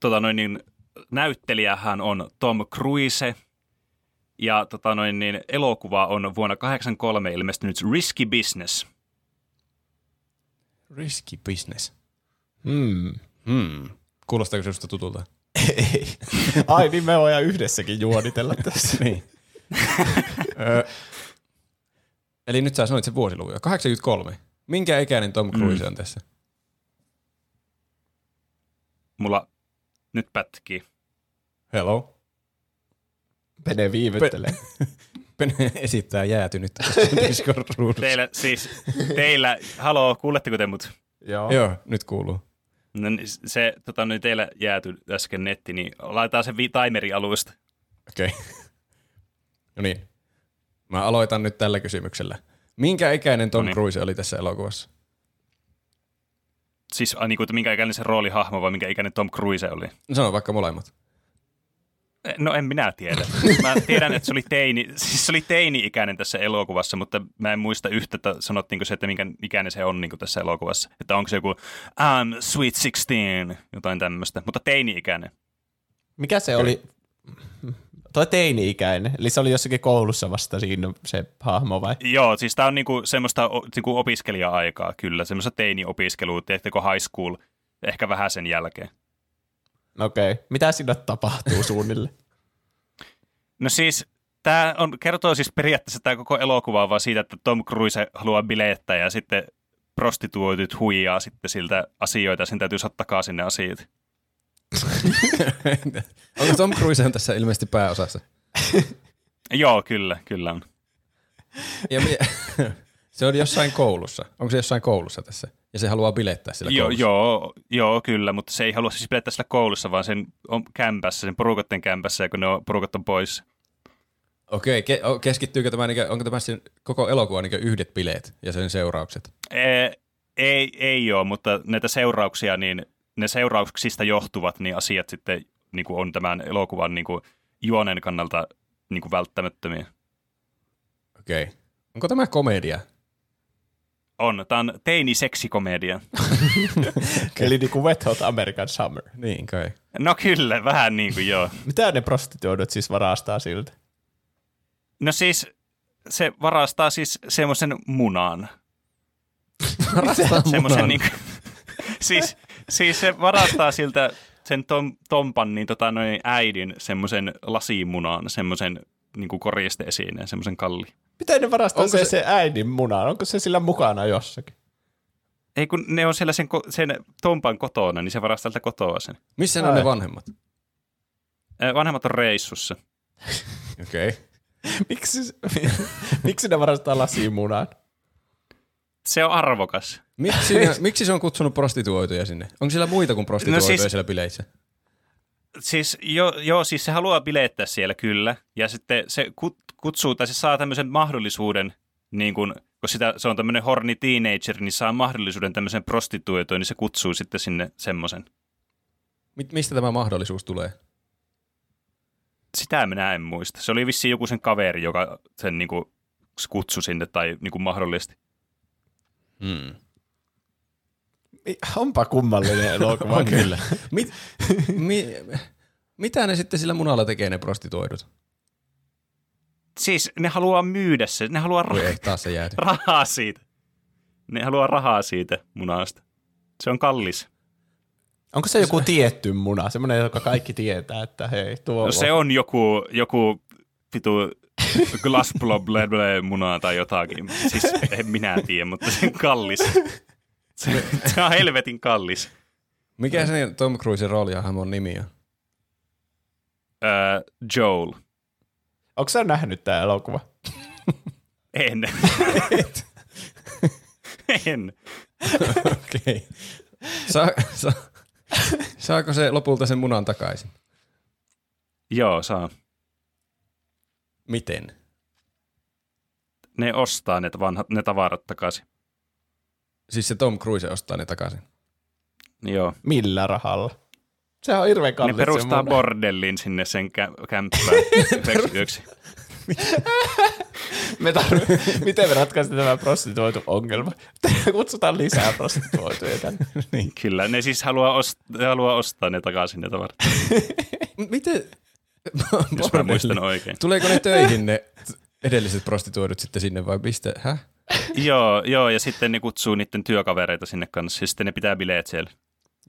tota noin, niin, näyttelijähän on Tom Cruise, ja tota noin, niin, elokuva on vuonna 1983 ilmestynyt Risky Business. Risky business. Hmm. Hmm. Kuulostaako se susta tutulta? Ei. Ai niin me voidaan yhdessäkin juonitella [LAUGHS] tässä. niin. Ö, Eli nyt sä sanoit sen vuosiluvun jo. 83. Minkä ikäinen Tom Cruise mm. on tässä? Mulla nyt pätkii. Hello. Pene viivyttelee. [LAUGHS] Pene esittää jäätynyt [LAUGHS] discord Teillä siis, teillä, haloo, kuuletteko te mut? Joo. Joo, nyt kuuluu. No, niin se, tota, niin teillä jääty äsken netti, niin laitetaan se vi- timeri alusta. Okei. Okay. [LAUGHS] no niin. Mä aloitan nyt tällä kysymyksellä. Minkä ikäinen Tom Noniin. Cruise oli tässä elokuvassa? Siis niin kuin, että minkä ikäinen se roolihahmo vai minkä ikäinen Tom Cruise oli? Sano vaikka molemmat. No en minä tiedä. Mä tiedän, että se oli teini, siis se oli teini-ikäinen tässä elokuvassa, mutta mä en muista yhtä, että sanottiinko se, että minkä ikäinen se on niin tässä elokuvassa. Että onko se joku I'm sweet 16, jotain tämmöistä, mutta teini-ikäinen. Mikä se oli? Toi teini-ikäinen. Eli se oli jossakin koulussa vasta siinä se hahmo vai? Joo, siis tää on niinku semmoista niinku opiskelija-aikaa kyllä, semmoista teini-opiskelua, tiedättekö high school, ehkä vähän sen jälkeen. Okei. Okay. Mitä siinä tapahtuu [LAUGHS] suunnilleen? No siis, tämä on, kertoo siis periaatteessa tämä koko elokuva on vaan siitä, että Tom Cruise haluaa bilettää ja sitten prostituoitit huijaa sitten siltä asioita ja sen täytyy saada takaisin ne asiat. Onko Tom Cruise on tässä ilmeisesti pääosassa? Joo, kyllä, kyllä on. Ja mi- se on jossain koulussa. Onko se jossain koulussa tässä? Ja se haluaa bilettää siellä Joo, koulussa. joo, joo, kyllä, mutta se ei halua siis bilettää sillä koulussa, vaan sen on kämpässä, sen porukotten kämpässä, ja kun ne on, porukat on pois. Okei, ke- keskittyykö tämä, onko tämä sen koko elokuva yhdet bileet ja sen seuraukset? Ei, ei, ei ole, mutta näitä seurauksia, niin ne seurauksista johtuvat niin asiat sitten niin kuin on tämän elokuvan niin kuin juonen kannalta niin kuin välttämättömiä. Okei. Onko tämä komedia? On. Tämä on teini-seksikomedia. [LAUGHS] Eli niinku Wet Hot American Summer. Niin kai. No kyllä, vähän niin kuin joo. Mitä ne prostituoidut siis varastaa siltä? No siis se varastaa siis semmoisen munan. Varastaa Semmoisen munan. niin kuin, [LAUGHS] siis, siis se varastaa siltä sen tom, Tompan niin tota, noin äidin semmoisen lasimunan, semmoisen niin koriste-esineen, semmoisen kalli. Miten ne varastaa Onko se, se- se äidin munan? Onko se sillä mukana jossakin? Ei kun ne on siellä sen, sen Tompan kotona, niin se varastaa tältä kotoa sen. Missä ne on ne vanhemmat? Vanhemmat on reissussa. Okei. [LAUGHS] Okay. miksi, [LAUGHS] miksi ne varastaa lasimunan? Se on arvokas. Miksi, [LAUGHS] miksi se on kutsunut prostituoituja sinne? Onko siellä muita kuin prostituoituja No siis- siellä bileissä? Siis, jo, joo, siis se haluaa bilettää siellä kyllä, ja sitten se kut, kutsuu, tai se saa tämmöisen mahdollisuuden, niin kun, kun sitä, se on tämmöinen horny teenager, niin saa mahdollisuuden tämmöisen prostituoituun, niin se kutsuu sitten sinne semmoisen. Mi- mistä tämä mahdollisuus tulee? Sitä minä en muista. Se oli vissiin joku sen kaveri, joka sen niin kuin, kutsui sinne tai niin kuin mahdollisesti. Mi- Onpa kummallinen [LAUGHS] elokuva. On kyllä. Mit, mi, mitä ne sitten sillä munalla tekee ne prostituoidut? Siis ne haluaa myydä se, ne haluaa ra- ei, taas se jääty. [LAUGHS] rahaa siitä. Ne haluaa rahaa siitä munasta. Se on kallis. Onko se joku tietty muna? Semmoinen, joka kaikki tietää, että hei, tuo No se on joku, joku vitu glassblob munaa tai jotakin. Siis en minä tiedä, mutta se on kallis. Se, se on helvetin kallis. Mikä se Tom Cruisen rooli ja hahmon nimi on? Öö, Joel. Onko sä nähnyt tämä elokuva? En. en. Okei. Okay. Sa, sa, saako se lopulta sen munan takaisin? Joo, saa. Miten? Ne ostaa ne, vanhat, ne tavarat takaisin. Siis se Tom Cruise ostaa ne takaisin. Joo. Millä rahalla? Se on hirveän Ne kallis perustaa se muna. bordellin sinne sen kä- kämppään [LAUGHS] yöksi. [LAUGHS] Me tarv- Miten me ratkaisemme tämä prostituoitu ongelma? Kutsutaan lisää prostituoituja tänne. [LAUGHS] niin. Kyllä, ne siis haluaa, ost- ne haluaa ostaa ne takaisin ne tavarat, Miten? Jos mä muistan oikein. Tuleeko ne töihin ne edelliset prostituoidut sitten sinne vai mistä? Häh? joo, joo, ja sitten ne kutsuu niiden työkavereita sinne kanssa, ja sitten ne pitää bileet siellä.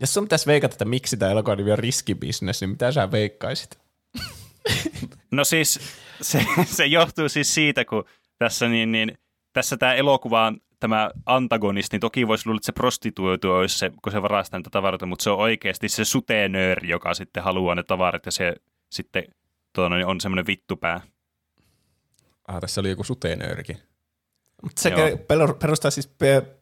Jos sun pitäisi veikata, että miksi tämä elokuvan nimi on riskibisnes, niin mitä sä veikkaisit? [LAUGHS] No siis se, se johtuu siis siitä, kun tässä, niin, niin, tässä tämä elokuva on tämä antagonisti, niin toki voisi luulla, että se prostituoitu olisi se, kun se varastaa niitä tavaroita, mutta se on oikeasti se sutenööri, joka sitten haluaa ne tavarat ja se sitten tuota, niin on semmoinen vittupää. Ah, tässä oli joku suteenöörikin. Mutta se Joo. perustaa siis pe-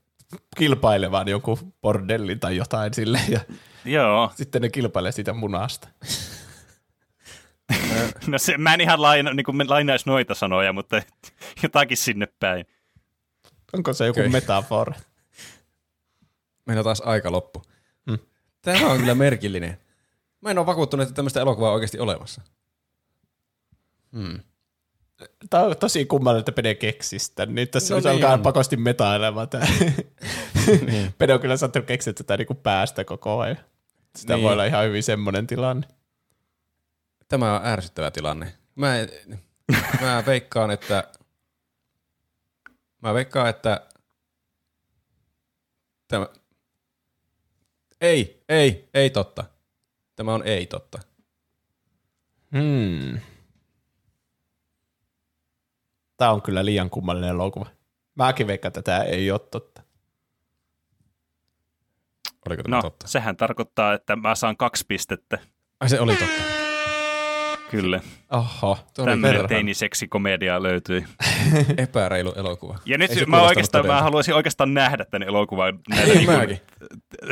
kilpailevan joku bordellin tai jotain sille ja Joo, sitten ne kilpailee siitä munasta. [LAUGHS] no se, mä en ihan laina, niin kuin lainaisi noita sanoja, mutta [LAUGHS] jotakin sinne päin. Onko se joku Okei. metafora? Meillä taas aika loppu. Hmm. Tämä on kyllä merkillinen. Mä en ole vakuuttunut, että tämmöistä elokuvaa on oikeasti olemassa. Hmm. Tämä on tosi kummallinen, että Pede keksistä. Nyt tässä No niin alkaa pakosti metailemaan tämä. [LAUGHS] niin. Pede on kyllä saattanut keksiä tätä niinku päästä koko ajan. Sitä Niin. voi olla ihan hyvin semmoinen tilanne. Tämä on ärsyttävä tilanne. Mä, en- mä veikkaan, että mä veikkaan, että tämä ei, ei, ei totta. Tämä on ei totta. Hmm. Tämä on kyllä liian kummallinen elokuva. Mäkin veikkaan, että tämä ei ole totta. Oliko tämä No, totta? sehän tarkoittaa, että mä saan kaksi pistettä. Ai se oli totta. Kyllä, Oho, tämmöinen perhana. teiniseksikomedia löytyi. [LAUGHS] Epäreilu elokuva. Ja nyt Ei mä, oikeastaan, mä haluaisin oikeastaan nähdä tämän elokuvan [LAUGHS] näillä, niin mäkin.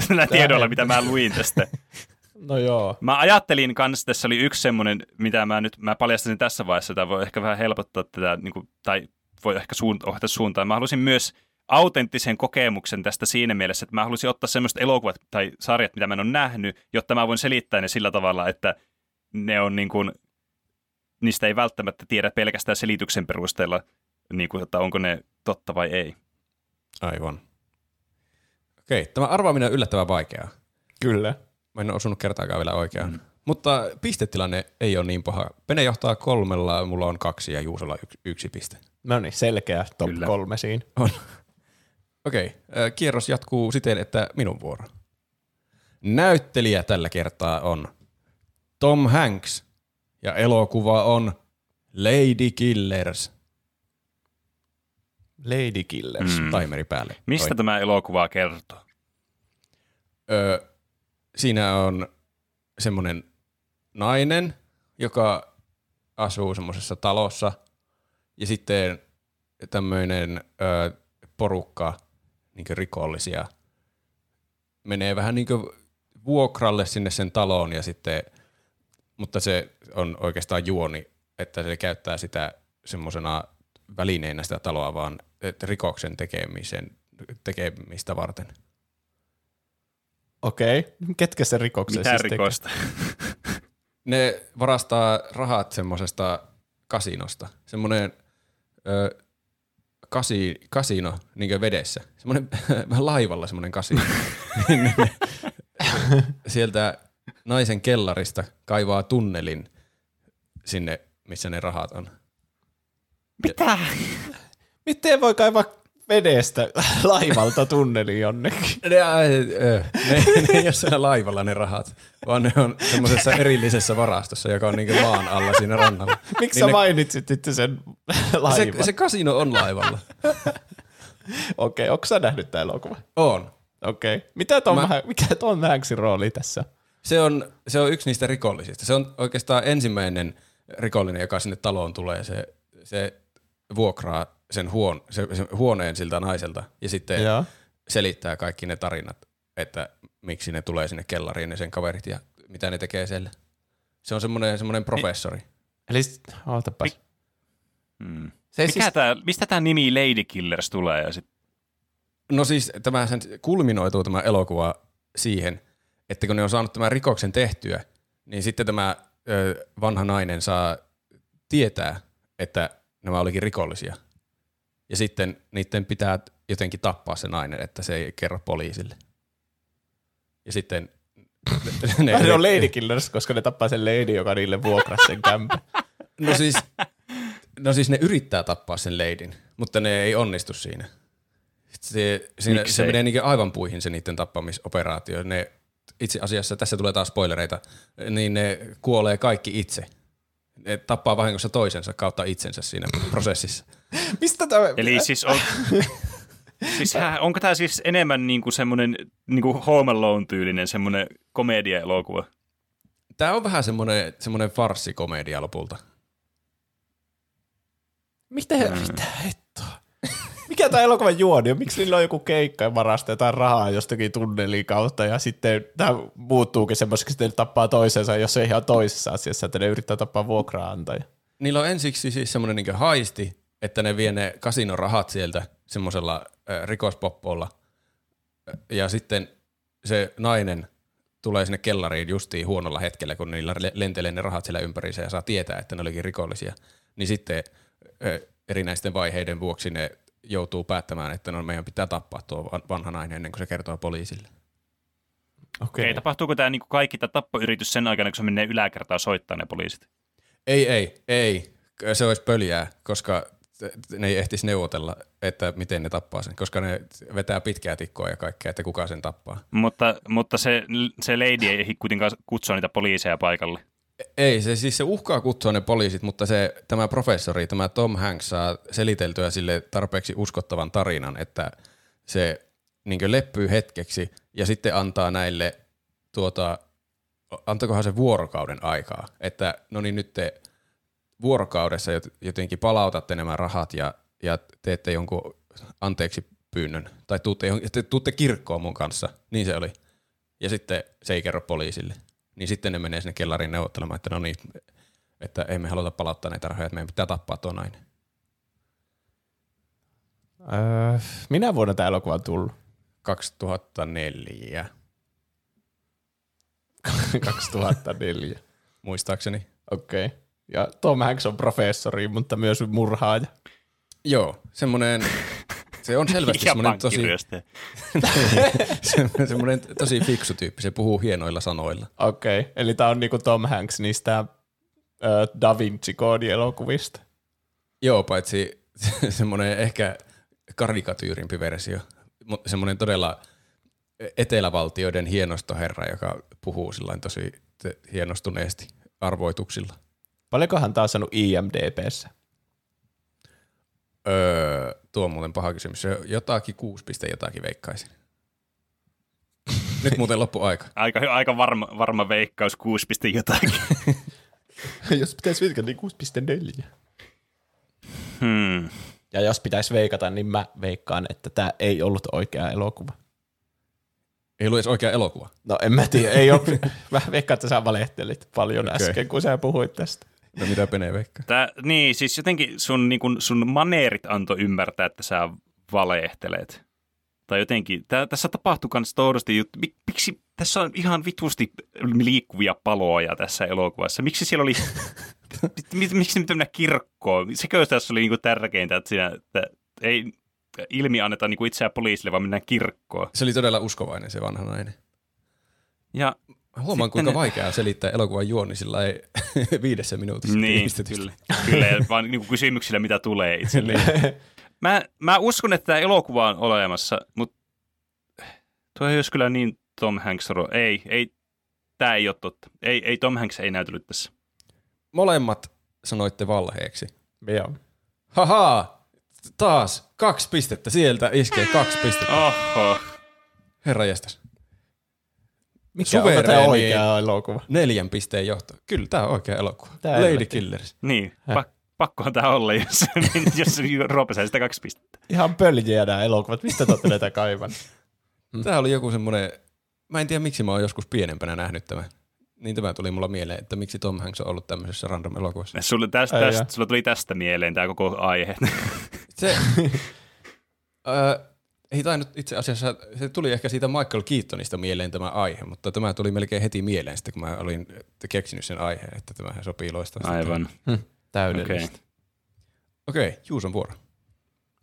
näillä tiedoilla, mitä mä luin tästä. [LAUGHS] No joo. Mä ajattelin kanssa, tässä oli yksi semmoinen, mitä mä nyt mä paljastasin tässä vaiheessa, tämä voi ehkä vähän helpottaa tätä, niin kuin, tai voi ehkä suunt- ohjata suuntaan. Mä halusin myös autenttisen kokemuksen tästä siinä mielessä, että mä halusin ottaa semmoiset elokuvat tai sarjat, mitä mä en ole nähnyt, jotta mä voin selittää ne sillä tavalla, että ne on niin kuin, niistä ei välttämättä tiedä pelkästään selityksen perusteella, niin kuin, että onko ne totta vai ei. Aivan. Okei, tämä arvaaminen on yllättävän vaikeaa. Kyllä. Mä en ole osunut kertaakaan vielä oikeaan. Mm. Mutta pistetilanne ei ole niin paha. Pene johtaa kolmella, mulla on kaksi ja Juusolla yksi, yksi piste. No niin, selkeä top Kyllä. kolme siinä. On. [LAUGHS] Okei, okay. kierros jatkuu siten, että minun vuoro. Näyttelijä tällä kertaa on Tom Hanks ja elokuva on Lady Killers. Lady Killers. Mm. Timeri päälle. Mistä Toi. tämä elokuva kertoo? Ö, siinä on semmoinen nainen, joka asuu semmoisessa talossa ja sitten tämmöinen ö, porukka niin rikollisia menee vähän niin vuokralle sinne sen taloon ja sitten, mutta se on oikeastaan juoni, että se käyttää sitä semmoisena välineenä sitä taloa vaan rikoksen tekemisen, tekemistä varten. Okei. Okay. Ketkä se rikoksen Mitä siis rikosta? Ne varastaa rahat semmoisesta kasinosta. Semmoinen ö, kasi, kasino niin vedessä. Semmoinen [LAUGHS] vähän laivalla semmoinen kasino. [LAUGHS] Niin Sieltä naisen kellarista kaivaa tunnelin sinne, missä ne rahat on. Mitä? Miten voi kaivaa vedestä laivalta tunneli jonnekin? Ne, ä, ö, ne, ne ei ole siellä laivalla ne rahat, vaan ne on semmoisessa erillisessä varastossa, joka on niin maan alla siinä rannalla. Miksi Niin sä ne- mainitsit itse sen laivan? Se, se kasino on laivalla. [LAUGHS] Okei, okay, onko sä nähnyt tämä elokuva? On. Okei. Okay. Mitä Mä- Mä... mikä Tom Hanksin rooli tässä? Se on, se on yksi niistä rikollisista. Se on oikeastaan ensimmäinen rikollinen, joka sinne taloon tulee. Se, se vuokraa sen, huon, se, sen huoneen siltä naiselta ja sitten Joo. selittää kaikki ne tarinat, että miksi ne tulee sinne kellariin ne sen kaverit ja mitä ne tekee siellä. Se on semmoinen, semmoinen professori. Eli s- ootapas. Hmm. Se Mikä siis, tää, mistä tämä nimi Lady Killers tulee? Ja sit, No siis tämä sen kulminoituu tämä elokuva siihen, että kun ne on saanut tämän rikoksen tehtyä, niin sitten tämä ö, vanha nainen saa tietää, että nämä olikin rikollisia. Ja sitten niiden pitää jotenkin tappaa se nainen, että se ei kerro poliisille. Ja sitten ne, ne [LAUGHS] on Lady Killers, koska ne tappaa sen lady, joka niille vuokrasi sen kämpän. [LAUGHS] no, siis, no siis ne yrittää tappaa sen leidin, mutta ne ei onnistu siinä. Se, siinä, se menee niin aivan puihin se niiden tappamisoperaatio. Ne itse asiassa, tässä tulee taas spoilereita, niin ne kuolee kaikki itse. Ne tappaa vahingossa toisensa kautta itsensä siinä prosessissa. [LAUGHS] Mistä tämä... Eli siis on... Siis hä, onko tämä siis enemmän niinku semmoinen niinku Home Alone-tyylinen semmoinen komedia-elokuva? Tämä on vähän semmoinen, semmoinen farssikomedia lopulta. Mitä, mitä hittoa? Mikä tämä elokuvan juoni on? Miksi niillä on joku keikka ja varastaa jotain rahaa jostakin tunnelin kautta ja sitten tämä muuttuukin semmoiseksi, että ne tappaa toisensa, jos ei ihan toisessa asiassa, että ne yrittää tappaa vuokraantaja. Niillä on ensiksi siis semmoinen niin haisti, että ne vie ne kasinorahat sieltä semmoisella rikospoppolla. Ja sitten se nainen tulee sinne kellariin justiin huonolla hetkellä, kun niillä le- lentelee ne rahat siellä ympäriinsä ja saa tietää, että ne olikin rikollisia. Niin sitten erinäisten vaiheiden vuoksi ne joutuu päättämään, että no meidän pitää tappaa tuo van- vanha nainen ennen kuin se kertoo poliisille. Okei. Okei, tapahtuuko tämä niinku kaikki tämä tappoyritys sen aikana, kun se menee yläkertaan soittaa ne poliisit? Ei, ei, ei. Se olisi pöljää, koska ne ei ehtisi neuvotella, että miten ne tappaa sen, koska ne vetää pitkää tikkoa ja kaikkea, että kuka sen tappaa. Mutta, mutta se, se lady ei ehdi kuitenkaan kutsua niitä poliiseja paikalle. Ei, se siis se uhkaa kutsua ne poliisit, mutta se, tämä professori, tämä Tom Hanks saa seliteltyä sille tarpeeksi uskottavan tarinan, että se niin leppyy hetkeksi ja sitten antaa näille, tuota, antakohan se vuorokauden aikaa, että no niin nyt te vuorokaudessa jot- jotenkin palautatte nämä rahat ja, ja teette jonkun anteeksi pyynnön, tai tuutte, tuutte kirkkoon mun kanssa, niin se oli. Ja sitten se ei kerro poliisille. Niin sitten ne menee sinne kellariin neuvottelemaan, että no niin, että ei me haluta palauttaa näitä rahoja, että meidän pitää tappaa tuo nainen. Öö, minä vuonna tämä elokuva on tullut? 2004, 2004. [LAUGHS] muistaakseni. Okei. Okay. Ja Tom Hanks on professori, mutta myös murhaaja. Joo, semmoinen, [LAUGHS] se on selvästi [LAUGHS] semmoinen tosi, [LAUGHS] semmoinen tosi fiksu tyyppi, se puhuu hienoilla sanoilla. Okei, okay. eli tämä on niinku Tom Hanks niistä ö, Da Vinci-koodielokuvista. Joo, paitsi [LAUGHS] semmoinen ehkä karikatyyrimpi versio. Semmoinen todella etelävaltioiden hienostoherra, joka puhuu sillain tosi hienostuneesti arvoituksilla. Paljonkohan tämä on saanut IMDBssä? Öö, tuo on muuten paha kysymys. Jotakin kuusi piste jotakin veikkaisin. [LAUGHS] Nyt muuten loppu aika. Aika, aika varma, varma veikkaus, 6 piste jotakin. [LAUGHS] jos pitäisi veikata, niin 6,4. Hmm. Ja jos pitäisi veikata, niin mä veikkaan, että tämä ei ollut oikea elokuva. Ei ollut edes oikea elokuva. No en mä tiedä, ei ole. [LAUGHS] mä veikkaan, että sä valehtelit paljon okay. äsken, kun sä puhuit tästä. No mitä Pene veikkaa? Tää, niin, siis jotenkin sun, niin kun, sun maneerit antoi ymmärtää, että sä valehtelet. Tai jotenkin, tää, tässä tapahtuu myös toudosti juttu. Mik, miksi tässä on ihan vitusti liikkuvia paloja tässä elokuvassa? Miksi siellä oli, [LAUGHS] mi, miksi nyt mennä kirkkoon? Sekö tässä oli niinku tärkeintä, että, siinä, että ei ilmi anneta niinku itseään poliisille, vaan mennään kirkkoon. Se oli todella uskovainen se vanha nainen. Ja Huomaan, Sitten kuinka ne- vaikeaa selittää elokuvan juoni sillä ei [LAUGHS] viidessä minuutissa. niin, kyllä, kyllä ja vaan niinku kysymyksillä, mitä tulee itselleen. [LAUGHS] Mä, mä uskon, että tämä elokuva on olemassa, mutta tuo ei olisi kyllä niin Tom Hanks. ro- Ei, ei, tämä ei ole totta. Ei, ei Tom Hanks ei näytellyt tässä. Molemmat sanoitte valheeksi. Joo. Haha, taas kaksi pistettä sieltä iskee kaksi pistettä. Oho. Herra jästäs. Mikä on tämä Suvereeni. oikea elokuva? Neljän pisteen johto. Kyllä, tämä on oikea elokuva. Tää Lady helvetti. Killers. Niin, pak- pakkohan tämä olla, jos, [LAUGHS] jos Roope sai sitä kaksi pistettä. Ihan pöljiä nämä elokuvat. Mistä te olette näitä kaivan? [LAUGHS] Tämä oli joku semmoinen, mä en tiedä miksi mä oon joskus pienempänä nähnyt tämän. Niin tämä tuli mulla mieleen, että miksi Tom Hanks on ollut tämmöisessä random elokuvassa. Sulla, tästä, Ai tästä, jaa. sulla tuli tästä mieleen tämä koko aihe. Se, [LAUGHS] ei tainnut itse asiassa, se tuli ehkä siitä Michael Keatonista mieleen tämä aihe, mutta tämä tuli melkein heti mieleen sitten, kun mä olin keksinyt sen aiheen, että tämä sopii loistavasti. Aivan. Täydellistä. Okei, okay, Juuson vuoro.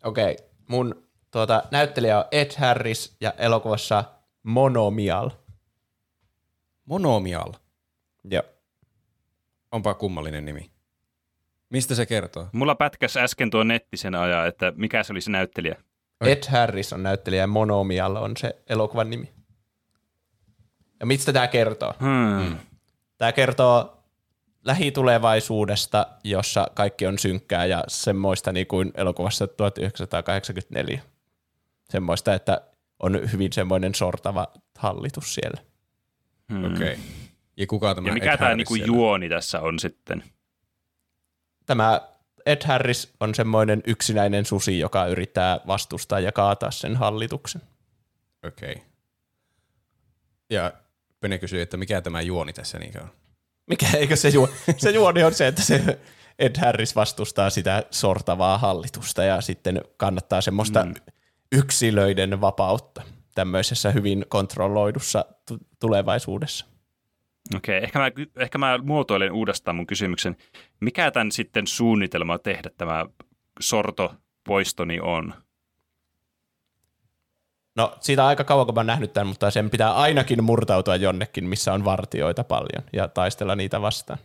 Okei, okay. mun tuota, näyttelijä on Ed Harris ja elokuvassa Monomial. Monomial. Joo. Onpa kummallinen nimi. Mistä se kertoo? Mulla pätkäs äsken tuo netti sen ajan, että mikä se oli se näyttelijä. Oi. Ed Harris on näyttelijä ja Monomial on se elokuvan nimi. Ja mistä tämä kertoo? Hmm. Tämä kertoo lähitulevaisuudesta, jossa kaikki on synkkää ja semmoista niin kuin elokuvassa 1984. Semmoista, että on hyvin semmoinen sortava hallitus siellä. Hmm. Okei. Okay. Ja kuka tämä Ja mikä Ed tämä Harris niinku siellä? juoni tässä on sitten? Tämä Ed Harris on semmoinen yksinäinen susi, joka yrittää vastustaa ja kaataa sen hallituksen. Okei. Okay. Ja Pene kysyy, että mikä tämä juoni tässä niin on? Mikä eikö se, juo, se juoni on se, että se Ed Harris vastustaa sitä sortavaa hallitusta ja sitten kannattaa semmoista mm. yksilöiden vapautta tämmöisessä hyvin kontrolloidussa tu- tulevaisuudessa. Okei, ehkä mä, ehkä mä muotoilen uudestaan mun kysymyksen. Mikä tämän sitten suunnitelma tehdä tämä sortopoistoni on? No siitä on aika kauan, kun mä oon nähnyt tämän, mutta sen pitää ainakin murtautua jonnekin, missä on vartioita paljon ja taistella niitä vastaan.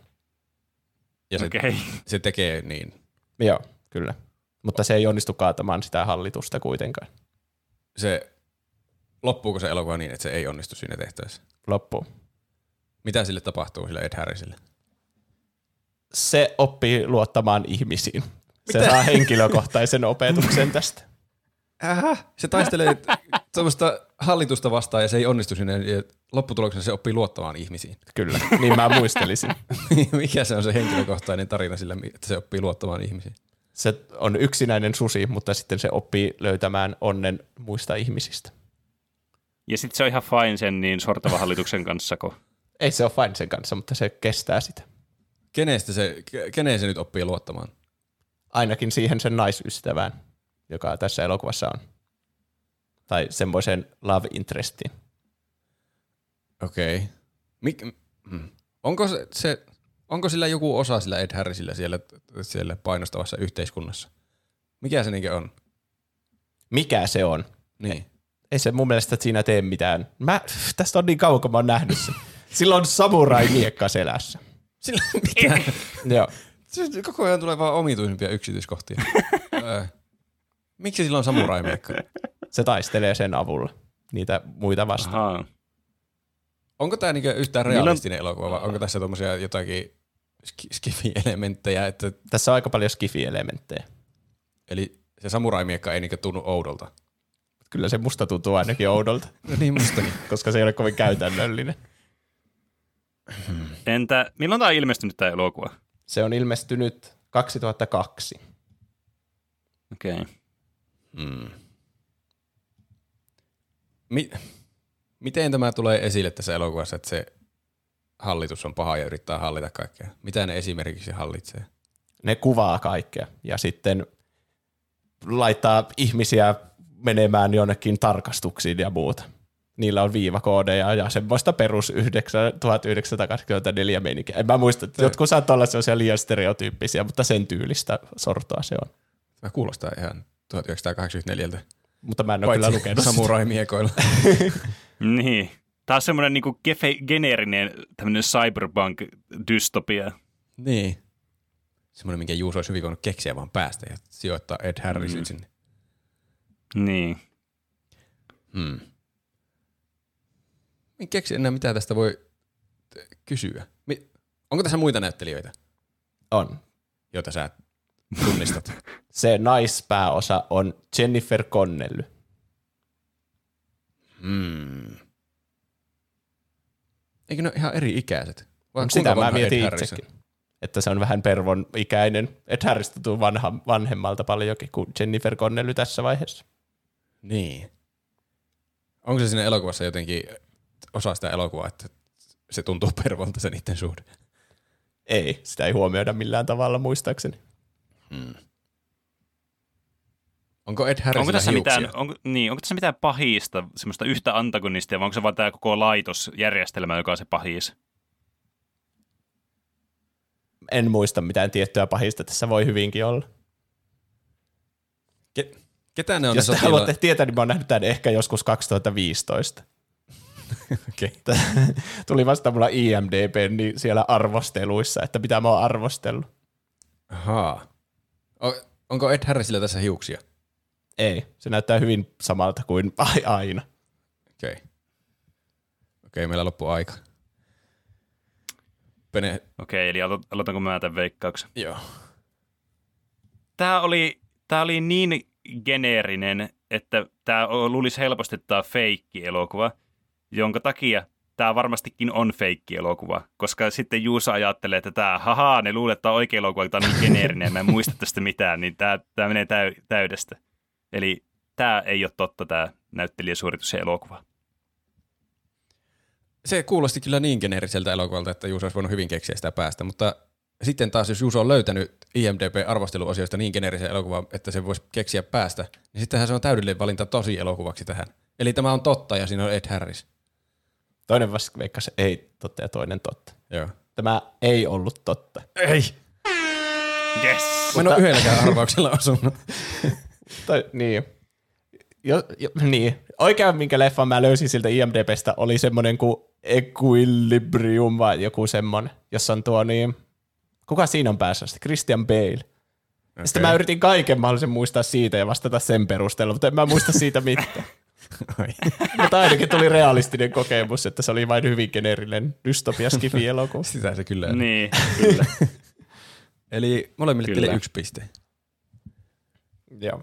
Ja se, Okei. se tekee niin. Joo, kyllä. Mutta se ei onnistu kaatamaan sitä hallitusta kuitenkaan. Se, loppuuko se elokuva niin, että se ei onnistu siinä tehtävässä? Loppuun. Mitä sille tapahtuu sille Ed Harrisille? Se oppii luottamaan ihmisiin. Se Mitä? saa henkilökohtaisen opetuksen tästä. Ähä. Se taistelee sellaista hallitusta vastaan ja se ei onnistu sinne. Ja lopputuloksena se oppii luottamaan ihmisiin. Kyllä, niin mä muistelisin. [LAUGHS] Mikä se on se henkilökohtainen tarina sillä, että se oppii luottamaan ihmisiin? Se on yksinäinen susi, mutta sitten se oppii löytämään onnen muista ihmisistä. Ja sitten se on ihan fine sen niin sortava hallituksen kanssa, kun Ei se ole fine sen kanssa, mutta se kestää sitä. Kenestä se, ke- keneen se nyt oppii luottamaan? Ainakin siihen sen naisystävään, joka tässä elokuvassa on. Tai semmoisen love interestiin. Okei. Okay. Mik, hmm. onko, se, se, onko sillä joku osa sillä Ed Harrisillä siellä, siellä painostavassa yhteiskunnassa? Mikä se niinkö on? Mikä se on? Niin. Ei se mun mielestä siinä tee mitään. Mä, tästä on niin kauan, kun mä oon nähnyt sen. [LAUGHS] Sillä on samurai-miekka selässä. Sillä? Joo. Koko ajan tulee vaan omituisimpia yksityiskohtia. [LAUGHS] Miksi sillä on samurai-miekka? Se taistelee sen avulla niitä muita vastaan. ahaa. Onko tämä niinku yhtään Milloin- realistinen elokuva vai onko tässä tommosia jotakin ski- skifi-elementtejä? Että, Tässä on aika paljon skifi-elementtejä. eli se samurai-miekka ei niinku tunnu oudolta. Kyllä se musta tuntuu ainakin oudolta, [LAUGHS] No niin mustakin. koska se ei ole kovin käytännöllinen. Entä milloin tämä on ilmestynyt tämä elokuva? Se on ilmestynyt 2002. Okei. Okay. Mm. Mi- miten tämä tulee esille tässä elokuvassa, että se hallitus on paha ja yrittää hallita kaikkea? Mitä ne esimerkiksi hallitsee? Ne kuvaa kaikkea ja sitten laittaa ihmisiä menemään jonnekin tarkastuksiin ja muuta. Niillä on viivakoodeja ja semmoista perus 9 1984 meininkiä. En mä muista, että jotkut saattaa olla sellaisia liian stereotyyppisiä, mutta sen tyylistä sortoa se on. Tämä kuulostaa ihan 1984. Mutta mä en ole kyllä lukenut sitä. samurai-miekoilla. [LAUGHS] Niin. Tämä on semmoinen niinku gefe- geneerinen tämmöinen cyberpunk-dystopia. niin. Semmoinen, minkä Juuso olisi hyvin voinut keksiä vaan päästä ja sijoittaa Ed Harrisin mm. sinne. Niin. Hmm. En keksi enää, mitä tästä voi kysyä. Mi- Onko tässä muita näyttelijöitä, On. joita sä tunnistat? [LAUGHS] Se naispääosa on Jennifer Connelly. hmm. Eikö ne ole ihan eri ikäiset? Vai Sitä mä mietin itsekin. Että se on vähän pervon ikäinen. Ed Harris tuntuu vanha, vanhemmalta paljonkin kuin Jennifer Connelly tässä vaiheessa. Niin. Onko se siinä elokuvassa jotenkin osa sitä elokuvaa, että se tuntuu [LAUGHS] pervolta se niiden suhde? Ei, sitä ei huomioida millään tavalla muistaakseni. Onko Ed Harrisilla Onko tässä, hiuksia? mitään, onko, niin, onko tässä mitään pahista, semmoista yhtä antagonistia, vai onko se vaan tämä koko laitosjärjestelmä, joka on se pahis? En muista mitään tiettyä pahista, tässä voi hyvinkin olla. Ke- ketä ne on Jos te haluatte tietää, niin mä oon nähnyt tämän ehkä joskus 2015. Okay. [LAUGHS] Tuli vasta mulla IMDB niin siellä arvosteluissa, että mitä mä oon arvostellut. Ahaa. O- onko Ed Harrisilla tässä hiuksia? Ei, se näyttää hyvin samalta kuin [LAUGHS] ai- aina. Okei. Okay. Okei, meillä loppuu aika. Pene, Okei, eli alo- aloitanko mä tämän veikkauksen? joo. Tämä oli, tämä oli niin geneerinen, että tämä luulisi helposti, että tämä on feikki-elokuva, jonka takia tämä varmastikin on feikki-elokuva, koska sitten Juusa ajattelee, että tämä, haha, ne luulee, että tämä on oikea elokuva, tämä on niin geneerinen, mä en muista tästä mitään, niin tämä, tämä menee täy, täydestä. Eli tämä ei ole totta, tämä näyttelijäsuoritus ja elokuva. Se kuulosti kyllä niin geneeriseltä elokuvalta, että Juuso olisi voinut hyvin keksiä sitä päästä, mutta sitten taas, jos Juuso on löytänyt IMDb-arvosteluosioista niin geneerisen elokuvan, että se voisi keksiä päästä, niin sittenhän se on täydellinen valinta tosi elokuvaksi tähän. Eli tämä on totta ja siinä on Ed Harris. Toinen vasta veikkasi ei totta ja toinen totta. Joo. Tämä ei ollut totta. Ei! Yes! Mä en ole yhdelläkään arvauksella osunut. [LAUGHS] Tai, niin. Jo, jo, niin. Oikein minkä leffan mä löysin siltä IMDBstä oli semmoinen kuin Equilibrium vai joku semmoinen, jossa on tuo niin, kuka siinä on päässä? Christian Bale. Okay. Sitten mä yritin kaiken mahdollisen muistaa siitä ja vastata sen perusteella, mutta en mä muista siitä mitään. [LAUGHS] Mutta ainakin tuli realistinen kokemus, että se oli vain hyvin geneerinen dystopia skifi elokuva. Sitä se kyllä on. Niin, kyllä. [LAUGHS] Eli molemmille Kyllä. teille yksi piste. Joo.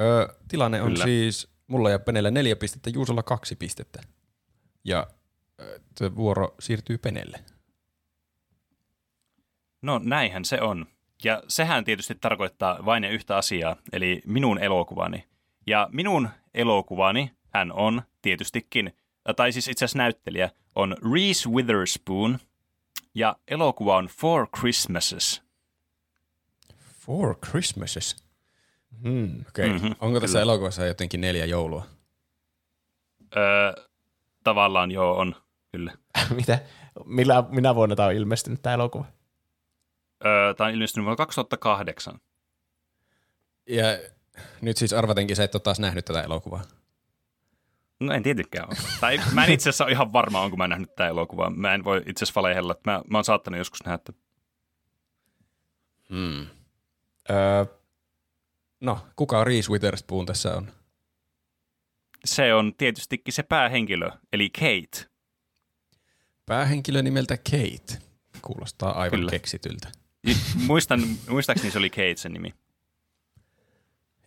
Öö, tilanne on Kyllä. siis mulla ja Penellä neljä pistettä, Juusolla kaksi pistettä. Ja öö, se vuoro siirtyy Penelle. No näinhän se on. Ja sehän tietysti tarkoittaa vain ja yhtä asiaa, eli minun elokuvani. Ja minun elokuvani hän on tietystikin, tai siis itse asiassa näyttelijä, on Reese Witherspoon, ja elokuva on Four Christmases. Four Christmases. Hmm. Okay. Mhm, Onko tässä kyllä. elokuvassa jotenkin neljä joulua? Öö, tavallaan joo on, kyllä. [LAUGHS] Mitä? Millä, minä vuonna tämä on ilmestynyt tämä elokuva? Öö, tämä on ilmestynyt vuonna 2008. Ja nyt siis arvatenkin sä et ole taas nähnyt tätä elokuvaa. No en tietenkään ole. Tai mä en itse asiassa ole ihan varma, onko mä nähnyt tämä elokuva. Mä en voi itse asiassa valehella. että Mä, mä oon saattanut joskus nähdä, että Hmm. Öö, No, kuka Reese Witherspoon tässä on? se on tietystikin se päähenkilö, eli Kate. Päähenkilö nimeltä Kate. Kuulostaa aivan Kyllä. keksityltä. Muistan, muistaakseni se oli Kate sen nimi.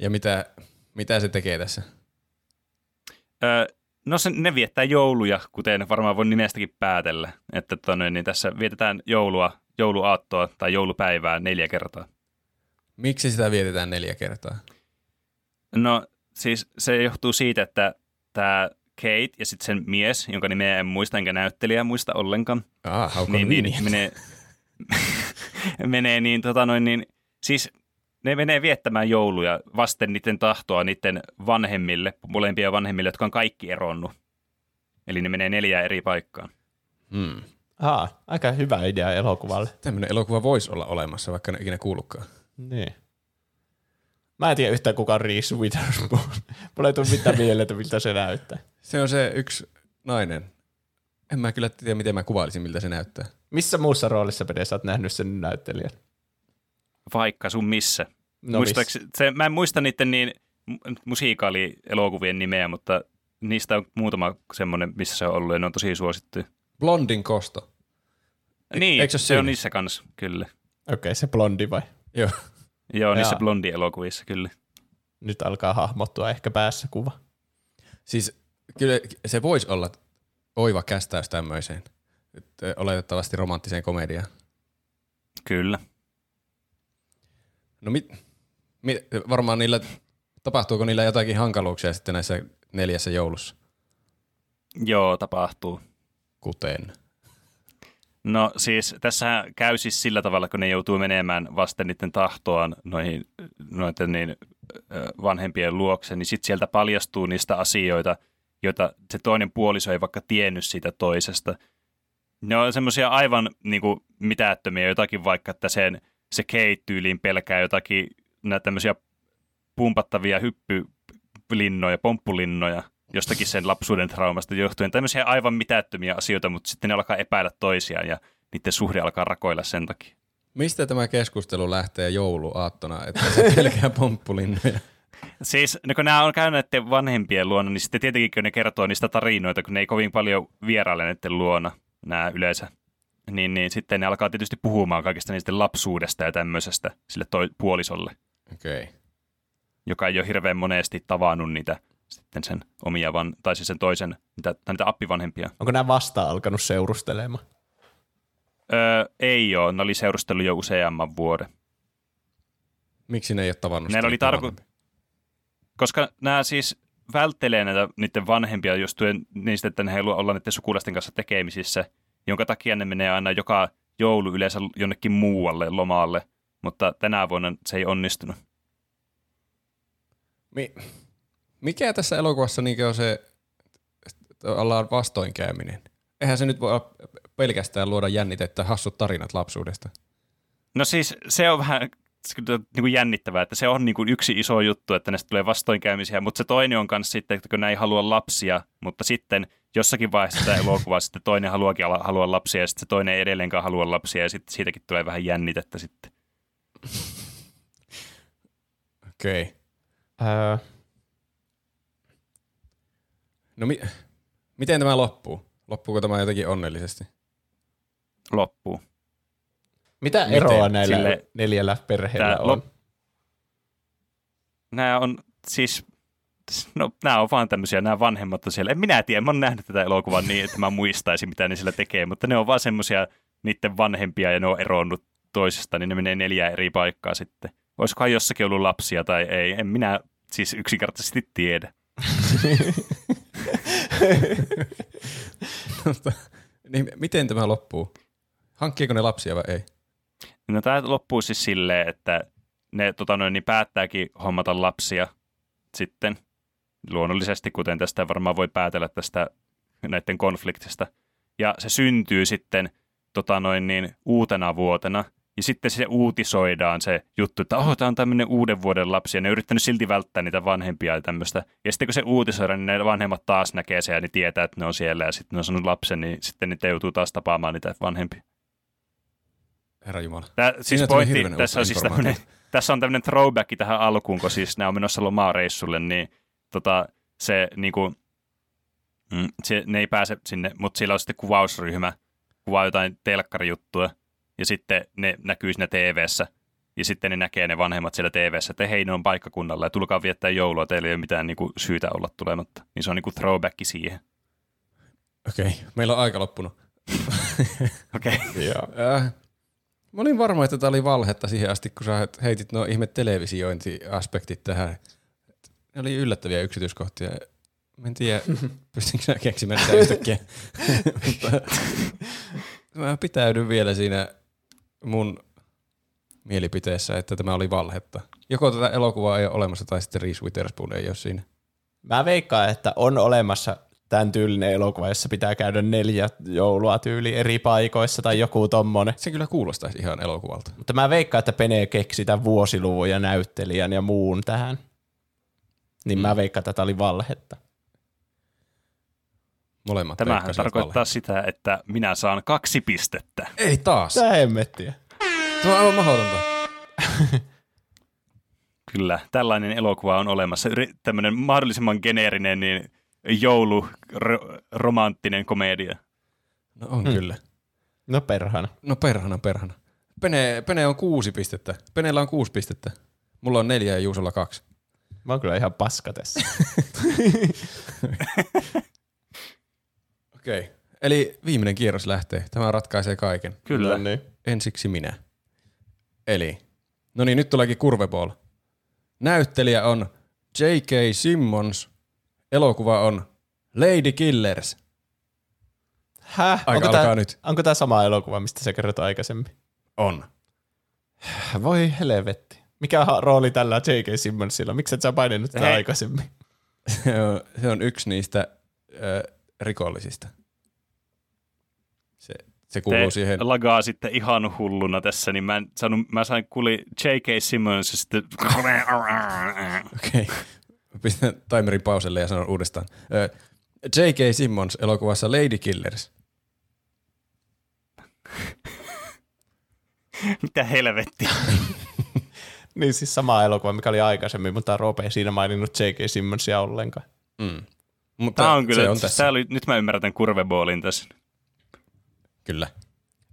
Ja mitä, mitä se tekee tässä? Öö, no se, ne viettää jouluja, kuten varmaan voi nimestäkin päätellä. Että tonne, niin tässä vietetään joulua, jouluaattoa tai joulupäivää neljä kertaa. Miksi sitä vietetään neljä kertaa? No siis se johtuu siitä, että tämä Kate ja sitten sen mies, jonka nimeä en muista enkä näyttelijä muista ollenkaan, Ah, hauko niin, niin, menee, [LAUGHS] menee niin, tota noin, niin, siis ne menee viettämään jouluja vasten niiden tahtoa niiden vanhemmille, molempia vanhemmille, jotka on kaikki eronnut. Eli ne menee neljään eri paikkaan. Hmm. aa, aika hyvä idea elokuvalle. Tämmöinen elokuva voisi olla olemassa, vaikka en ole ikinä kuullutkaan. Niin. Mä en tiedä yhtään kuka on Reese Witherspoon. [LAUGHS] Mulla ei tule mitään mieleen, että miltä se näyttää. Se on se yksi nainen. En mä kyllä tiedä, miten mä kuvailisin, miltä se näyttää. Missä muussa roolissa Pede sä oot nähnyt sen näyttelijän? Vaikka sun missä. No Muistaaks, se, mä en muista niiden niin mu- musiikaalielokuvien nimeä, mutta niistä on muutama semmoinen, missä se on ollut ja ne on tosi suosittuja. Blondin kosto. Niin, eikö se se, on niissä kanssa, kyllä. Okei, okay, se blondi vai? [LAUGHS] Joo. Joo, niissä blondi-elokuvissa, kyllä. Nyt alkaa hahmottua ehkä päässä kuva. Siis kyllä se voisi olla oiva kästäys tämmöiseen. Oletettavasti romanttiseen komediaan. Kyllä. No mit, mit, varmaan niillä, tapahtuuko niillä jotakin hankaluuksia sitten näissä neljässä joulussa? Joo, tapahtuu. Kuten. No siis tässä käy siis sillä tavalla, kun ne joutuu menemään vasten niiden tahtoaan noihin, noiden niin, vanhempien luokse, niin sitten sieltä paljastuu niistä asioita, joita se toinen puoliso ei vaikka tiennyt siitä toisesta. Ne on semmoisia aivan niin kuin, mitättömiä, jotakin vaikka, että sen, se Kate-tyyliin pelkää jotakin näitä tämmöisiä pumpattavia hyppylinnoja, pomppulinnoja, jostakin sen lapsuuden traumasta johtuen. Tämmöisiä aivan mitättömiä asioita, mutta sitten ne alkaa epäillä toisiaan ja niiden suhde alkaa rakoilla sen takia. Mistä tämä keskustelu lähtee jouluaattona, että se [LAUGHS] pelkää pomppulinnoja? Siis no kun nämä on käynyt näiden vanhempien luona, niin sitten tietenkin kun ne kertoo niistä tarinoita, kun ne ei kovin paljon vieraile näiden luona, nämä yleensä, niin, niin sitten ne alkaa tietysti puhumaan kaikista niistä lapsuudesta ja tämmöisestä sille toi puolisolle, Okei. Okay. joka ei ole hirveän monesti tavannut niitä sitten sen omia, van, tai siis sen toisen, niitä, niitä appivanhempia. Onko nämä vasta alkanut seurustelemaan? Öö, ei ole, ne oli seurustellut jo useamman vuoden. Miksi ne ei ole tavannut Näillä sitä oli tarko- Koska nämä siis välttelee näitä niiden vanhempia justuen niistä, että ne haluaa olla niiden sukulaisten kanssa tekemisissä, jonka takia ne menee aina joka joulu yleensä jonnekin muualle lomalle, mutta tänä vuonna se ei onnistunut. Mi- mikä tässä elokuvassa niin on se ollaan vastoinkäyminen? Eihän se nyt voi pelkästään luoda jännitettä hassut tarinat lapsuudesta. No siis se on vähän niin kuin jännittävää, että se on niin kuin yksi iso juttu, että näistä tulee vastoinkäymisiä, mutta se toinen on myös sitten, että kun ei halua lapsia, mutta sitten jossakin vaiheessa sitä elokuvaa [LAUGHS] sitten toinen haluakin ala- halua lapsia ja sitten se toinen ei edelleenkaan halua lapsia ja sitten siitäkin tulee vähän jännitettä sitten. Okei. Okay. Öö, No mi- miten tämä loppuu? Loppuuko tämä jotenkin onnellisesti? Loppuu. Mitä Miten? eroa näillä Sille- neljällä perheellä Tää on? lop- Nämä on siis, no nämä on vaan tämmöisiä, nämä vanhemmat on siellä. En minä tiedä, mä oon nähnyt tätä elokuvaa niin, että mä muistaisin, mitä ne sillä tekee, mutta ne on vaan semmoisia niiden vanhempia ja ne on eronnut toisesta, niin ne menee neljää eri paikkaa sitten. Olisikohan jossakin ollut lapsia tai ei, en minä siis yksinkertaisesti tiedä. [LAUGHS] niin miten tämä loppuu? Hankkiiko ne lapsia vai ei? No tämä loppuu siis silleen, että ne tota noin, niin päättääkin hommata lapsia sitten luonnollisesti, kuten tästä varmaan voi päätellä tästä näiden konfliktista. Ja se syntyy sitten tota noin, niin, uutena vuotena, ja sitten se uutisoidaan se juttu, että oh, tämä on tämmöinen uuden vuoden lapsi, ja ne on yrittänyt silti välttää niitä vanhempia ja tämmöistä. Ja sitten kun se uutisoidaan, niin ne vanhemmat taas näkee sen ja ne tietää, että ne on siellä, ja sitten ne on saanut lapsen, niin sitten niitä joutuu taas tapaamaan niitä vanhempia. Herra Jumala. Tää, siis pointti, tässä on siis tämmönen, tässä on tämmöinen throwback tähän alkuun, kun siis nämä on menossa lomareissulle, niin tota, se niinku, mm, se, ne ei pääse sinne, mutta siellä on sitten kuvausryhmä, kuvaa jotain telkkarijuttua, ja sitten ne näkyy siinä TV-ssä, ja sitten ne näkee ne vanhemmat siellä TV-ssä, että hei, ne on paikkakunnalla, ja tulkaa viettää joulua, teillä ei ole mitään niinku, syytä olla tulematta. Niin se on niinku throwback siihen. Okei, okay. meillä on aika loppunut. [LAUGHS] Okei. Okay. [LAUGHS] Joo. Äh, mä olin varma, että tämä oli valhetta siihen asti, kun sä heitit nuo ihme televisiointiaspektit tähän. Ne oli yllättäviä yksityiskohtia. Mä en tiedä, [LAUGHS] pystynkö sä keksimään niitä yhtäkkiä. [LAUGHS] Mä pitäydyn vielä siinä mun mielipiteessä, että tämä oli valhetta. Joko tätä elokuvaa ei ole olemassa, tai sitten Reese Witherspoon ei ole siinä. Mä veikkaan, että on olemassa tämän tyylinen elokuva, jossa pitää käydä neljä joulua tyyli eri paikoissa tai joku tommonen. Se kyllä kuulostaisi ihan elokuvalta. Mutta mä veikkaan, että Pene keksi tämän vuosiluvun ja näyttelijän ja muun tähän. Niin mm. mä veikkaan, että tämä oli valhetta. Molemmat Tämähän tarkoittaa valhetta. sitä, että minä saan kaksi pistettä. Ei taas. Tää hemmettiä. Tuo on aivan mahdotonta. Kyllä, tällainen elokuva on olemassa. Yri- tämmöinen mahdollisimman geneerinen niin joulu ro- romanttinen komedia. No on hmm. kyllä. No perhana. No perhana, perhana. Pene, Pene on kuusi pistettä. Peneellä on kuusi pistettä. Mulla on neljä ja Juusolla kaksi. Mä oon kyllä ihan paska tässä. [LAUGHS] Okei. Okay. Eli viimeinen kierros lähtee. Tämä ratkaisee kaiken. Kyllä. No niin. Ensiksi minä. Eli, no niin, nyt tuleekin kurveball. Näyttelijä on J.K. Simmons. Elokuva on Lady Killers. Häh? Aika onko alkaa tää, nyt. Onko tämä sama elokuva, mistä sä kerrot aikaisemmin? On. Voi helvetti. Mikä rooli tällä J.K. Simmonsilla? Miksi et sä painanut tätä Hei. aikaisemmin? Se on, se on yksi niistä äh, rikollisista. Se, se kuuluu Te siihen. lagaa sitten ihan hulluna tässä, niin mä, en saanut, mä sain kuuli J.K. Simmons ja sitten... [LAUGHS] Okei. Mä Pistän timerin pauselle ja sanon uudestaan. J.K. Simmons elokuvassa Lady Killers. [LAUGHS] Mitä helvettiä? [LAUGHS] Niin siis sama elokuva, mikä oli aikaisemmin, mutta Roope ei siinä maininnut J.K. Simmonsia ollenkaan. Mm. Mutta Tämä on kyllä, se on siis tässä. tää oli, nyt mä ymmärrän tämän kurveboolin tässä. Kyllä.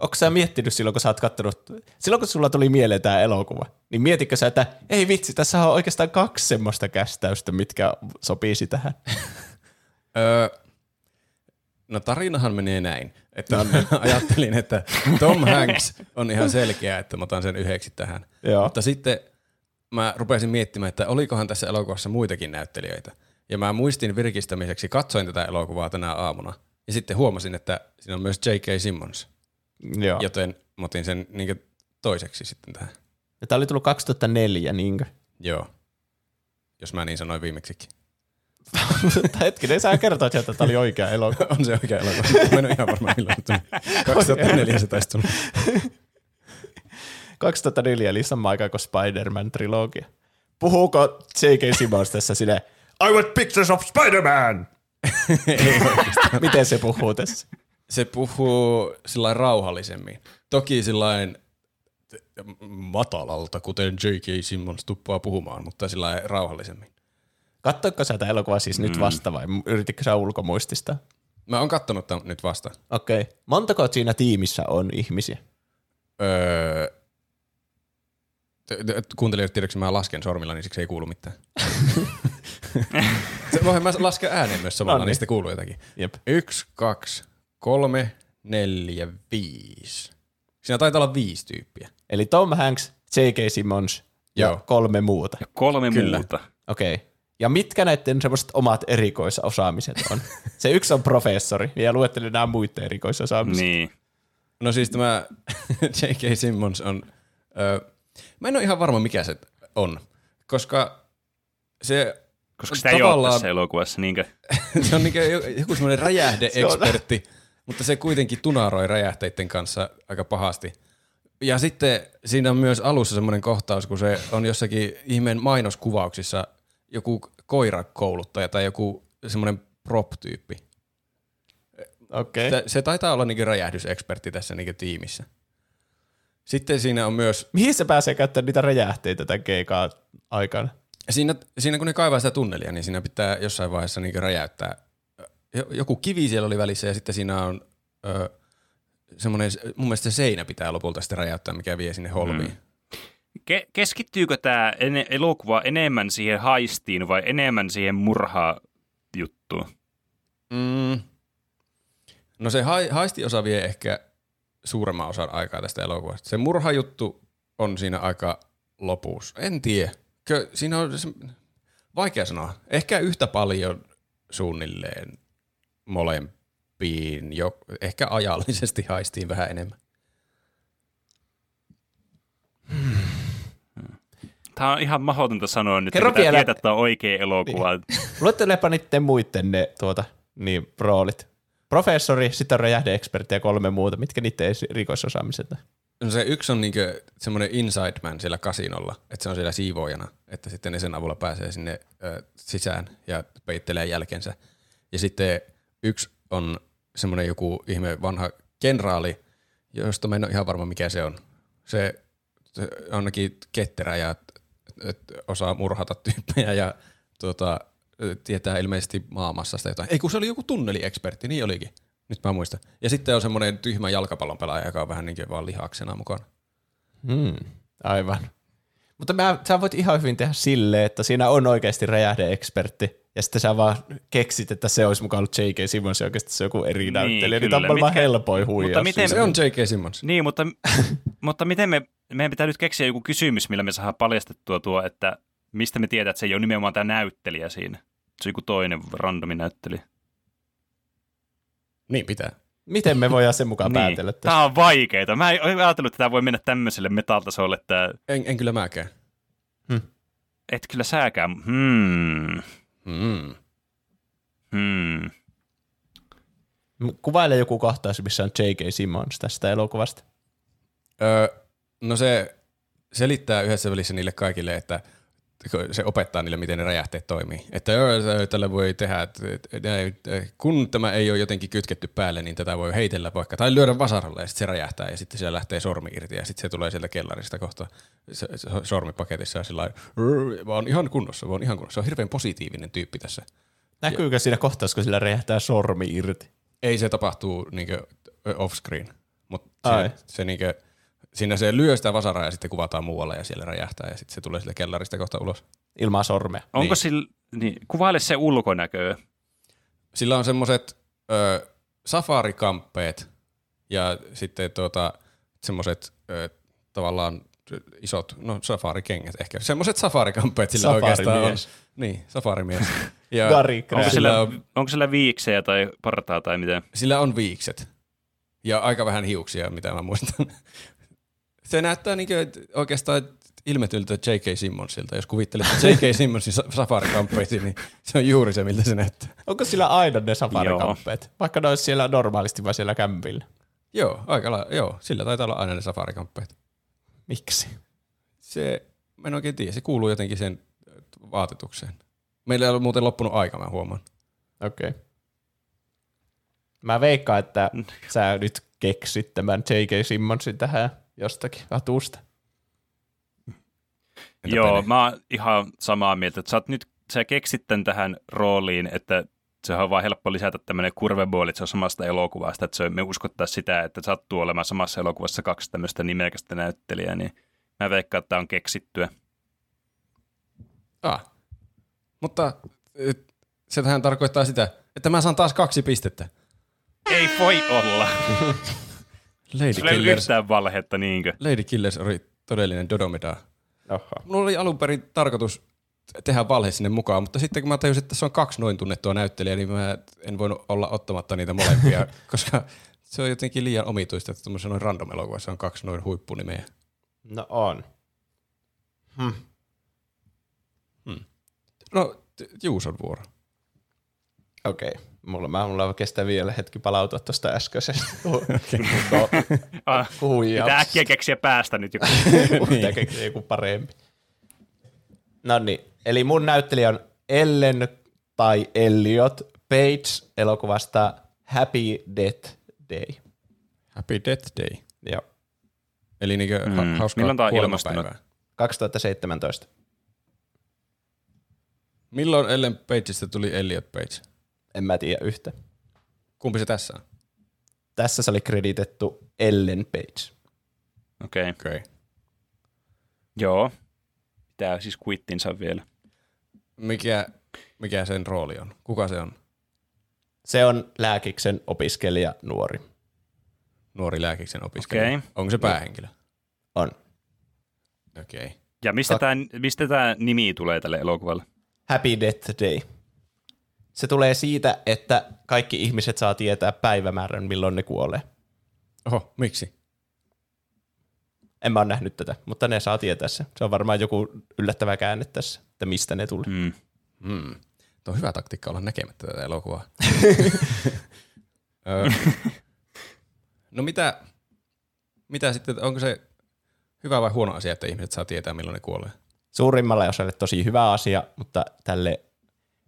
Onko sä miettinyt silloin, kun sä oot kattonut, silloin kun sulla tuli mieleen tämä elokuva, niin mietitkö sä, että ei vitsi, tässä on oikeastaan kaksi semmoista kästäystä, mitkä sopisi tähän. Öö, no tarinahan menee näin, että [LAUGHS] ajattelin, että Tom Hanks on ihan selkeä, että mä otan sen yhdeksi tähän. Joo. Mutta sitten mä rupesin miettimään, että olikohan tässä elokuvassa muitakin näyttelijöitä. Ja mä muistin virkistämiseksi, katsoin tätä elokuvaa tänä aamuna. Ja sitten huomasin, että siinä on myös J.K. Simmons, Joo. joten mä otin sen niin toiseksi sitten tähän. Ja tämä oli tullut 2004, niinkö? Joo. Jos mä niin sanoin viimeksikin. [LAUGHS] Mutta hetkinen, sä kertoit, että tämä oli oikea elokuva. [LAUGHS] on se oikea elokuva. Mä en ole ihan varma milloin se tuli. [LAUGHS] 2004 se taisi tulla. 2004 eli sama aika kuin Spider-Man-trilogia. Puhuuko J.K. Simmons tässä sille I want pictures of Spider-Man! Miten se puhuu tässä? Se puhuu sillä rauhallisemmin. Toki sillain matalalta, kuten J.K. Simmons tuppaa puhumaan, mutta sillä rauhallisemmin. Katsoitko sä tätä elokuvaa siis nyt vasta vai yrititkö sä ulkomuistista? Mä oon kattonut tämän nyt vasta. Okei. Okay. Montako siinä tiimissä on ihmisiä? Öö, kuuntelijat tiedätkö, mä lasken sormilla, niin siksi ei kuulu mitään. [LAUGHS] se, voin mä laskea ääneen myös samalla, No niin. niin sitten kuuluu jotakin. Jep. Yksi, kaksi, kolme, neljä, viisi. Siinä taitaa olla viisi tyyppiä. Eli Tom Hanks, J.K. Simmons ja Joo. kolme muuta. Ja kolme Kyllä. muuta. Okei. Okay. Ja mitkä näiden semmoiset omat erikoisosaamiset on? [LAUGHS] Se yksi on professori, ja luettelin nämä muiden erikoisosaamiset. Niin. No siis tämä [LAUGHS] J.K. Simmons on, öö, mä en ole ihan varma mikä se on, koska se, Koska sitä ei ole tässä elokuvassa, niinkö? [LAUGHS] se on niinku joku semmoinen räjähde-ekspertti, mutta se kuitenkin tunaroi räjähteiden kanssa aika pahasti. Ja sitten siinä on myös alussa semmoinen kohtaus, kun se on jossakin ihmeen mainoskuvauksissa joku koirakouluttaja tai joku semmoinen prop-tyyppi. Okei. Se, se taitaa olla niinku räjähdysekspertti tässä niinku tiimissä. Sitten siinä on myös, Mihin se pääsee käyttämään niitä räjähteitä tämän GK-aikana? siinä, siinä kun ne kaivaa sitä tunnelia, niin siinä pitää jossain vaiheessa niinku räjäyttää. Jo- Joku kivi siellä oli välissä ja sitten siinä on ö, semmoinen, mun mielestä se seinä pitää lopulta sitten räjäyttää, mikä vie sinne holmiin. Mm. Ke- keskittyykö tämä ene- elokuva enemmän siihen haistiin vai enemmän siihen murha-juttuun? Mm. No se ha- haistiosa vie ehkä suuremman osan aikaa tästä elokuvasta. Se murhajuttu on siinä aika lopussa. En tiedä. Kö, siinä on se, vaikea sanoa. Ehkä yhtä paljon suunnilleen molempiin. Jo, ehkä ajallisesti haistiin vähän enemmän. Tämä on ihan mahdotonta sanoa nyt, Kerro vielä. tietää, että on oikea elokuva. Niin. Luettelepa niiden muiden ne tuota, niin, roolit. Professori, sitten räjähde-ekspertti ja kolme muuta. Mitkä niiden erikoisosaamiset on? No se yksi on niinkö semmoinen inside man siellä kasinolla, että se on siellä siivoojana, että sitten ne sen avulla pääsee sinne ö, sisään ja peittelee jälkensä. Ja sitten yksi on semmoinen joku ihme vanha kenraali, josta mä en ole ihan varma mikä se on. Se, ainakin ketterä ja osaa murhata tyyppejä ja tuota, tietää ilmeisesti maamassasta jotain. Ei kun se oli joku tunneliekspertti, niin olikin. Nyt mä muistan. Ja sitten on semmoinen tyhmä jalkapallon pelaaja, joka on vähän niin kuin vaan lihaksena mukana. Hmm, aivan. Mutta mä, sä voit ihan hyvin tehdä silleen, että siinä on oikeasti räjähde-ekspertti, ja sitten sä vaan keksit, että se olisi mukaan ollut J.K. Simmons ja oikeasti se on joku eri Niin, näyttelijä, niin kyllä. tämä on helpoin huijaus. Mutta miten-. Se on J.K. Simmons. Niin, mutta, [LAUGHS] mutta miten me, meidän pitää nyt keksiä joku kysymys, millä me saadaan paljastettua tuo, että mistä me tiedät, että se ei ole nimenomaan tämä näyttelijä siinä. Se on joku toinen randomi näyttelijä. Niin pitää. Miten me voidaan sen mukaan [LAUGHS] päätellä tässä? Tämä on vaikeaa. Mä en ajatellut, että tämä voi mennä tämmöiselle metaltasolle, että En, en kyllä mäkään. et kyllä sääkään. Hmm. Mm. Hmm. Kuvaile joku kohtaus, missä on J.K. Simmons tästä elokuvasta. Öö, no se selittää yhdessä välissä niille kaikille, että se opettaa niille, miten ne räjähteet toimii. Että joo, tällä voi tehdä, että kun tämä ei ole jotenkin kytketty päälle, niin tätä voi heitellä vaikka, tai lyödä vasaralla ja sitten se räjähtää ja sitten siellä lähtee sormi irti ja sitten se tulee sieltä kellarista kohta sormipaketissa ja sillä vaan ihan kunnossa, vaan ihan kunnossa. Se on hirveän positiivinen tyyppi tässä. Näkyykö siinä kohtaus, kun sillä räjähtää sormi irti? Ei se tapahtuu niinkö off-screen, mutta se, se niinkö, siinä se lyö sitä vasaraa ja sitten kuvataan muualle ja siellä räjähtää ja sitten se tulee sille kellarista kohta ulos. Ilman sormea. Onko niin. sillä, niin, kuvaile se ulkonäköä. Sillä on semmoiset safarikamppeet ja sitten tuota, semmoiset tavallaan isot, no safarikengät ehkä. Semmoiset safarikamppeet sillä oikeastaan on. Niin, safarimies. [LAUGHS] Ja onko, sillä, on, onko sillä viiksejä tai partaa tai mitä? Sillä on viikset. Ja aika vähän hiuksia, mitä mä muistan. Se näyttää niin oikeastaan ilmetyltä J.K. Simmonsilta. Jos kuvittelet J.K. [LAUGHS] Simmonsin safarikamppeita, niin se on juuri se, miltä se näyttää. Onko sillä aina ne safarikamppeet? Vaikka ne olisi siellä normaalisti vai siellä kämpillä? Joo, aika la- joo, sillä taitaa olla aina ne safarikamppeet. Miksi? Se, mä en oikein tiedä, se kuuluu jotenkin sen vaatetukseen. Meillä ei ole muuten loppunut aika, mä huomaan. Okei. Okay. Mä veikkaan, että sä nyt keksit tämän J.K. Simmonsin tähän jostakin atusta. Entä Joo, peli? mä oon ihan samaa mieltä, että sä, nyt, sä keksit tämän tähän rooliin, että se on vaan helppo lisätä tämmöinen kurveball, että se on samasta elokuvasta, että se, me uskottaa sitä, että sattuu olemaan samassa elokuvassa kaksi tämmöistä nimekästä näyttelijää, niin mä veikkaan, että tämä on keksittyä. Ah. Mutta se tähän tarkoittaa sitä, että mä saan taas kaksi pistettä. Ei voi olla. [LAUGHS] Lady Sulla ei yhtään valhetta, niinkö? Lady Killers oli todellinen Dodomeda. Oho. Mulla oli alun perin tarkoitus tehdä valhe sinne mukaan, mutta sitten kun mä tajusin, että se on kaksi noin tunnettua näyttelijää, niin mä en voinut olla ottamatta niitä molempia, [LAUGHS] koska se on jotenkin liian omituista, että tuommoisen noin random elokuvassa on kaksi noin huippunimeä. No on. Hmm. Hmm. No, Juuson vuoro. Okei. Okay. Mulla, mä, mulla kestää vielä hetki palautua tuosta äskeisestä [LAUGHS] ah, Pitää äkkiä keksiä päästä nyt joku. [LAUGHS] Pitää keksiä joku parempi. No niin, eli mun näyttelijä on Ellen tai Elliot Page elokuvasta Happy Death Day. Happy Death Day? Joo. Eli niinkö mm. hauskaa Milloin tämä on ilmastunut? 2017. Milloin Ellen Pageista tuli Elliot Page? En mä tiedä yhtä. Kumpi se tässä on? Tässä se oli kreditetty Ellen Page. Okei. Okay. Okay. Joo. Pitää siis quittinsa vielä. Mikä, mikä sen rooli on? Kuka se on? Se on lääkiksen opiskelija nuori. Nuori lääkiksen opiskelija. Okay. Onko se päähenkilö? On. Okei. Okay. Ja mistä tämä mistä tämä nimi tulee tälle elokuvalle? Happy Death Day. Se tulee siitä, että kaikki ihmiset saa tietää päivämäärän, milloin ne kuolee. Oho, miksi? En mä ole nähnyt tätä, mutta ne saa tietää se. Se on varmaan joku yllättävä käänne tässä, että mistä ne tuli. Mm. Mm. Tuo on hyvä taktiikka olla näkemättä tätä elokuvaa. [LAUGHS] no mitä, mitä sitten, onko se hyvä vai huono asia, että ihmiset saa tietää, milloin ne kuolee? Suurimmalle osalle tosi hyvä asia, mutta tälle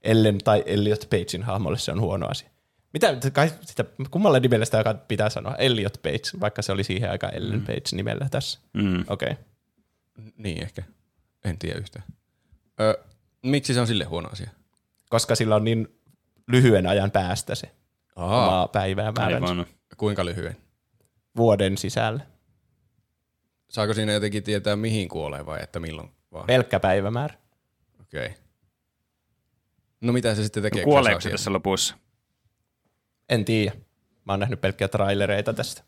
Ellen tai Elliot Pagein hahmolle se on huono asia. Mitä, kai sitä, kummalle nimellä sitä pitää sanoa? Elliot Page, vaikka se oli siihen aikaan Ellen mm. Page nimellä tässä. Mm. Okei. Okay. Niin ehkä. En tiedä yhtään. Ö, miksi se on sille huono asia? Koska sillä on niin lyhyen ajan päästä se Aa. oma päivää määränsä. Kuinka lyhyen? Vuoden sisällä. Saako siinä jotenkin tietää, mihin kuolee vai että milloin vaan? Pelkkä päivämäärä. Okei. Okay. No mitä se sitten tekee? No, kuoleeko se tässä lopussa? En tiedä. Mä oon nähnyt pelkkiä trailereita tästä.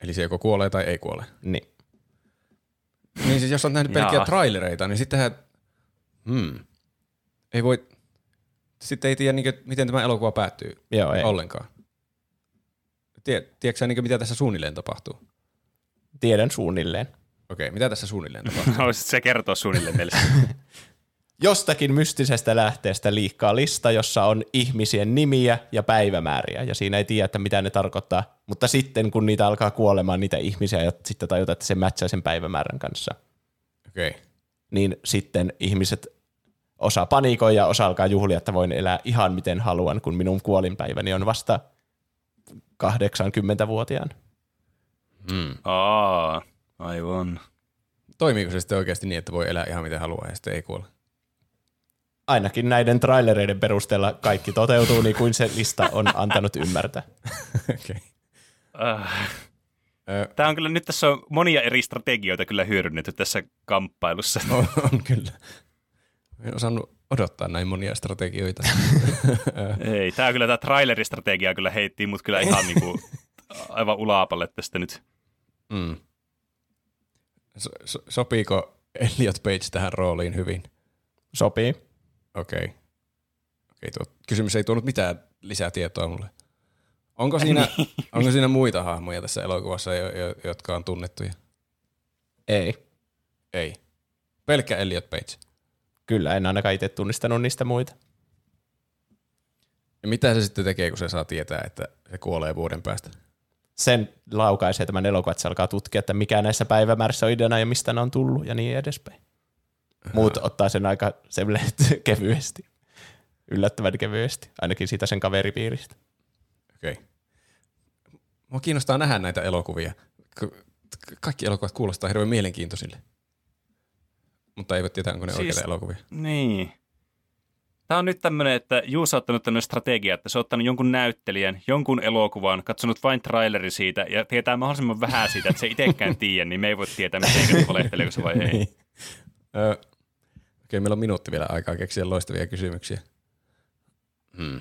Eli se joko kuolee tai ei kuole? Niin. Niin siis jos on nähnyt pelkkiä trailereita, niin sittenhän, hmm, ei voi, sitten ei tiedä, niin, miten tämä elokuva päättyy Joo, ei. ollenkaan. tiedätkö sä, niin, mitä tässä suunnilleen tapahtuu? Tiedän suunnilleen. Okei, mitä tässä suunnilleen tapahtuu? [LAUGHS] Haluaisitko se kertoa suunnilleen meille? [LAUGHS] jostakin mystisestä lähteestä liikkaa lista, jossa on ihmisien nimiä ja päivämääriä, ja siinä ei tiedä, että mitä ne tarkoittaa. Mutta sitten, kun niitä alkaa kuolemaan niitä ihmisiä, ja sitten tajuta, että se mätsää sen päivämäärän kanssa. Okei. Okay. niin sitten ihmiset osa panikoi ja osa alkaa juhlia, että voin elää ihan miten haluan, kun minun kuolinpäiväni on vasta 80-vuotiaan. Hmm. Aa, aivan. Toimiiko se sitten oikeasti niin, että voi elää ihan miten haluaa ja sitten ei kuole? Ainakin näiden trailereiden perusteella kaikki toteutuu niin kuin se lista on antanut ymmärtää. [LAUGHS] okay. Ö, Tämä on kyllä, nyt tässä on monia eri strategioita kyllä hyödynnetty tässä kamppailussa. on, on kyllä. En osannut odottaa näin monia strategioita. [LAUGHS] Ei, tämä kyllä tämä traileristrategia kyllä heitti mut kyllä ihan niinku [LAUGHS] aivan ulaapalle tästä nyt. mm. so, so, sopiiko Elliot Page tähän rooliin hyvin? Sopii. Okei. Okay. Okay, tuo kysymys ei tuonut mitään lisää tietoa mulle. Onko siinä, [LAUGHS] onko siinä muita hahmoja tässä elokuvassa, jo, jo, jotka on tunnettuja? Ei. Ei. Pelkkä Elliot Page. Kyllä, en ainakaan itse tunnistanut niistä muita. Ja mitä se sitten tekee, kun se saa tietää, että se kuolee vuoden päästä? Sen laukaisee tämän elokuvan, että se alkaa tutkia, että mikä näissä päivämäärissä on ideana ja mistä ne on tullut ja niin edespäin. Muut ottaa sen aika semmoinen [LAUGHS] kevyesti. Yllättävän kevyesti, ainakin siitä sen kaveripiiristä. Okei. Okay. Mua kiinnostaa nähdä näitä elokuvia. Ka- Kaikki elokuvat kuulostaa hirveän mielenkiintoisille. Mutta eivät tietää, onko ne Siis- oikeita elokuvia. Niin. Tämä on nyt tämmöinen, että Juuso on ottanut tämmöinen strategia, että se on ottanut jonkun näyttelijän, jonkun elokuvan, katsonut vain traileri siitä ja tietää mahdollisimman vähän siitä, että se ei itsekään tiedä, niin me ei voi tietää, miten valehteleeko se vai ei. Niin. Ö, Okei, meillä on minuutti vielä aikaa keksiä loistavia kysymyksiä. Hmm.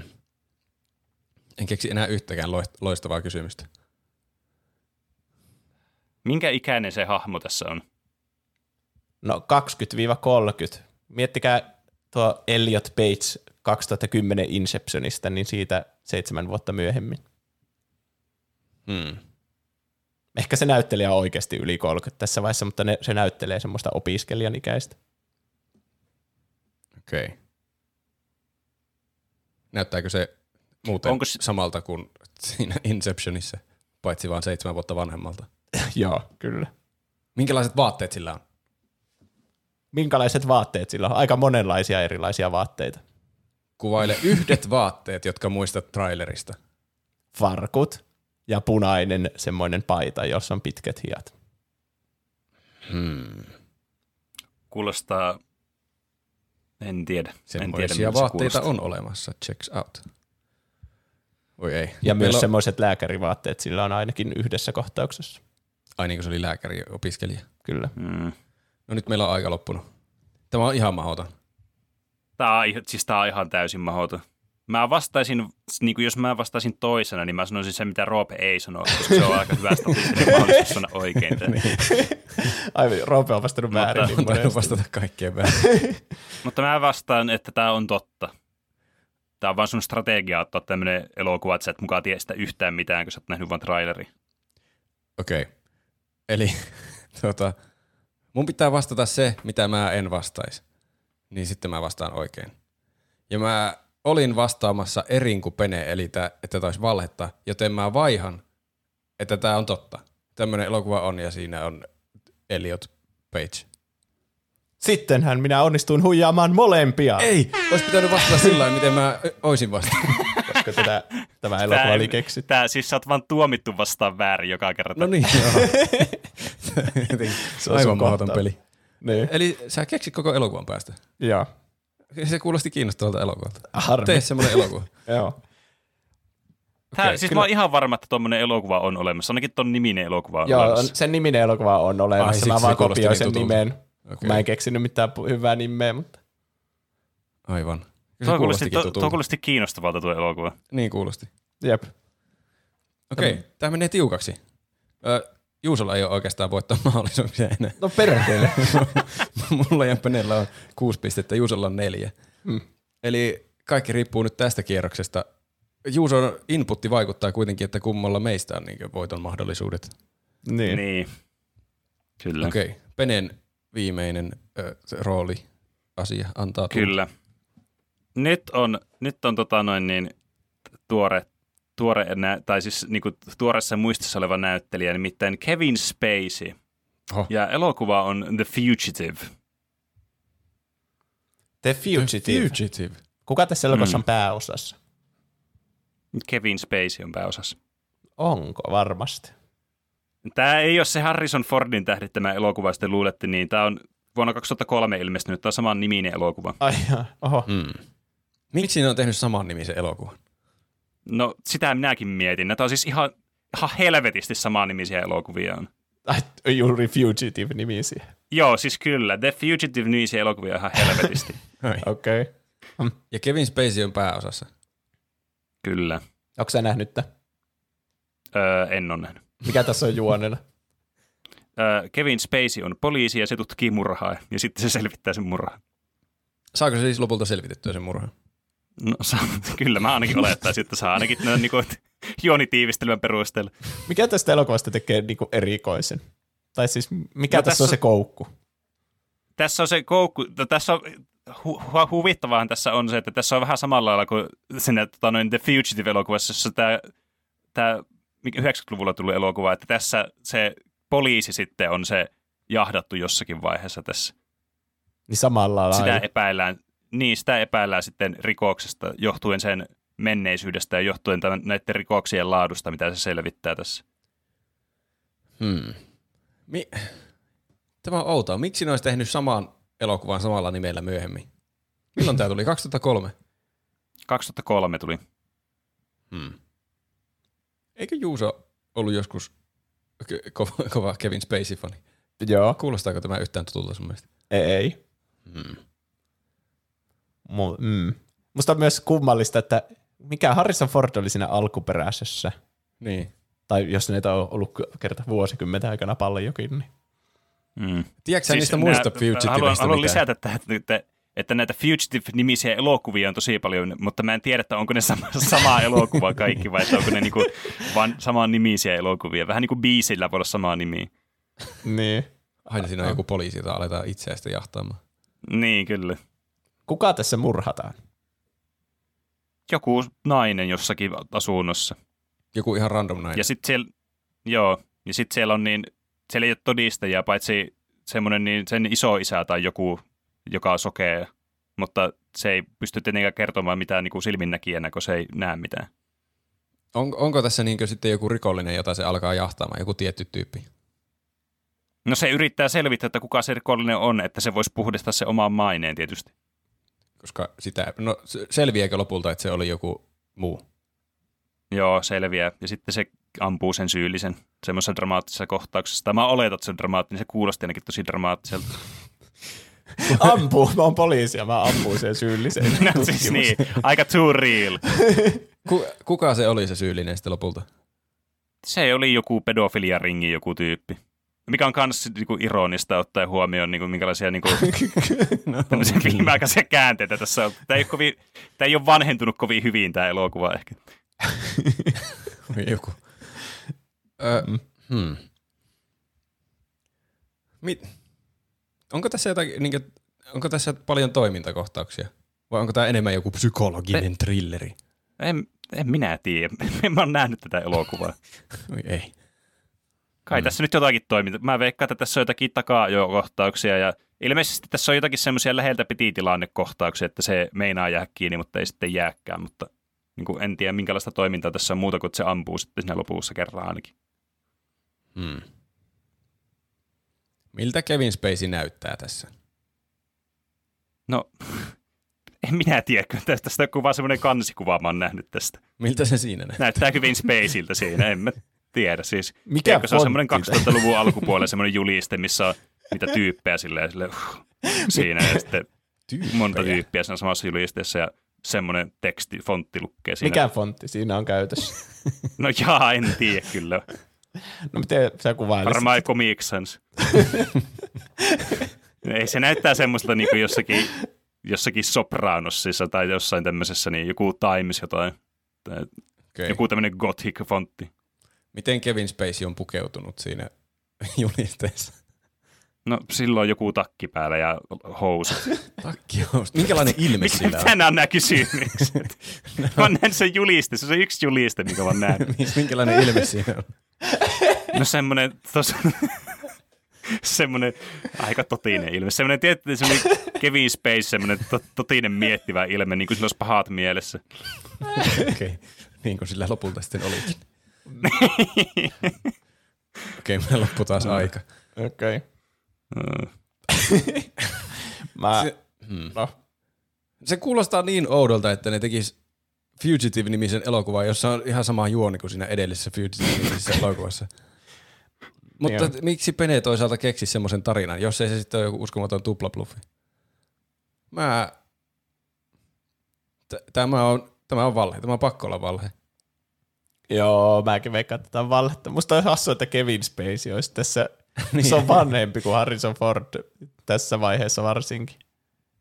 En keksi enää yhtäkään loist- loistavaa kysymystä. Minkä ikäinen se hahmo tässä on? No 20-30. Miettikää tuo Elliot Page 2010 Inceptionista, niin siitä seitsemän vuotta myöhemmin. Hmm. Ehkä se näyttelijä on oikeasti yli 30 tässä vaiheessa, mutta ne, se näyttelee semmoista opiskelijan ikäistä. Okei. Okay. Näyttääkö se muuten Onko se- samalta kuin siinä Inceptionissa, paitsi vain seitsemän vuotta vanhemmalta? [LAUGHS] Joo, kyllä. Minkälaiset vaatteet sillä on? Minkälaiset vaatteet sillä on? Aika monenlaisia erilaisia vaatteita. Kuvaile yhdet [LAUGHS] vaatteet, jotka muistat trailerista. Farkut ja punainen semmoinen paita, jossa on pitkät hiat. Hmm. Kuulostaa, en tiedä. en tiedä, Semmoisia miltä se vaatteita kuulostaa. on olemassa. Checks out. Oi ei. Ja myös Meillä on- semmoiset lääkärivaatteet sillä on ainakin yhdessä kohtauksessa. Ai niin kuin se oli lääkäri opiskelija. Kyllä. Mm. No nyt meillä on aika loppunut. Tämä on ihan mahdoton. Tämä on, ih- siis tää on ihan täysin mahdoton. Mä vastaisin, niin kuin jos mä vastaisin toisena, niin mä sanoisin se, mitä Roope ei sano, koska se on aika hyvä statistinen [LAUGHS] mahdollisuus sanoa oikein. tämän. Ai, Roope on vastannut Mutta- väärin. Niin tainnut monesti. vastata kaikkeen väärin. [LAUGHS] Mutta mä vastaan, että tämä on totta. Tämä on vaan sun strategia ottaa tämmöinen elokuva, että sä et mukaan tiedä sitä yhtään mitään, kun sä oot nähnyt vaan traileri. Okei. Okay. Eli [LAUGHS] tota, mun pitää vastata se, mitä mä en vastaisi. Niin sitten mä vastaan oikein. Ja mä olin vastaamassa erin kuin Pene, eli tää, että tämä olisi valhetta, joten mä vaihan, että tämä on totta. Tämmöinen elokuva on ja siinä on Elliot Page. Sittenhän minä onnistuin huijaamaan molempia, Ei! Olisi pitänyt vastata sillä lailla, miten mä ö, oisin vastannut. [LAUGHS] koska tätä, tämä elokuva oli keksitty. Tää, siis sä oot vaan tuomittu vastaan väärin joka kerta. No niin, [LAUGHS] joo. Se on Aivan mahdoton peli. Niin. Eli sä keksit koko elokuvan päästä. Joo. Se kuulosti kiinnostavalta elokuvalta. Harmi. Tee semmoinen elokuva. [LAUGHS] Joo. Tää, Okei, siis kyllä. mä oon ihan varma, että tuommoinen elokuva on olemassa. Ainakin ton niminen elokuva on Joo, olemassa. sen niminen elokuva on olemassa. Ai, Mä vaan se kopioin niin sen tutulta. nimen. Kun mä en keksinyt mitään hyvää nimeä, mutta Aivan. Tuo kuulosti, to, tuo kuulosti kiinnostavalta tuo elokuva. Niin kuulosti. jep. Okei, okay, tämä menee tiukaksi. Ö, Juusolla ei ole oikeastaan voittaa mahdollisuuksia enää. No perkele. [LAUGHS] Mulla ja Penellä on kuusi pistettä, Juusolla on neljä. Hmm. Eli kaikki riippuu nyt tästä kierroksesta. Juuson inputti vaikuttaa kuitenkin, että kummalla meistä on niin voiton mahdollisuudet. niin. Niin. Kyllä. Okei, okay. Penen viimeinen ö, rooli asia antaa tulla. Kyllä. Nyt on, nyt on tota noin niin, tuore, tuore nä, tai siis niin kuin, tuoreessa muistissa oleva näyttelijä, nimittäin Kevin Spacey. Oho. Ja elokuva on The Fugitive. The Fugitive. Fugitive. Kuka tässä elokuvassa Mm. on pääosassa? Kevin Spacey on pääosassa. Onko varmasti? Tämä ei ole se Harrison Fordin tähdittämä elokuva, sitten luulette, niin tämä on vuonna 2003 ilmestynyt. Tämä on saman niminen elokuva. Ai jaa, oho. Mm. Miksi ne on tehnyt saman nimisen elokuvan? No sitä minäkin mietin. Nämä on siis ihan, ihan helvetisti saman nimisiä elokuvia. On. Ai, juuri Fugitive nimisiä. Joo, siis kyllä. The Fugitive nimisiä elokuvia on ihan helvetisti. [LAUGHS] Okei. Okay. Ja Kevin Spacey on pääosassa. kyllä. Onko sä nähnyt tämän? Öö, en ole nähnyt. Mikä tässä on juonena? Öö, Kevin Spacey on poliisi ja se tutkii murhaa ja sitten se selvittää sen murhaa. Saako se siis lopulta selvitettyä sen murhan? No [LAUGHS] kyllä mä ainakin olettaisin, että saa ainakin noin niin juonitiivistelmän perusteella. Mikä tästä elokuvasta tekee niinku erikoisen? Tai siis mikä No tässä, tässä on se koukku? Tässä on se koukku, no tässä on, hu, hu, huvittavaahan tässä on se, että tässä on vähän samalla lailla kuin sinne tota, noin The Fugitive-elokuvassa, jossa tämä, tämä 90-luvulla tullut elokuva, että tässä se poliisi sitten on se jahdattu jossakin vaiheessa tässä. Niin samalla Sitä lailla. epäillään, niin sitä epäillään sitten rikoksesta johtuen sen menneisyydestä ja johtuen tämän, näiden rikoksien laadusta, mitä se selvittää tässä. Hmm. Mi- Tämä on outoa. Miksi ne olisi tehnyt saman elokuvan samalla nimellä myöhemmin? Milloin tämä tuli? 2003? 2003 tuli. Hmm. Eikö Juuso ollut joskus kova, kova Kevin Spacey-fani? Joo. Kuulostaako tämä yhtään tutulta sun mielestä? Ei. ei. Hmm. Mm. Musta on myös kummallista, että mikä Harrison Ford oli siinä alkuperäisessä. Niin. Tai jos näitä on ollut kerta vuosikymmentä aikana paljonkin. Niin. Mm. Tiedätkö siis niistä muista Fugitiveista haluan, haluan lisätä tähän, että, että näitä Fugitive-nimisiä elokuvia on tosi paljon, mutta mä en tiedä, että onko ne sama, [LAUGHS] samaa elokuvaa kaikki, vai että onko ne niinku vaan saman nimisiä elokuvia. Vähän niin kuin biisillä voi olla samaa nimiä. niin. Aina siinä on joku poliisi, jota aletaan itseästä jahtaamaan. Niin, kyllä. Kuka tässä murhataan? Joku nainen jossakin asunnossa. Joku ihan random näin. Ja sitten siellä, joo, ja sit siellä on niin, siellä ei ole todistajia, paitsi semmoinen niin sen iso isä tai joku, joka on sokea, mutta se ei pysty tietenkään kertomaan mitään niin kuin silminnäkijänä, kun se ei näe mitään. On, onko tässä niinkö sitten joku rikollinen, jota se alkaa jahtaamaan, joku tietty tyyppi? No se yrittää selvittää, että kuka se rikollinen on, että se voisi puhdistaa se omaan maineen tietysti. Koska sitä, no se- selviääkö lopulta, että se oli joku muu? Joo, selviää. Ja sitten se ampuu sen syyllisen semmoisessa dramaattisessa kohtauksessa. Tai mä oletan, että se on dramaattinen. Se kuulosti ainakin tosi dramaattiselta. [LAUGHS] Ampuu, mä oon poliisi ja mä ampuin sen syyllisen. [LAUGHS] no siis niin, aika too real. Ku, kuka se oli se syyllinen sitten lopulta? Se oli joku pedofiliaringi joku tyyppi. Mikä on myös niinku, ironista ottaen huomioon, niinku, minkälaisia niinku, [LAUGHS] no, [LAUGHS] viimeaikaisia käänteitä tässä on. Tämä ei, ole kovin, tämä ei ole vanhentunut kovin hyvin tämä elokuva ehkä. joku. Ö, hmm. Mit? Onko tässä jotakin, niin kuin, onko tässä paljon toimintakohtauksia? Vai onko tämä enemmän joku psykologinen trilleri? En, en minä tiedä. [LAUGHS] En mä ole nähnyt tätä elokuvaa. Ei. Kai mm. tässä nyt jotakin toiminta. Mä veikkaan, että tässä on jotakin takaa-kohtauksia ja ilmeisesti tässä on jotakin semmoisia läheltä piti tilannekohtauksia, että se meinaa jää kiinni, mutta ei sitten jääkään, mutta niin kuin en tiedä minkälaista toimintaa tässä on muuta kuin, että se ampuu sitten siinä lopussa kerran ainakin. Hmm. Miltä Kevin Spacey näyttää tässä? No, [LAUGHS] en minä tiedä, kun tästä, vaan semmoinen kansikuva, mä oon nähnyt tästä. Miltä se siinä näyttää? Näyttää hyvin Spaceiltä siinä, en mä tiedä. Siis, Mikä tiedätkö, se on semmoinen fontti 2000-luvun alkupuolella semmoinen juliste, missä on niitä tyyppejä silleen, silleen uh, [LAUGHS] siinä ja sitten monta tyyppiä siinä samassa julisteessa ja semmoinen teksti, fontti lukee siinä. Mikä fontti siinä on käytössä? No jaa, en tiedä kyllä. No miten sä kuvailisit? Varmaan Comic Sans. [LAUGHS] Ei se näyttää semmoista niin kuin jossakin, jossakin Sopranossissa tai jossain tämmöisessä, niin joku Times jotain. Tai Okay. Joku tämmöinen gothic-fontti. Miten Kevin Spacey on pukeutunut siinä [LAUGHS] julisteessa? No silloin joku takki päällä ja housut. [LAUGHS] Takki Minkälainen ilme Miksi sillä on? tänään on nämä kysymykset? [LAUGHS] Mä oon nähnyt sen juliste, se on se yksi juliste, mikä mä oon nähnyt. Minkälainen ilme siinä on? No semmoinen, tos, semmoinen aika totinen ilme. Semmoinen, tietty, semmoinen Kevin Space, semmoinen to, totinen miettivä ilme, niin kuin sillä olisi pahat mielessä. Okei, okay. niin kuin sillä lopulta sitten olikin. [LAUGHS] Okei, okay, meillä loppui taas aika. Okei. Okay. Mm. [LAUGHS] Mä, Se- hmm. no, Se kuulostaa niin oudolta, että ne tekis Fugitive-nimisen elokuvan, jossa on ihan sama juoni kuin siinä edellisessä Fugitive-nimisessä elokuvassa. Mutta Niin miksi Pene toisaalta keksi semmoisen tarinan, jos ei se sitten ole joku uskomaton tuplabluffi? Mä... T- tämä on, tämä on valhe. Tämä on pakko olla valhe. Joo, mäkin veikkaan tätä valhetta. Musta on hassua, että Kevin Spacey olisi tässä, [LAUGHS] niin. se on vanhempi kuin Harrison Ford tässä vaiheessa varsinkin.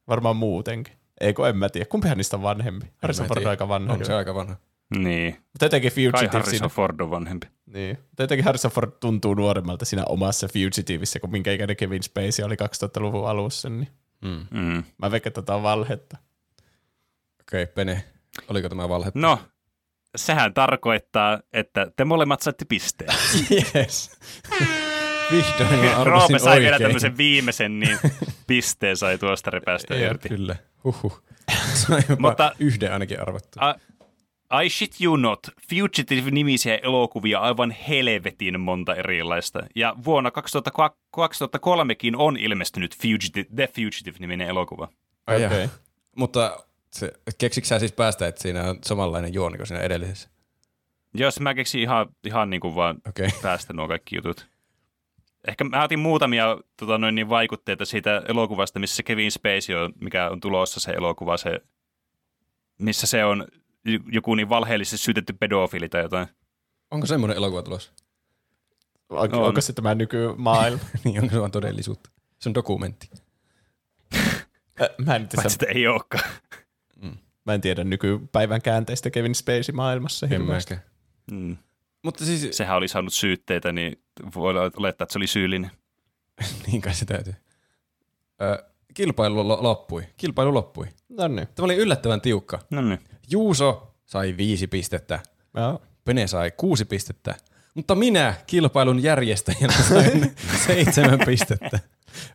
Varmaan muutenkin. Ei kun en mä tiedä. Kumpihan niistä on vanhempi? Harrison Ford on aika vanha. On se aika vanha. Niin. Mutta jotenkin Kai Fugitive Harrison siinä, Ford on vanhempi. niin. Mutta jotenkin Harrison Ford tuntuu nuoremmalta siinä omassa Fugitiveissa, kuin minkä ikäinen Kevin Spacey oli 2000-luvun alussa. Niin Mm. Mm. mä veikkaan, että tätä on valhetta. Okei, okay, Pene. Oliko tämä valhe? No, sehän tarkoittaa, että te molemmat saitte pisteen. [LAUGHS] Yes. Vihdoin mä Roope arvasin sai vielä oikein. tämmöisen viimeisen, niin [LAUGHS] pisteen sai tuosta repästä irti. Kyllä. Huhhuh. Sai jopa Mutta- yhden ainakin arvattu. A- I shit you not. Fugitive-nimisiä elokuvia aivan helvetin monta erilaista. Ja vuonna 2003kin on ilmestynyt Fugitive, The Fugitive-niminen elokuva. Okei. okay. Mutta se, keksitkö sä siis päästä, että siinä on samanlainen juoni kuin siinä edellisessä? Jos mä keksin ihan, ihan niin kuin vaan. Okay. päästä nuo kaikki jutut. Ehkä mä otin muutamia tota, noin niin vaikutteita siitä elokuvasta, missä Kevin Spacey on, mikä on tulossa se elokuva, se, missä se on joku niin valheellisesti syytetty pedofiili tai jotain. Onko semmoinen elokuva tulossa? On, On. onko se tämä nykymaailma? [LAUGHS] niin, onko se vaan todellisuutta? Se on dokumentti. Äh, mä, en Paitsi tiedä, että ei olekaan. Mä en tiedä nykypäivän käänteistä Kevin Spacey maailmassa. En hirveästi. Mm. Mutta siis, Sehän oli saanut syytteitä, niin voi olettaa, että se oli syyllinen. [LAUGHS] niin kai se täytyy. Ö, kilpailu lo- loppui. Kilpailu loppui. No niin. Tämä oli yllättävän tiukka. No niin. Juuso sai viisi pistettä. Joo. Pene sai kuusi pistettä. Mutta minä kilpailun järjestäjänä sain [LAUGHS] seitsemän pistettä. [LAUGHS]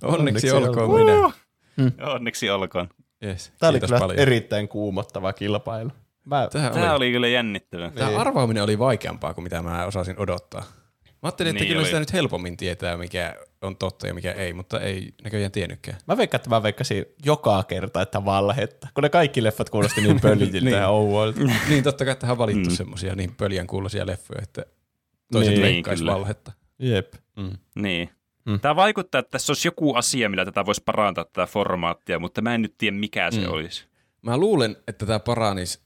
Onneksi, Onneksi olkoon olkoon. minä. Onneksi olkoon. Yes, Tämä oli kyllä paljon. erittäin kuumottava kilpailu. Mä, Tämä Tämä oli, oli kyllä jännittävää. tämä Niin. arvaaminen oli vaikeampaa kuin mitä mä osasin odottaa. Mä ajattelin, että Niin kyllä oli. sitä nyt helpommin tietää, mikä on totta ja mikä ei, mutta ei näköjään tiennytkään. mä veikkaan, että mä veikkasin joka kerta, että valhetta. Kun ne kaikki leffat kuulosti niin [LAUGHS] pöljiltä Niin. ja ouvoilta. [LAUGHS] niin totta kai tähän on valittu Mm. mm. semmosia niin pöljän kuulosia leffoja, että toiset Niin, kyllä. valhetta. Jep. Mm. Niin. Mm. Tämä vaikuttaa, että tässä olisi joku asia, millä tätä voisi parantaa tätä formaattia, mutta mä en nyt tiedä, mikä se Mm. olisi. Mä luulen, että tämä paranisi,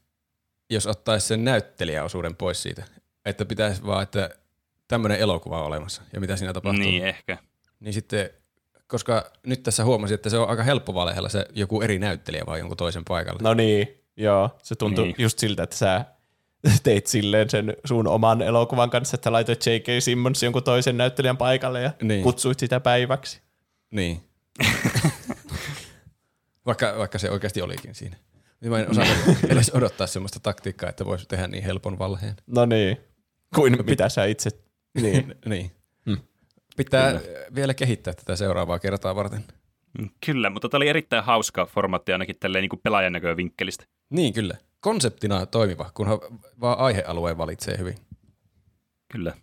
jos ottaisi sen näyttelijäosuuden pois siitä. Että pitäisi vaan, että tämmöinen elokuva on olemassa ja mitä siinä tapahtuu. Niin, ehkä. Niin sitten, koska nyt tässä huomasin, että se on aika helppo valehella se joku eri näyttelijä vai jonkun toisen paikalla. No niin, joo. Se tuntui Niin. niin. just siltä, että sä [LAUGHS] teit silleen sen sun oman elokuvan kanssa, että laitoit J.K. Simmons jonkun toisen näyttelijän paikalle ja Niin. kutsuit sitä päiväksi. Niin. [LAUGHS] vaikka, vaikka se oikeasti olikin siinä. Niin mä en osaa [LAUGHS] edes odottaa semmoista taktiikkaa, että voisi tehdä niin helpon valheen. No niin. Kuin mitä sä itse... Niin. niin. Hmm. Pitää vielä kehittää tätä seuraavaa kertaa varten. Mm, Kyllä, mutta tämä oli erittäin hauska formaatti ainakin tälleen niin kuin pelaajan näkövinkkelistä. Niin kyllä. Konseptina toimiva, kunhan vaan aihealueen valitsee hyvin. Kyllä.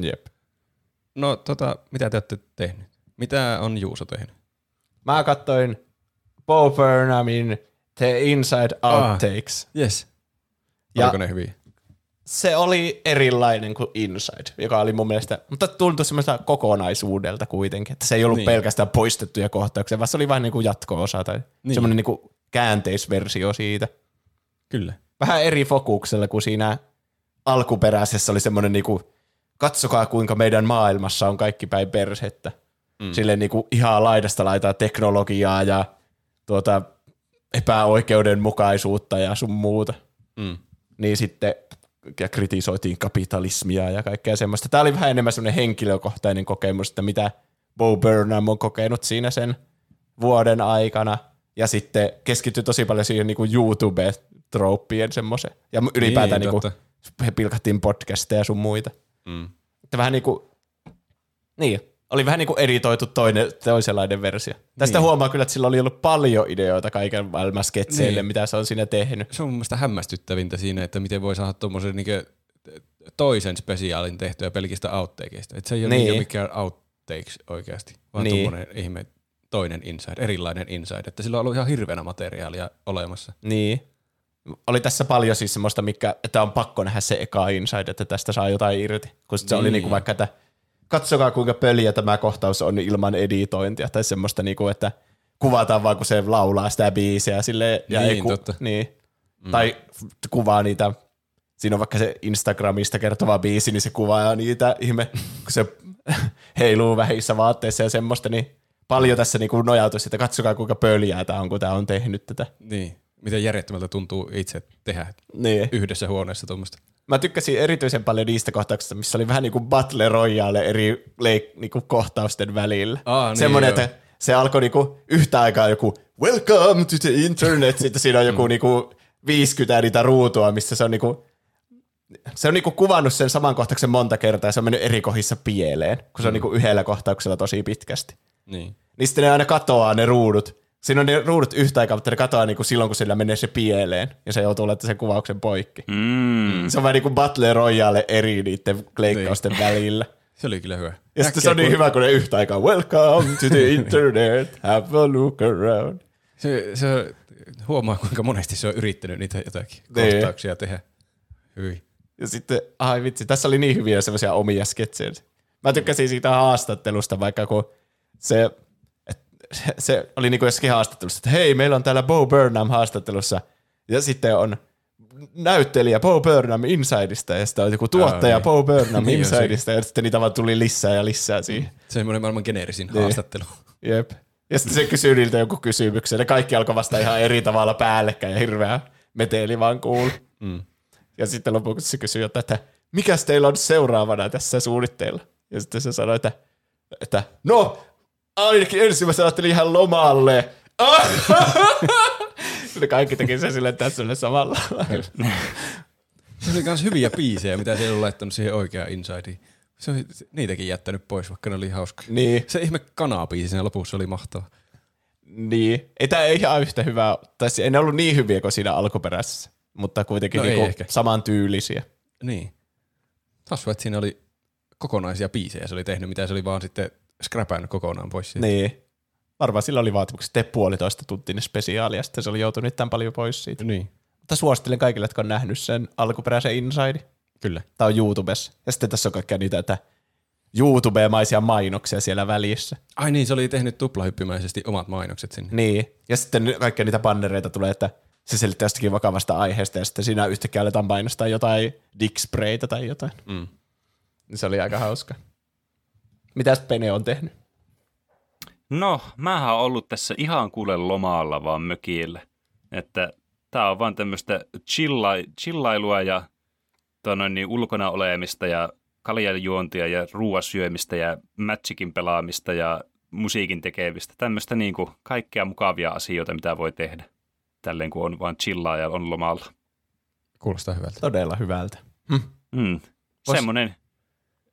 Jep. No tota, mitä te olette tehnyt? Mitä on Juuso tehnyt? Mä katsoin Bo Burnhamin The Inside Ah. Outtakes. Yes. Ja- Oliko ne hyviä? Se oli erilainen kuin Inside, joka oli mun mielestä, mutta tuntui semmoista kokonaisuudelta kuitenkin, että se ei ollut Niin. pelkästään poistettuja kohtauksia, vaan se oli vain niin kuin jatko-osa tai niin. semmoinen niin kuin käänteisversio siitä. Kyllä. Vähän eri fokuksella kuin siinä alkuperäisessä oli semmoinen niin kuin, katsokaa kuinka meidän maailmassa on kaikki päin persettä. Mm. Silleen niin kuin ihan laidasta laitaa teknologiaa ja tuota, epäoikeudenmukaisuutta ja sun muuta Mm. niin sitten ja kritisoitiin kapitalismia ja kaikkea semmoista. Tämä oli vähän enemmän semmoinen henkilökohtainen kokemus, että mitä Bo Burnham on kokenut siinä sen vuoden aikana. Ja sitten keskittyy tosi paljon siihen niin kuin YouTube-trooppien semmoiseen. Ja ylipäätään niin, Niin, niin totta. he pilkattiin podcasteja ja sun muita. Mm. Että vähän niin kuin, niin, oli vähän niin kuin editoitu toinen, toisenlainen versio. Tästä Niin. huomaa kyllä, että sillä oli ollut paljon ideoita kaiken maailman sketseille, Niin. mitä se on siinä tehnyt. Se on mun mielestä hämmästyttävintä siinä, että miten voi saada tuommoisen niinku toisen spesiaalin tehtyä pelkistä outtakeista. Että se ei ole Niin. niin. mikään outtakes oikeasti, vaan niin. tuommoinen ihme toinen inside, erilainen inside. Että sillä on ollut ihan hirveänä materiaalia olemassa. Niin. Oli tässä paljon siis semmoista, mikä, että on pakko nähdä se eka inside, että tästä saa jotain irti. Kun sit se oli Niin. niinku vaikka, että katsokaa kuinka pöliä tämä kohtaus on ilman editointia, tai semmoista niinku, että kuvataan vaan kun se laulaa sitä biisiä silleen, ja Niin, ei ku, totta. Niin. Mm. Tai kuvaa niitä, siinä on vaikka se Instagramista kertova biisi, niin se kuvaa niitä ihme, kun se [LAUGHS] heiluu vähissä vaatteissa ja semmoista, niin paljon tässä niinku nojautuisi, että katsokaa kuinka pöliää tämä on, kun tämä on tehnyt tätä. Niin. Miten järjettömältä tuntuu itse tehdä Niin. yhdessä huoneessa tuommoista. Mä tykkäsin erityisen paljon niistä kohtauksista, missä oli vähän niin kuin Battle Royale eri leik- niin kuin kohtausten välillä. Aa, niin Semmoinen, joo. että se alkoi niin kuin yhtä aikaa joku Welcome to the internet, sitten siinä on joku niin kuin 50 niitä ruutua, missä se on niin kuin, se on niinku kuvannut sen saman kohtauksen monta kertaa ja se on mennyt eri kohdissa pieleen, kun se on niinku yhdellä kohtauksella tosi pitkästi. Niin. Niin sitten ne aina katoaa ne ruudut. Siinä on ne ruudut yhtä aikaa, mutta ne katoaa niinku silloin, kun sillä menee se pieleen ja se joutuu laittamaan sen kuvauksen poikki. Mm. Se on vähän niin kuin Battle Royale eri niiden kleikkausten välillä. Se oli kyllä hyvä. Ja sitten se on niin hyvä, kun ne yhtä aikaa Welcome to the [LAUGHS] internet, have a look around. Se, se huomaa, kuinka monesti se on yrittänyt niitä jotakin Niin. kohtauksia tehdä. Hyvin. Ja sitten, ai vitsi, tässä oli niin hyviä semmoisia omia sketsejä. Mä tykkäsin siitä haastattelusta, vaikka kun se, se, se oli niin kuin jossakin haastattelussa, että hei, meillä on täällä Bo Burnham haastattelussa. Ja sitten on näyttelijä Bo Burnham Insideista, ja sitten on joku tuottaja Aa, niin. Bo Burnham [LAUGHS] Niin. Insideista, ja sitten niitä vaan tuli lisää ja lisää siihen. Semmoinen maailman geneerisin Niin. haastattelu. [LAUGHS] Jep. Ja sitten se kysyy niiltä joku kysymyksen, ja kaikki alkoi vasta ihan eri tavalla päällekkäin, ja hirveä meteli vaan kuulu. Mm. Ja sitten lopuksi se kysyy jotain, että mikäs teillä on seuraavana tässä suunnitteilla? Ja sitten se sanoi, että, että no, ainakin ensimmäisenä ajattelin ihan lomalle. [LAUGHS] Ne kaikki teki sen silleen tässä samalla lailla. Se oli myös hyviä biisejä, mitä se on laittanut siihen oikeaan insideen. Se oli niitäkin jättänyt pois, vaikka ne oli hauska. Niin, Se ihme kanabiisi siinä lopussa oli mahtava. niin. Ei tämä ei ihan yhtä hyvää, tai se- ei ne ollut niin hyviä kuin siinä alkuperäisessä, mutta kuitenkin No niinku ehkä. samantyylisiä. Niin. Hassu, että siinä oli kokonaisia biisejä se oli tehnyt, mitä se oli vaan sitten scrapannut kokonaan pois. siitä. Niin. Varmaan sillä oli vaatimukset tee puolitoista tuntinen spesiaali, ja sitten se oli joutunut tämän paljon pois siitä. Niin, Mutta suosittelen kaikille, jotka on nähnyt sen alkuperäisen Inside. kyllä. Tämä on YouTubessa. Ja sitten tässä on kaikkea niitä, että YouTube-maisia mainoksia siellä välissä. Ai niin, se oli tehnyt tuplahyppimäisesti omat mainokset sinne. Niin. Ja sitten kaikkea niitä bannereita tulee, että se selittää jostakin vakavasta aiheesta ja sitten siinä yhtäkkiä aletaan mainostaa jotain dicksprayta tai jotain. Mm. Se oli aika hauska. Mitäs Pene on tehnyt? No, mähän oon ollut tässä ihan kuule lomalla vaan mökillä. Että tää on vaan tämmöistä chilla, chillailua ja tuonne, niin ulkona olemista ja kaljan juontia ja ruoan syömistä ja matchikin pelaamista ja musiikin tekemistä. Tämmöistä niin kuin kaikkea mukavia asioita, mitä voi tehdä. Tälleen kun on vaan chillaa ja on lomalla. Kuulostaa hyvältä. Todella hyvältä. Mm. Vois- Semmoinen.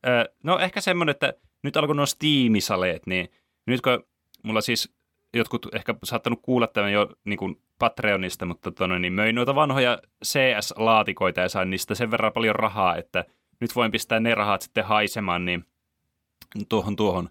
Ö, no ehkä semmoinen, että nyt alkoi nuo Steam-saleet, niin nyt kun mulla siis jotkut ehkä saattanut kuulla tämän jo niin kuin Patreonista, mutta tonne, niin möin noita vanhoja CS-laatikoita ja sain niistä sen verran paljon rahaa, että nyt voin pistää ne rahat sitten haisemaan niin tuohon tuohon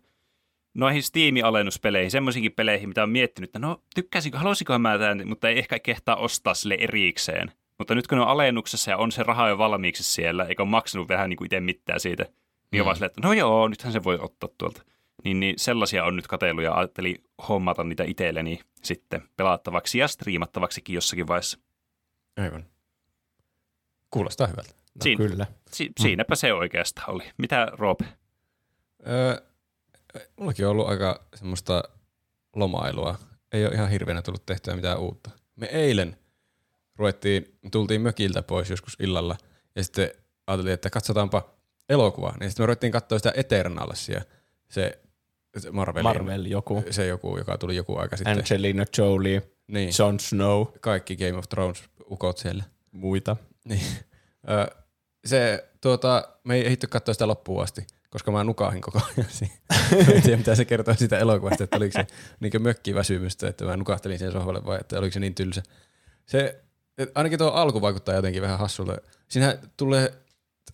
noihin Steam-alennuspeleihin, semmoisiinkin peleihin, mitä on miettinyt, että no tykkäisikö, haluaisinko mä tämän, mutta ei ehkä kehtaa ostaa sille erikseen. Mutta nyt kun ne on alennuksessa ja on se raha jo valmiiksi siellä, eikä ole maksanut vähän niin kuin itse mitään siitä, niin on vaan silleen, että no joo, nythän se voi ottaa tuolta. Niin, niin sellaisia on nyt katsellut ja ajattelin hommata niitä itselleni sitten pelattavaksi ja striimattavaksikin jossakin vaiheessa. Aivan. Kuulostaa hyvältä. No Siin- kyllä. Si- siinäpä se oikeastaan oli. Mitä Rob? Öö, mullakin on ollut aika semmoista lomailua. Ei ole ihan hirveänä tullut tehtyä mitään uutta. Me eilen ruvettiin, tultiin mökiltä pois joskus illalla ja sitten ajateltiin, että katsotaanpa elokuvaa. Niin sitten me ruvettiin katsoa sitä Eternalsia, se, se Marvelin, Marvel joku. se joku, joka tuli joku aika sitten. Angelina Jolie, niin, Jon Snow, kaikki Game of Thrones ukot siellä. muita. Niin. Ö, se, tuota, me ei ehditty katsoa sitä loppuun asti, koska mä nukahin koko ajan [LAUGHS] siinä. en tiedä, mitä se kertoo siitä elokuvasta, että oliko se niin mökkiväsymystä, että mä nukahtelin siihen sohvalle vai että oliko se niin tylsä. Se, ainakin tuo alku vaikuttaa jotenkin vähän hassulle. Siinä tulee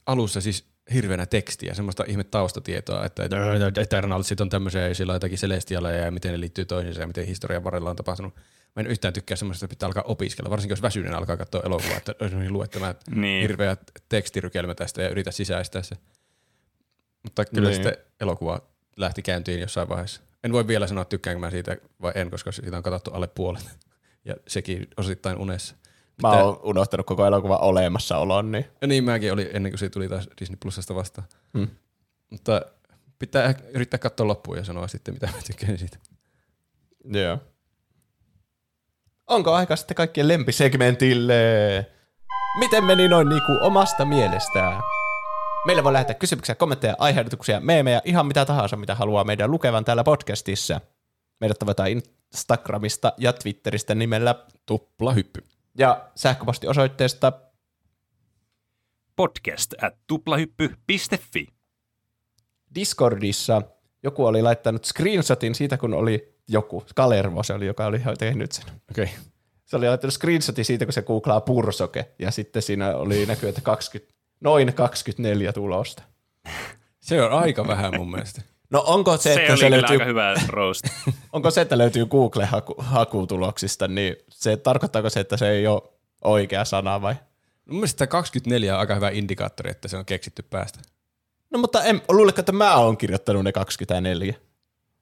alussa siis hirveänä tekstiä, semmoista ihme taustatietoa, että Eternalsit on tämmöisiä ja sillä on jotakin celestialeja ja miten ne liittyy toisiinsa ja miten historian varrella on tapahtunut. Mä en yhtään tykkää semmoista, että pitää alkaa opiskella, varsinkin jos väsyinen alkaa katsoa elokuvaa, että lue tämä niin. hirveä tekstirykelmä tästä ja yritä sisäistää se. Mutta kyllä niin. sitten elokuva lähti käyntiin jossain vaiheessa. En voi vielä sanoa, tykkäänkö mä siitä vai en, koska siitä on katsottu alle puolet. [LAUGHS] Ja sekin osittain unessa. Mä oon unohtanut koko elokuva olemassaolon. Niin. Ja niin mäkin oli ennen kuin se tuli taas Disney Plusasta vastaan. Hmm. Mutta pitää yrittää katsoa loppuun ja sanoa sitten, mitä mä tykkään siitä. Joo. Yeah. Onko aika sitten kaikkien lempisegmentille? Miten meni noin niinku omasta mielestään? Meillä voi lähettää kysymyksiä, kommentteja, aiheutuksia, meemejä, ihan mitä tahansa, mitä haluaa meidän lukevan täällä podcastissa. Meidät tavataan Instagramista ja Twitteristä nimellä Tuplahyppy. Ja sähköpostiosoitteesta podcast at tuplahyppy.fi. Discordissa joku oli laittanut screenshotin siitä, kun oli joku, Kalervo se oli, joka oli tehnyt sen. Okei. Okay. Se oli laittanut screenshotin siitä, kun se googlaa pursoke, ja sitten siinä oli näkyy, että 20, noin 24 tulosta. Se on aika vähän mun mielestä. No onko se, se että se löytyy, aika hyvä roast. [LAUGHS] onko se, että löytyy Google-hakutuloksista, niin se tarkoittaako se, että se ei ole oikea sana vai? Mun mielestä 24 on aika hyvä indikaattori, että se on keksitty päästä. No mutta en, luuletko, että mä oon kirjoittanut ne 24?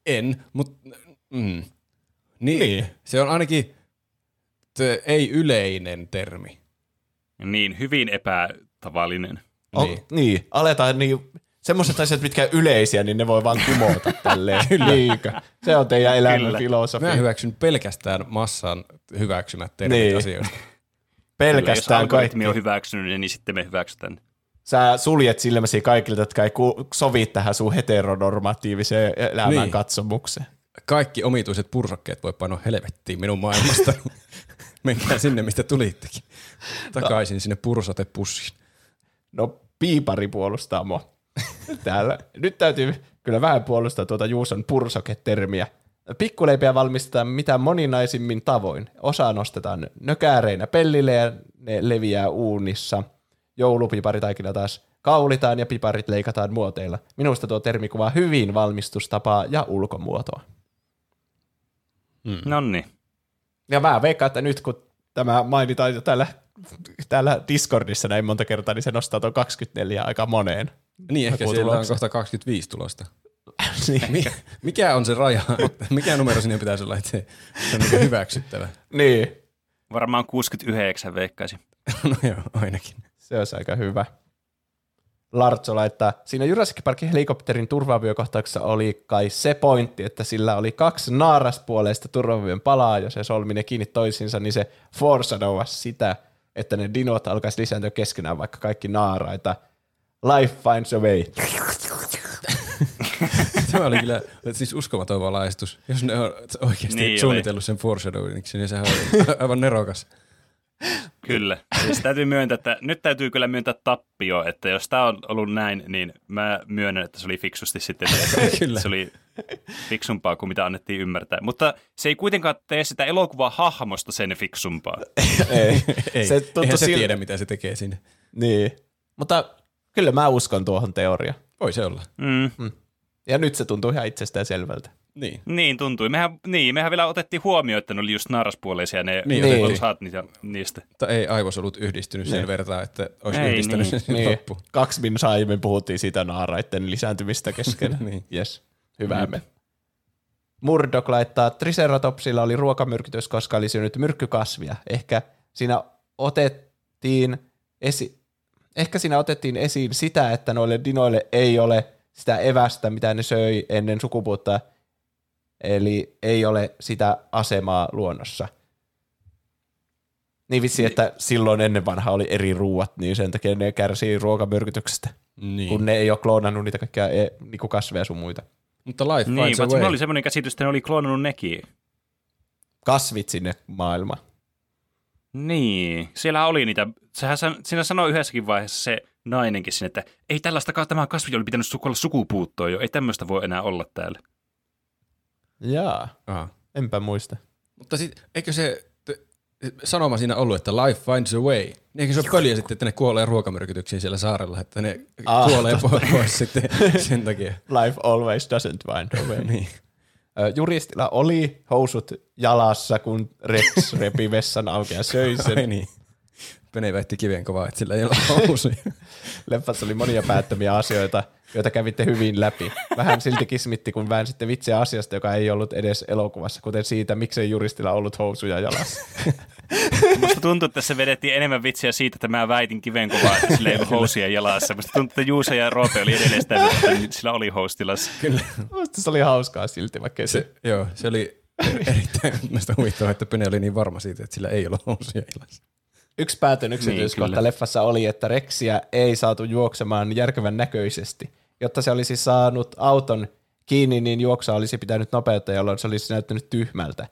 En, mutta mm, niin, niin. se on ainakin ei yleinen termi. Niin, hyvin epätavallinen. O, niin. niin, aletaan niin, semmoiset asiat, mitkä on yleisiä, niin ne voi vaan kumota [LAUGHS] tälleen. Liika. Se on teidän elämän filosofia. Mä hyväksyn pelkästään massan hyväksymät termit niin. asioista. [LAUGHS] Pelkästään Kyllä, jos on hyväksynyt, niin sitten me hyväksytään. Sä suljet silmäsi kaikilta, jotka ei sovi tähän sun heteronormatiiviseen elämän niin. katsomukseen. Kaikki omituiset pursokkeet voi painoa helvettiin minun maailmasta. [LAUGHS] Menkää sinne, mistä tulittekin. Takaisin no. sinne pursotepussiin. No, piipari puolustaa mua. [LAUGHS] Täällä. Nyt täytyy kyllä vähän puolustaa tuota Juuson pursoke-termiä. Pikkuleipiä valmistetaan mitä moninaisimmin tavoin. Osa nostetaan nökäreinä pellille ja ne leviää uunissa. Joulupiparitaikina taas kaulitaan ja piparit leikataan muoteilla. Minusta tuo termi kuvaa hyvin valmistustapaa ja ulkomuotoa. Mm. Nonni. Ja mä veikkaan, että nyt kun tämä mainitaan jo täällä, täällä Discordissa näin monta kertaa, niin se nostaa tuon 24 aika moneen. Niin, ehkä siellä on kohta 25 tulosta. [LAUGHS] niin. [LAUGHS] Mikä on se raja? [LAUGHS] Mikä numero sinne pitäisi olla, että se on niin hyväksyttävä? niin. Varmaan 69 veikkaisin. no joo, ainakin. Se olisi aika hyvä. Lartso laittaa, siinä Jurassic Parkin helikopterin turvaviokohtauksessa oli kai se pointti, että sillä oli kaksi naaraspuoleista turvavyön palaa, jos se solmi ne kiinni toisiinsa, niin se foreshadowasi sitä, että ne dinot alkaisi lisääntyä keskenään, vaikka kaikki naaraita. Life finds a way. [LAUGHS] Tämä oli kyllä siis uskomaton valaistus. Jos ne on oikeasti niin suunnitellut oli. sen foreshadowingiksi, niin sehän on [LAUGHS] aivan nerokas. Kyllä. Siis täytyy myöntää, että nyt täytyy kyllä myöntää tappio, että jos tämä on ollut näin, niin mä myönnän, että se oli fiksusti sitten. [LAUGHS] kyllä. Se oli fiksumpaa kuin mitä annettiin ymmärtää. Mutta se ei kuitenkaan tee sitä elokuvaa hahmosta sen fiksumpaa. ei. ei. Se Eihän se tiedä, mitä se tekee sinne. Niin. Mutta kyllä mä uskon tuohon teoriaan. Voi se olla. Mm. Mm. Ja nyt se tuntuu ihan itsestään selvältä. Niin. Niin tuntui. Mehän, niin, mehän vielä otettiin huomioon, että ne oli just naaraspuoleisia ne niin, niin. osat niitä, niistä. Mutta ei aivosolut yhdistynyt niin. sen verran, että olisi ei, yhdistänyt niin. sen niin. loppu. Kaksi min aiemmin puhuttiin siitä naaraiden lisääntymistä kesken. [LAUGHS] niin. Yes. Hyvä me. Murdoch laittaa, Triceratopsilla oli ruokamyrkytys, koska oli syönyt myrkkykasvia. Ehkä siinä otettiin esi- ehkä siinä otettiin esiin sitä, että noille dinoille ei ole sitä evästä, mitä ne söi ennen sukupuutta, eli ei ole sitä asemaa luonnossa. Niin vitsi, että silloin ennen vanhaa oli eri ruuat, niin sen takia ne kärsii ruokamyrkytyksestä, niin. kun ne ei ole kloonannut niitä kaikkia e- niinku kasveja sun muita. Mutta life niin, finds a oli semmoinen käsitys, että ne oli kloonannut nekin. Kasvit sinne maailmaan. Niin, siellä oli niitä, sehän siinä sanoi yhdessäkin vaiheessa se nainenkin sinne, että ei tällaista, tämä kasvi oli pitänyt sukulla sukupuuttoa jo, ei tämmöistä voi enää olla täällä. Jaa, Aha. enpä muista. Mutta sit, eikö se t- sanoma siinä ollut, että life finds a way? Niin eikö se ole pöliä sitten, että ne kuolee ruokamyrkytyksiin siellä saarella, että ne Ah, kuolee pois, pois sitten [LAUGHS] sen takia. Life always doesn't find a way. niin. Juristilla oli housut jalassa, kun Rex repi vessan auki ja söi sen. Ai niin. Pene väitti kiveen kovaa, että sillä ei ole housuja. [LAUGHS] Leffassa oli monia päättömiä asioita, joita kävitte hyvin läpi. Vähän silti kismitti, kun väänsitte vitsiä asiasta, joka ei ollut edes elokuvassa, kuten siitä, miksei juristilla ollut housuja jalassa. [LAUGHS] Musta tuntuu, että tässä vedettiin enemmän vitsiä siitä, että mä väitin kiven kovaa, että sillä ei ollut [LAUGHS] housuja jalassa. Musta tuntuu, että Juusa ja Roope oli edelleen sitä, että sillä oli houstilassa. Kyllä. Musta se oli hauskaa silti, vaikka se... Se, joo, se oli erittäin huvittavaa, että Pene oli niin varma siitä, että sillä ei ole housuja ilassa. Yksi päätön yksityiskohta kyllä. leffassa oli, että Rexiä ei saatu juoksemaan järkevän näköisesti. Jotta se olisi saanut auton kiinni, niin juoksua olisi pitänyt nopeutta, jolloin se olisi näyttänyt tyhmältä.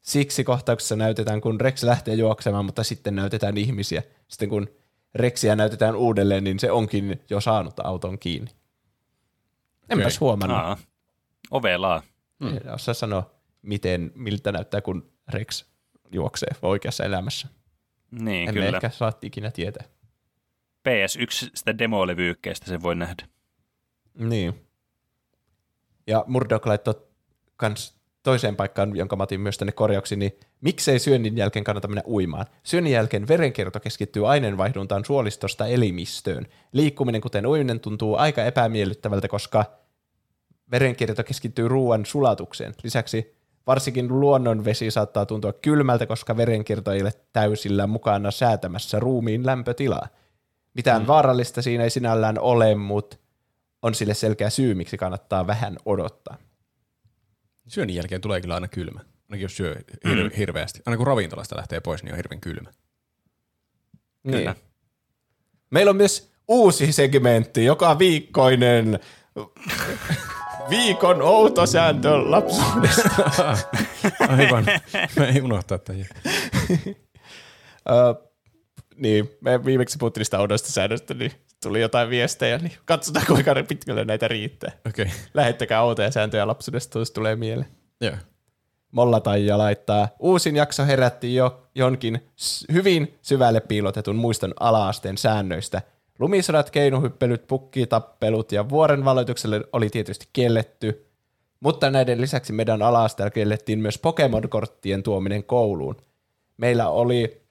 Siksi kohtauksessa näytetään, kun Rex lähtee juoksemaan, mutta sitten näytetään ihmisiä. Sitten kun Rexiä näytetään uudelleen, niin se onkin jo saanut auton kiinni. Enpäs huomannut. Aa, ovelaa. Hmm. En osaa sanoa, miten, miltä näyttää, kun Rex juoksee oikeassa elämässä. Niin, Emme kyllä. ehkä saa ikinä tietää. PS1 sitä demolevyykkeestä sen voi nähdä. Niin. Ja Murdoch laittoi kans toiseen paikkaan, jonka mä otin myös tänne korjauksiin, niin miksei syönnin jälkeen kannata mennä uimaan? Syönnin jälkeen verenkierto keskittyy aineenvaihduntaan suolistosta elimistöön. Liikkuminen, kuten uiminen, tuntuu aika epämiellyttävältä, koska verenkierto keskittyy ruoan sulatukseen. Lisäksi varsinkin luonnonvesi saattaa tuntua kylmältä, koska verenkierto ei ole täysillä mukana säätämässä ruumiin lämpötilaa. Mitään mm. vaarallista siinä ei sinällään ole, mutta on sille selkeä syy, miksi kannattaa vähän odottaa. Syönnin jälkeen tulee kyllä aina kylmä. Ainakin jos syö hir- Mm. hirveästi. Aina kun ravintolasta lähtee pois, niin on hirveän kylmä. Kyllä. Niin. Meillä on myös uusi segmentti, joka viikkoinen viikon outo sääntö lapsuudesta. [LAUGHS] Aivan. Mä ei unohtaa tätä. Ö, niin, me viimeksi puhuttiin niistä oudoista säännöistä, niin tuli jotain viestejä, niin katsotaan kuinka pitkälle näitä riittää. Okay. Lähettäkää outoja sääntöjä lapsuudesta, jos tulee mieleen. Joo. Molla Taija laittaa, uusin jakso herätti jo jonkin hyvin syvälle piilotetun muiston alaasteen säännöistä. Lumisodat, keinuhyppelyt, pukkitappelut ja vuoren valoitukselle oli tietysti kielletty, mutta näiden lisäksi meidän alaasteella kiellettiin myös Pokemon-korttien tuominen kouluun. Meillä oli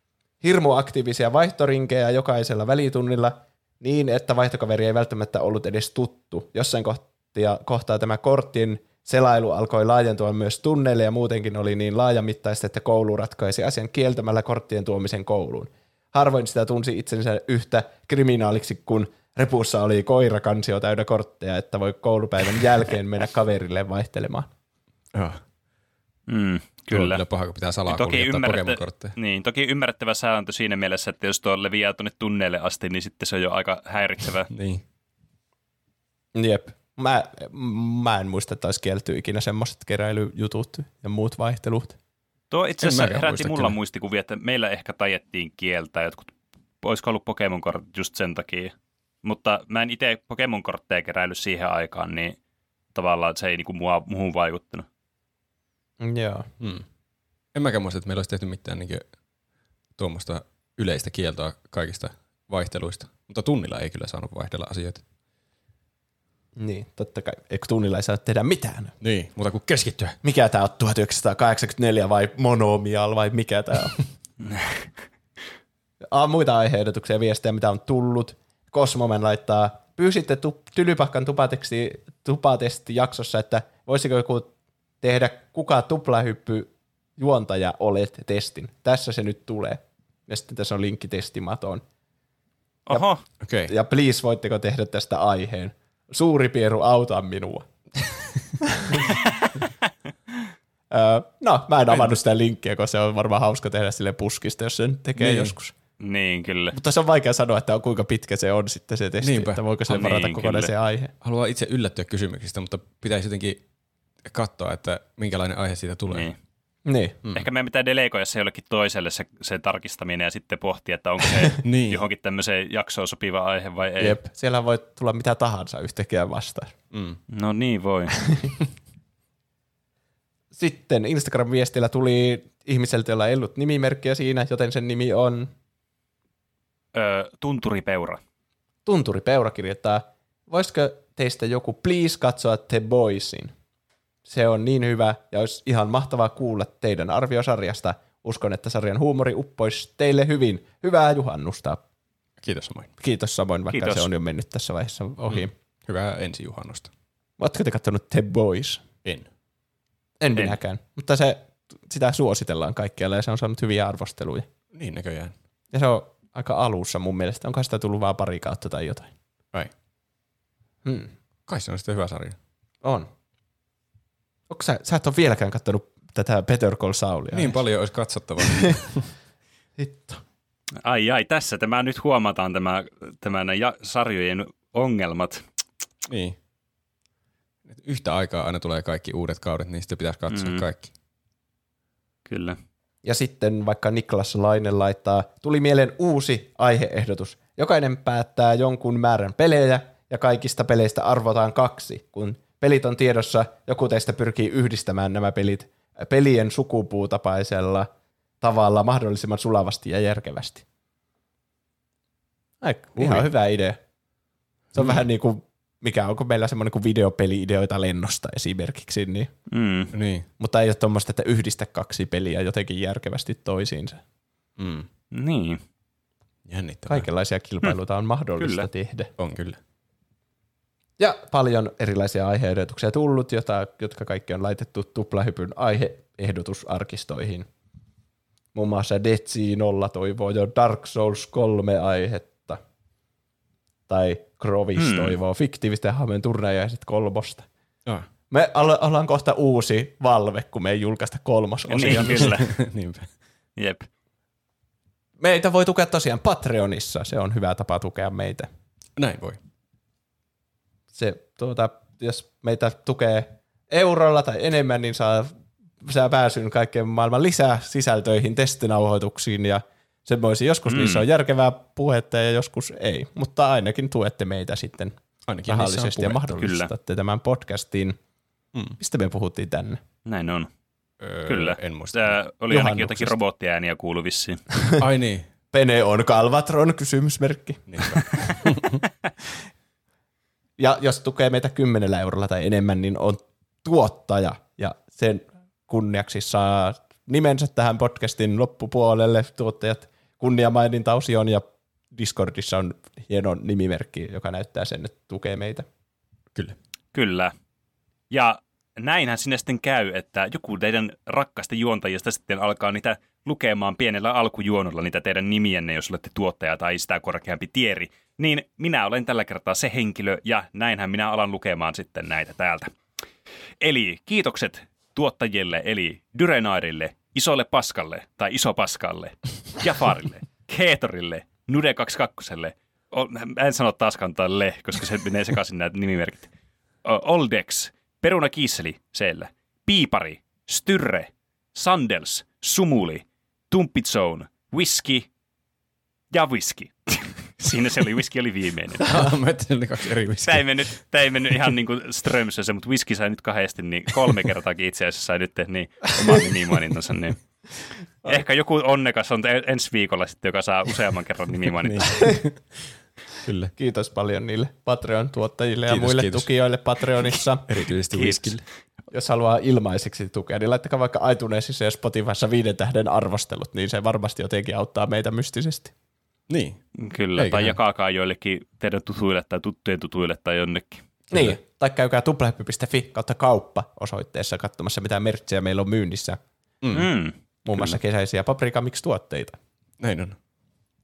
hirmu aktiivisia vaihtorinkejä jokaisella välitunnilla niin, että vaihtokaveri ei välttämättä ollut edes tuttu. Jossain kohtia, kohtaa tämä korttien selailu alkoi laajentua myös tunneille ja muutenkin oli niin laajamittaista, että koulu ratkaisi asian kieltämällä korttien tuomisen kouluun. Harvoin sitä tunsi itsensä yhtä kriminaaliksi, kun repussa oli koirakansio täynnä kortteja, että voi koulupäivän jälkeen mennä kaverille vaihtelemaan. Joo. Mm, Kyllä. kyllä. paha, kun pitää salaa Toki, ymmärrettä, niin, toki ymmärrettävä sääntö siinä mielessä, että jos tuo leviää tuonne tunneille asti, niin sitten se on jo aika häiritsevää. [LAUGHS] Niin. Jep. Mä, mä en muista, että olisi kielletty ikinä semmoiset keräilyjutut ja muut vaihtelut. Tuo itse asiassa herätti mulla kyllä. muistikuvia, että meillä ehkä tajettiin kieltää jotkut, olisiko ollut Pokemon-kortit just sen takia. Mutta mä en itse Pokemon-kortteja keräily siihen aikaan, niin tavallaan se ei niinku mua, muuhun vaikuttanut. Joo. Mm. En mäkään muista, että meillä olisi tehty mitään niin tuommoista yleistä kieltoa kaikista vaihteluista. Mutta tunnilla ei kyllä saanut vaihdella asioita. Niin, totta kai. Eikö tunnilla ei saa tehdä mitään? Niin, mutta kun keskittyä. Mikä tämä on 1984 vai monomial vai mikä tämä on? [LAUGHS] ah, muita aiheehdotuksia ja viestejä, mitä on tullut. Kosmomen laittaa, pyysitte tu- Tylypahkan tupateksti, tupatesti jaksossa, että voisiko joku tehdä kuka tuplahyppy juontaja olet testin. Tässä se nyt tulee. Ja sitten tässä on linkki testimatoon. Oho, Okei. Okay. Ja please, voitteko tehdä tästä aiheen? Suuri pieru, auta minua. [LAUGHS] No, mä en avannut sitä linkkiä, koska se on varmaan hauska tehdä sille puskista, jos sen tekee Niin. niin. joskus. niin kyllä. Mutta se on vaikea sanoa, että on, kuinka pitkä se on sitten se testi, Niinpä. että voiko se Niin, varata kyllä. kokonaisen aiheen. Haluan itse yllättyä kysymyksistä, mutta pitäisi jotenkin katsoa, että minkälainen aihe siitä tulee. Niin. Niin. Mm. Ehkä meidän pitää delegoida se jollekin toiselle se, se tarkistaminen ja sitten pohtia, että onko se [LAUGHS] Niin. johonkin tämmöiseen jaksoon sopiva aihe vai ei. Jep. Siellä voi tulla mitä tahansa yhtäkkiä vastaan. Mm. No niin voi. [LAUGHS] Sitten Instagram-viestillä tuli ihmiseltä, jolla ei ollut nimimerkkiä siinä, joten sen nimi on Ö, tunturipeura. Tunturi Peura kirjoittaa, voisiko teistä joku please katsoa The Boysin? Se on niin hyvä ja olisi ihan mahtavaa kuulla teidän arviosarjasta. Uskon, että sarjan huumori uppoisi teille hyvin. Hyvää juhannusta. Kiitos samoin. Kiitos samoin, vaikka Kiitos. se on jo mennyt tässä vaiheessa ohi. Mm. Hyvää ensi juhannusta. Oletko te katsonut The Boys? En. En, En. minäkään, mutta se, sitä suositellaan kaikkialla ja se on saanut hyviä arvosteluja. Niin näköjään. Ja se on aika alussa mun mielestä. Onko sitä tullut vaan pari kautta tai jotain? Vai? Hmm. Kai se on sitten hyvä sarja. On. Onko sä, sä et ole vieläkään kattonut tätä Better Call Saulia? Niin paljon olisi katsottavaa. [LAUGHS] Hitto. Ai ai, tässä tämä nyt huomataan tämä, tämä ja, sarjojen ongelmat. niin. Et Yhtä aikaa aina tulee kaikki uudet kaudet, niin sitten pitäisi katsoa mm. kaikki. Kyllä. Ja sitten vaikka Niklas Lainen laittaa, tuli mieleen uusi aiheehdotus. Jokainen päättää jonkun määrän pelejä ja kaikista peleistä arvotaan kaksi. Kun pelit on tiedossa, joku teistä pyrkii yhdistämään nämä pelit pelien sukupuutapaisella tavalla mahdollisimman sulavasti ja järkevästi. Ai, ihan Ui. hyvä idea. Se on vähän niin kuin, mikä onko meillä semmoinen kuin videopeli-ideoita lennosta esimerkiksi, niin Mm. Niin. mutta ei ole tuommoista, että yhdistä kaksi peliä jotenkin järkevästi toisiinsa. Mm. Niin. Jännittävää. Kaikenlaisia kilpailuita on mahdollista Kyllä. tehdä. On kyllä. Ja paljon erilaisia aiheehdotuksia tullut, jota, jotka kaikki on laitettu tuplahypyn aiheehdotusarkistoihin. Muun muassa Detsi Nolla toivoo jo Dark Souls 3 aihetta. Tai Grovis Hmm. toivoo fiktiivisten hahmojen turnajaiset kolmosta. Ah. Me olla- ollaan kohta uusi Valve, kun me ei julkaista kolmososia. Niin, kyllä. [LAUGHS] Niinpä. Jep. Meitä voi tukea tosiaan Patreonissa, se on hyvä tapa tukea meitä. Näin voi. Se, tuota, jos meitä tukee eurolla tai enemmän, niin saa, saa pääsyn kaikkeen maailman lisää sisältöihin, testinauhoituksiin ja semmoisiin. Joskus mm. niissä on järkevää puhetta ja joskus ei, mutta ainakin tuette meitä sitten Ainakin rahallisesti ja mahdollistatte tämän podcastin. Mm. Mistä me puhuttiin tänne? Näin on. Öö, Kyllä. En muista. Tää oli ainakin jotakin robottiääniä kuulu vissiin. Ai niin. Pene on Kalvatron, kysymysmerkki. [LAUGHS] Ja jos tukee meitä 10 eurolla tai enemmän, niin on tuottaja. Ja sen kunniaksi saa nimensä tähän podcastin loppupuolelle tuottajat kunniamainintaosion ja Discordissa on hieno nimimerkki, joka näyttää sen, että tukee meitä. Kyllä. Kyllä. Ja näinhän sinne sitten käy, että joku teidän rakkaista juontajista sitten alkaa niitä lukemaan pienellä alkujuonolla niitä teidän nimienne, jos olette tuottaja tai sitä korkeampi tieri. Niin minä olen tällä kertaa se henkilö ja näinhän minä alan lukemaan sitten näitä täältä. Eli kiitokset tuottajille, eli Dyrenairille, Isolle Paskalle tai Iso Paskalle, [LAUGHS] Jafarille, Keetorille, Nude22, O- mä en sano taaskaan le, koska se menee sekaisin nämä nimimerkit. Oldex, Peruna Kiisseli, siellä, Piipari, Styrre, Sandels, Sumuli, Tumpitzone, Whisky ja Whisky. [LAUGHS] Siinä se oli, Whisky oli viimeinen. [LAUGHS] Ah, Mä ajattelin ne kaksi eri Tämä viskiä. ei mennyt, tämä ei mennyt ihan niin kuin Strömsössä, mutta Whisky sai nyt kahdesti, niin kolme kertaakin itse asiassa sai nyt niin oman nimimainintansa. Niin. Ehkä joku onnekas on ensi viikolla sitten, joka saa useamman kerran nimimainintaa. Niin. [LAUGHS] Kyllä. Kiitos paljon niille Patreon-tuottajille ja Kiitos, muille kiitos. tukijoille Patreonissa. [LAUGHS] Erityisesti Kiitos. Whiskille. Jos haluaa ilmaiseksi tukea, niin laittakaa vaikka iTunesissa ja Spotifyssa viiden tähden arvostelut, niin se varmasti jotenkin auttaa meitä mystisesti. Niin. Kyllä, Eiköhän. tai jakaakaa joillekin teidän tutuille tai tuttujen tutuille tai jonnekin. Niin, tai käykää tuplahyppy.fi kautta kauppa osoitteessa katsomassa, mitä merchejä meillä on myynnissä. Mm. Muun muassa kesäisiä Paprika Mix-tuotteita. Näin on.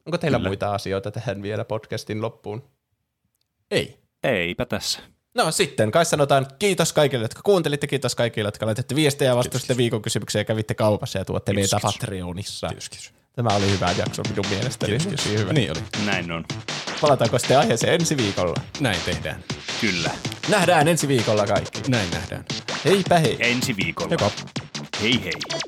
Onko teillä Kyllä. muita asioita tähän vielä podcastin loppuun? Ei. Eipä tässä. No sitten, kai sanotaan kiitos kaikille, jotka kuuntelitte, kiitos kaikille, jotka laitatte viestejä ja vastasitte viikon kysymykseen ja kävitte kaupassa ja tuotte Kiitos, meitä kiitos. Patreonissa. Kiitos, kiitos. Tämä oli hyvä jakso minun mielestäni. Kiitos, kiitos. hyvä. Niin oli. Näin on. Palataanko sitten aiheeseen ensi viikolla? Näin tehdään. Kyllä. Nähdään ensi viikolla kaikki. Näin nähdään. Heipä hei. Ensi viikolla. Joko. Hei hei.